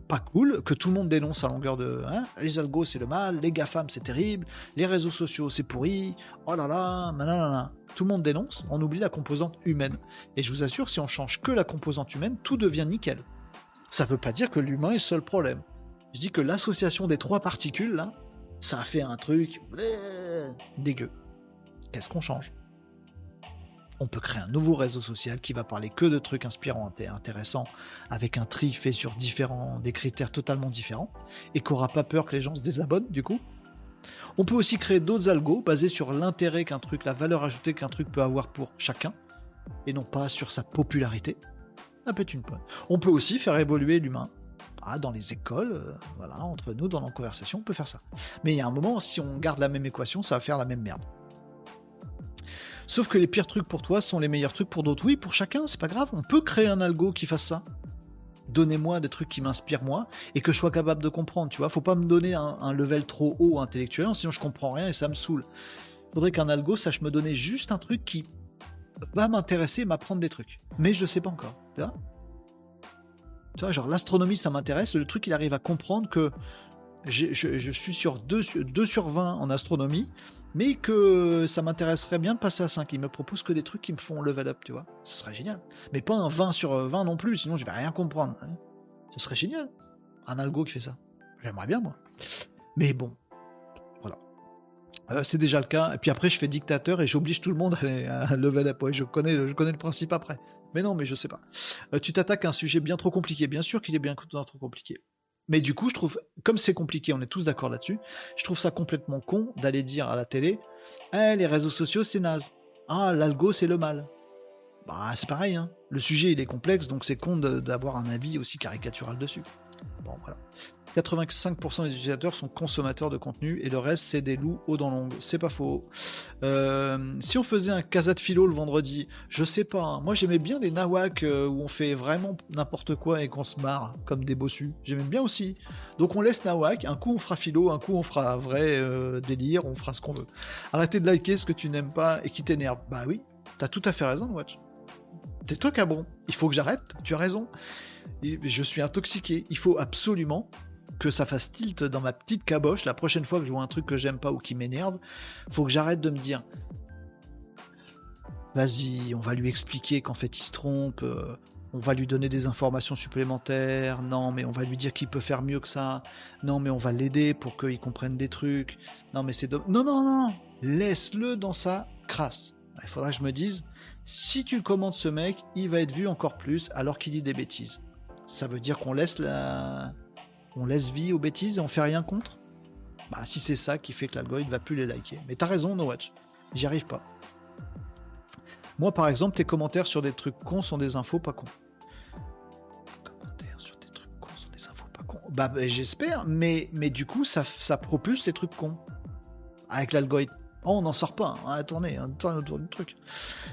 pas cool que tout le monde dénonce à longueur de hein, les algos c'est le mal, les GAFAM c'est terrible, les réseaux sociaux c'est pourri, oh là là, nanana. Tout le monde dénonce, on oublie la composante humaine. Et je vous assure, si on change que la composante humaine, tout devient nickel. Ça veut pas dire que l'humain est seul problème. Je dis que l'association des trois particules là, ça a fait un truc dégueu. Qu'est-ce qu'on change? On peut créer un nouveau réseau social qui va parler que de trucs inspirants et intéressants, avec un tri fait sur différents, des critères totalement différents, et qui n'aura pas peur que les gens se désabonnent du coup. On peut aussi créer d'autres algos basés sur l'intérêt qu'un truc, la valeur ajoutée qu'un truc peut avoir pour chacun, et non pas sur sa popularité. Ça peut une bonne. On peut aussi faire évoluer l'humain. Ah, dans les écoles, euh, voilà, entre nous, dans nos conversations, on peut faire ça. Mais il y a un moment, si on garde la même équation, ça va faire la même merde. Sauf que les pires trucs pour toi sont les meilleurs trucs pour d'autres. Oui, pour chacun, c'est pas grave. On peut créer un algo qui fasse ça. Donnez-moi des trucs qui m'inspirent moi et que je sois capable de comprendre. Tu vois, faut pas me donner un, un level trop haut intellectuellement, sinon je comprends rien et ça me saoule. Faudrait qu'un algo sache me donner juste un truc qui va m'intéresser, et m'apprendre des trucs. Mais je sais pas encore. Tu vois Genre l'astronomie, ça m'intéresse. Le truc, il arrive à comprendre que je, suis sur 2, sur 2 sur 20 en astronomie mais que ça m'intéresserait bien de passer à 5. Il me propose que des trucs qui me font level up, tu vois. Ce serait génial. Mais pas un 20 sur 20 non plus, sinon je vais rien comprendre. hein. Ce serait génial. Un algo qui fait ça. J'aimerais bien, moi. Mais bon. Voilà. Euh, c'est déjà le cas. Et puis après, je fais dictateur et j'oblige tout le monde à, aller- à level up. Ouais, je connais, je connais le principe après. Mais non, mais je sais pas. Euh, tu t'attaques à un sujet bien trop compliqué. Bien sûr qu'il est bien trop compliqué. Mais du coup, je trouve, comme c'est compliqué, on est tous d'accord là-dessus, je trouve ça complètement con d'aller dire à la télé Eh, les réseaux sociaux, c'est naze. Ah, l'algo, c'est le mal. Bah, c'est pareil, hein. Le sujet, il est complexe, donc c'est con d'avoir un avis aussi caricatural dessus. Bon, voilà. 85% des utilisateurs sont consommateurs de contenu et le reste, c'est des loups aux dents longues. C'est pas faux. Euh, si on faisait un casa de philo le vendredi, je sais pas. hein. Moi, j'aimais bien les nawak euh, où on fait vraiment n'importe quoi et qu'on se marre comme des bossus. J'aimais bien aussi. Donc on laisse nawak. Un coup, on fera philo, un coup, on fera vrai euh, délire, on fera ce qu'on veut. Arrêtez de liker ce que tu n'aimes pas et qui t'énerve. Bah oui, t'as tout à fait raison, Watch. Qui as bon. Il faut que j'arrête. Tu as raison. Je suis intoxiqué. Il faut absolument que ça fasse tilt dans ma petite caboche la prochaine fois que je vois un truc que j'aime pas ou qui m'énerve. Faut que j'arrête de me dire vas-y, on va lui expliquer qu'en fait il se trompe. euh, on va lui donner des informations supplémentaires. Non, mais on va lui dire qu'il peut faire mieux que ça. Non, mais on va l'aider pour qu'il comprenne des trucs. Non, mais c'est dom- non, non, non. Laisse-le dans sa crasse. Il faudra que je me dise si tu commandes ce mec, il va être vu encore plus alors qu'il dit des bêtises. Ça veut dire qu'on laisse la, on laisse vie aux bêtises et on fait rien contre? Bah si c'est ça qui fait que l'algorithme va plus les liker. Mais t'as raison, No Watch. J'y arrive pas. Moi, par exemple, tes commentaires sur des trucs cons sont des infos pas cons. Commentaires sur des trucs cons sont des infos pas cons. Bah, bah, j'espère, mais, mais du coup, ça, ça propulse les trucs cons. Avec l'algorithme. Oh, on n'en sort pas. Hein. Tournez, hein, tourne autour du truc.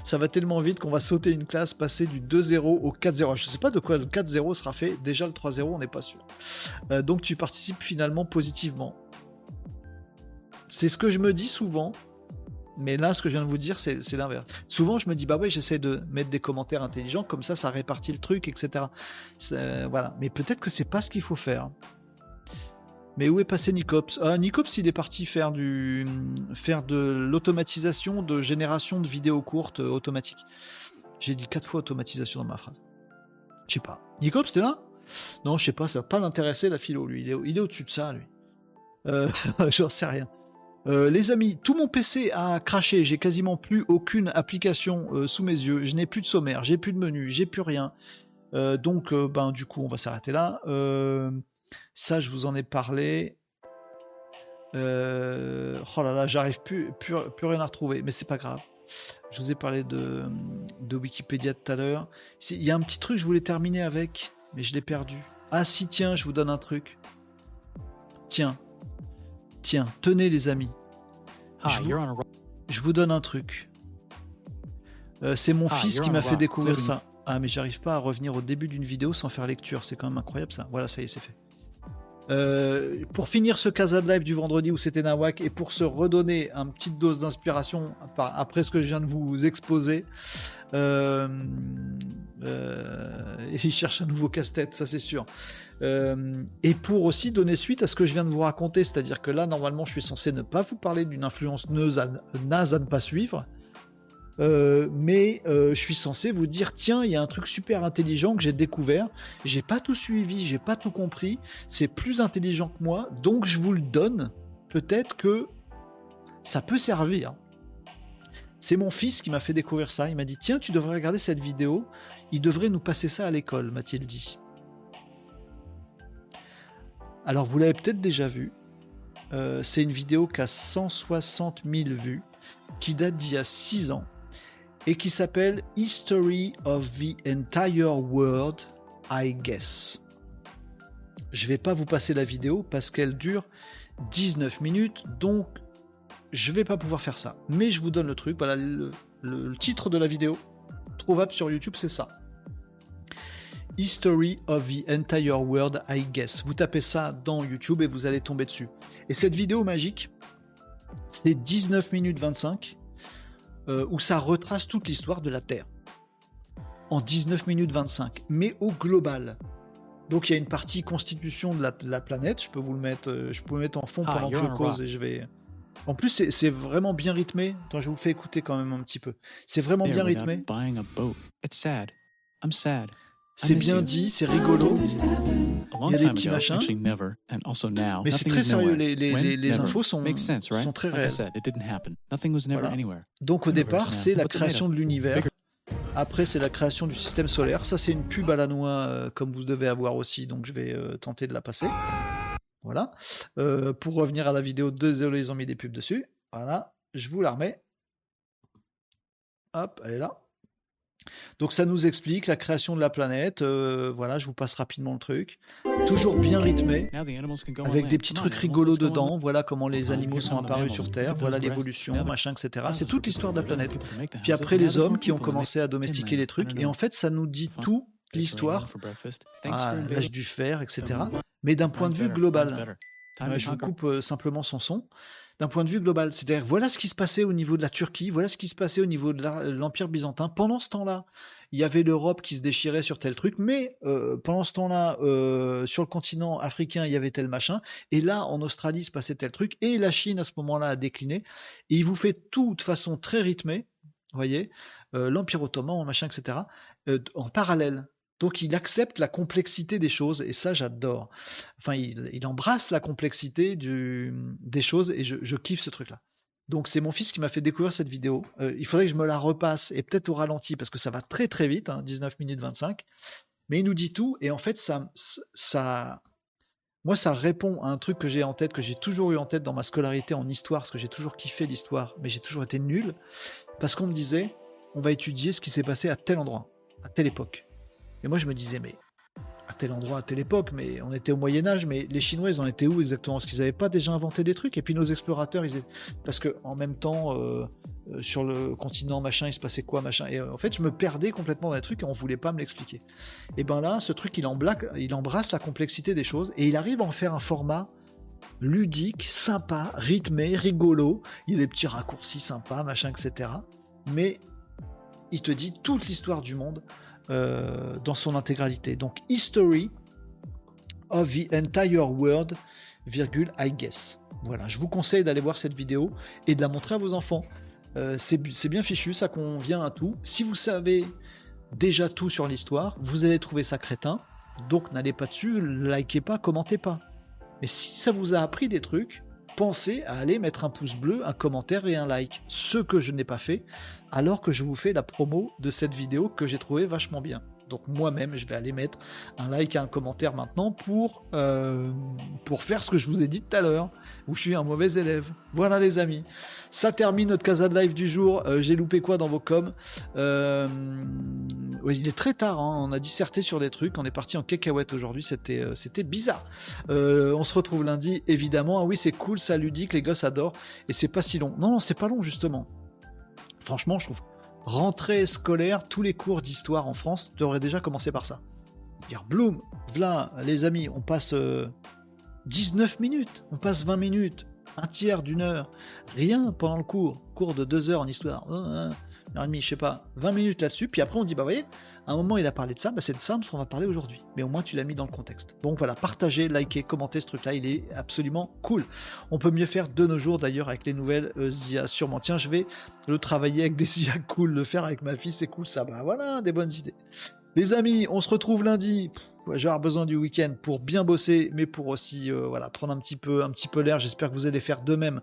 Ça va tellement vite qu'on va sauter une classe, passer du 2-0 au 4-0. Je sais pas de quoi le 4-0 sera fait. Déjà, le 3-0, on n'est pas sûr. Euh, donc, tu participes finalement positivement. C'est ce que je me dis souvent. Mais là, ce que je viens de vous dire, c'est l'inverse. Souvent, je me dis, bah ouais, j'essaie de mettre des commentaires intelligents, comme ça, ça répartit le truc, etc. Voilà. Mais peut-être que c'est pas ce qu'il faut faire. Mais où est passé Nicops? Ah, Nicops, il est parti faire du faire de l'automatisation de génération de vidéos courtes euh, automatiques. J'ai dit quatre fois automatisation dans ma phrase. Je sais pas. Nicops, t'es là? Non, je sais pas, ça va pas l'intéresser la philo, lui. Il est, il est au-dessus de ça, lui. Euh, <laughs> J'en sais rien. Euh, les amis, tout mon PC a craché, j'ai quasiment plus aucune application euh, sous mes yeux, je n'ai plus de sommaire, j'ai plus de menu, j'ai plus rien. Donc, ben, du coup, on va s'arrêter là. Ça, je vous en ai parlé. Euh, oh là là, j'arrive plus, plus, plus rien à retrouver, mais c'est pas grave. Je vous ai parlé de, de Wikipédia tout à l'heure. Il y a un petit truc je voulais terminer avec, mais je l'ai perdu. Ah si, tiens, je vous donne un truc. Tiens, tiens, tenez les amis. Hi, Je vous- on Je donne un truc. Euh, c'est mon Ah, fils qui m'a fait découvrir ça. Ah, mais j'arrive pas à revenir au début d'une vidéo sans faire lecture. C'est quand même incroyable ça. Voilà, ça y est, c'est fait. Euh, pour finir ce Casa de Live du vendredi où c'était Nawak et pour se redonner une petite dose d'inspiration après ce que je viens de vous exposer, euh, euh, <laughs> il cherche un nouveau casse-tête, ça c'est sûr. Et pour aussi donner suite à ce que je viens de vous raconter, c'est-à-dire que là, normalement, je suis censé ne pas vous parler d'une influence à- naze à ne pas suivre, euh, mais euh, je suis censé vous dire tiens, il y a un truc super intelligent que j'ai découvert, j'ai pas tout suivi, j'ai pas tout compris, c'est plus intelligent que moi, donc je vous le donne. Peut-être que ça peut servir. C'est mon fils qui m'a fait découvrir ça. Il m'a dit Tiens, tu devrais regarder cette vidéo. Il devrait nous passer ça à l'école, m'a-t-il dit. Alors, vous l'avez peut-être déjà vu. Euh, c'est une vidéo qui a 160 000 vues, qui date d'il y a 6 ans, et qui s'appelle History of the Entire World, I guess. Je vais pas vous passer la vidéo parce qu'elle dure 19 minutes, donc je vais pas pouvoir faire ça. Mais je vous donne le truc. Voilà le, le- le titre de la vidéo, trouvable sur YouTube, c'est ça. History of the Entire World, I guess. Vous tapez ça dans YouTube et vous allez tomber dessus. Et cette vidéo magique, c'est 19 minutes 25, euh, où ça retrace toute l'histoire de la Terre. En 19 minutes 25, mais au global. Donc il y a une partie constitution de la, de la planète. Je peux vous le mettre, euh, je peux le mettre en fond Ah, pendant que je cause et je vais. En plus, c'est vraiment bien rythmé. Attends, je vous le fais écouter quand même un petit peu. C'est vraiment bien rythmé. I'm sad. C'est miss bien dit, c'est rigolo. Il y a des petits machins. actually never, and also now, Mais c'est très sérieux. Les, les- When? les- les Never. infos sont, Makes sense, right? sont très réelles. said, it didn't happen. Nothing was never Voilà. anywhere. Donc au départ, c'est la création of? de l'univers. Après, c'est la création du système solaire. Ça, c'est une pub à la noix, euh, comme vous devez avoir aussi. Donc, je vais euh, tenter de la passer. Voilà. Euh, pour revenir à la vidéo, désolé, ils ont mis des pubs dessus. Voilà. Je vous la remets. Hop, elle est là. Donc ça nous explique la création de la planète. euh, voilà, je vous passe rapidement le truc. Toujours bien rythmé, avec des petits trucs rigolos dedans. Voilà comment les animaux sont apparus sur Terre. Voilà l'évolution, machin, etc. C'est toute l'histoire de la planète. Puis après les hommes qui ont commencé à domestiquer les trucs. Et en fait, ça nous dit tout l'histoire, ah, l'âge du fer, etc. Mais d'un point de vue global. Ouais, je vous coupe euh, simplement son son. D'un point de vue global, c'est-à-dire voilà ce qui se passait au niveau de la Turquie, voilà ce qui se passait au niveau de la- l'Empire byzantin. Pendant ce temps-là, il y avait l'Europe qui se déchirait sur tel truc, mais euh, pendant ce temps-là, euh, sur le continent africain, il y avait tel machin, et là, en Australie, se passait tel truc, et la Chine à ce moment-là a décliné, et il vous fait tout de façon très rythmée, voyez, euh, l'Empire ottoman, machin, etc., euh, en parallèle. Donc il accepte la complexité des choses et ça j'adore. Enfin il, embrasse la complexité des choses et je, kiffe ce truc-là. Donc c'est mon fils qui m'a fait découvrir cette vidéo. Euh, il faudrait que je me la repasse et peut-être au ralenti parce que ça va très très vite, hein, 19 minutes 25. Mais il nous dit tout et en fait ça, ça, moi ça répond à un truc que j'ai en tête, que j'ai toujours eu en tête dans ma scolarité en histoire, parce que j'ai toujours kiffé l'histoire, mais j'ai toujours été nul parce qu'on me disait on va étudier ce qui s'est passé à tel endroit, à telle époque. Et moi je me disais mais à tel endroit, à telle époque, mais on était au Moyen Âge, mais les Chinois ils en étaient où exactement? Est-ce qu'ils n'avaient pas déjà inventé des trucs? Et puis nos explorateurs, ils étaient... parce que en même temps euh, euh, sur le continent machin, il se passait quoi machin? Et euh, en fait je me perdais complètement dans les trucs et on voulait pas me l'expliquer. Et ben là, ce truc il, il embrasse la complexité des choses et il arrive à en faire un format ludique, sympa, rythmé, rigolo. Il y a des petits raccourcis sympas, machin, etc. Mais il te dit toute l'histoire du monde euh, dans son intégralité. Donc, History of the Entire World, virgule, I guess. Voilà, je vous conseille d'aller voir cette vidéo et de la montrer à vos enfants. Euh, c'est bien fichu, ça convient à tout. Si vous savez déjà tout sur l'histoire, vous allez trouver ça crétin. Donc n'allez pas dessus, likez pas, commentez pas. Mais si ça vous a appris des trucs, pensez à aller mettre un pouce bleu, un commentaire et un like. Ce que je n'ai pas fait, alors que je vous fais la promo de cette vidéo que j'ai trouvé vachement bien. Donc moi-même, je vais aller mettre un like et un commentaire maintenant pour, euh, pour faire ce que je vous ai dit tout à l'heure, où je suis un mauvais élève. Voilà les amis. Ça termine notre Casa de Live du jour. Euh, j'ai loupé quoi dans vos coms Euh, Il est très tard, hein. on a disserté sur des trucs, on est parti en cacahuète aujourd'hui, c'était bizarre. On se retrouve lundi, évidemment. Ah oui, c'est cool, ça ludique, les gosses adorent, et c'est pas si long. Non, non, c'est pas long justement. Franchement, je trouve. Rentrée scolaire, tous les cours d'histoire en France devraient déjà commencer par ça. Dire bloom, voilà, les amis, on passe euh, 19 minutes, on passe 20 minutes, un tiers d'une heure, rien pendant le cours, cours de 2 heures en histoire, euh, une heure et demie, je sais pas, 20 minutes là-dessus, puis après on dit, bah voyez, à un moment il a parlé de ça, bah c'est de ça dont on va parler aujourd'hui. Mais au moins tu l'as mis dans le contexte. Donc voilà, partagez, likez, commentez ce truc-là, il est absolument cool. On peut mieux faire de nos jours d'ailleurs avec les nouvelles euh, IA sûrement. Tiens, je vais le travailler avec des <laughs> IA cool, le faire avec ma fille, c'est cool ça. Bah voilà, des bonnes idées. Les amis, on se retrouve lundi. Avoir besoin du week-end pour bien bosser, mais pour aussi euh, voilà prendre un petit peu, un petit peu l'air. J'espère que vous allez faire de même.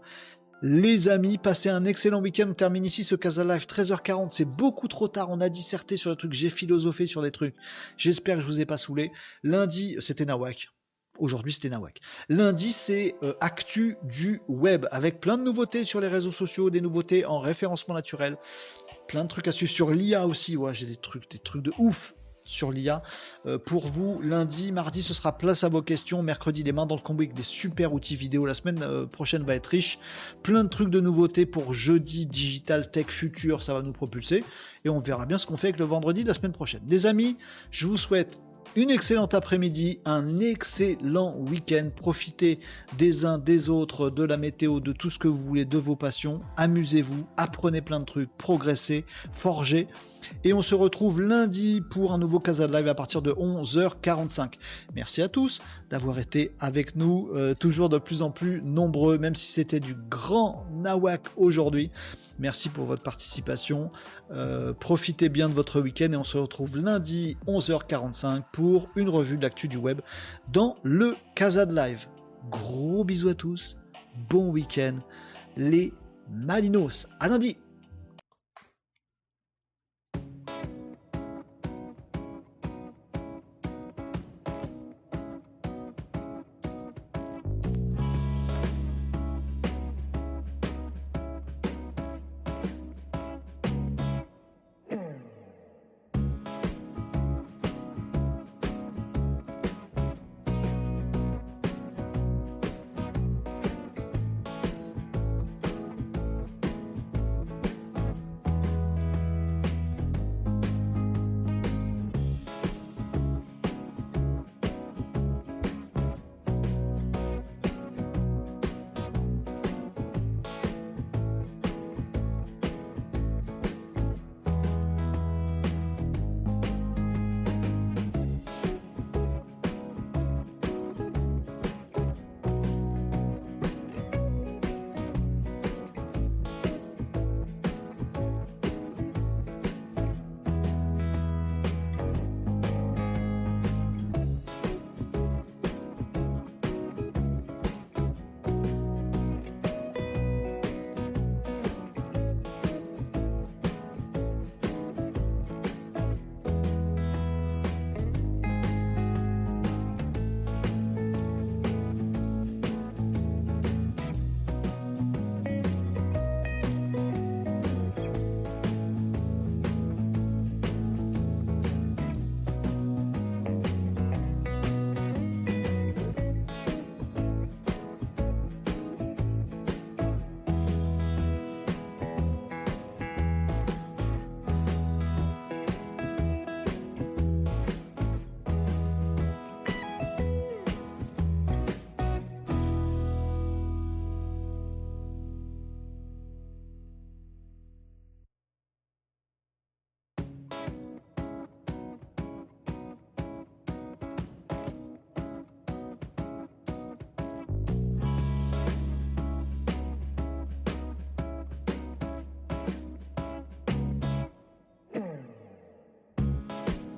Les amis, passez un excellent week-end. On termine ici ce Casa Live 13h40. C'est beaucoup trop tard. On a disserté sur des trucs. J'ai philosophé sur des trucs. J'espère que je vous ai pas saoulé. Lundi, c'était Nawak. Aujourd'hui, c'était Nawak. Lundi, c'est euh, actu du web avec plein de nouveautés sur les réseaux sociaux, des nouveautés en référencement naturel, plein de trucs à suivre sur l'IA aussi. Ouais, j'ai des trucs, des trucs de ouf sur l'IA. Euh, pour vous, lundi, mardi, ce sera place à vos questions. Mercredi, les mains dans le combo avec des super outils vidéo. La semaine euh, prochaine va être riche. Plein de trucs de nouveautés pour jeudi, digital, tech, futur. Ça va nous propulser. Et on verra bien ce qu'on fait avec le vendredi de la semaine prochaine. Les amis, je vous souhaite une excellente après-midi, un excellent week-end. Profitez des uns, des autres, de la météo, de tout ce que vous voulez, de vos passions. Amusez-vous, apprenez plein de trucs, progressez, forgez. Et on se retrouve lundi pour un nouveau Casa Live à partir de 11h45. Merci à tous d'avoir été avec nous, euh, toujours de plus en plus nombreux, même si c'était du grand nawak aujourd'hui. Merci pour votre participation. Euh, profitez bien de votre week-end et on se retrouve lundi 11h45 pour une revue de l'actu du web dans le Casa de Live. Gros bisous à tous, bon week-end, les Malinos. À lundi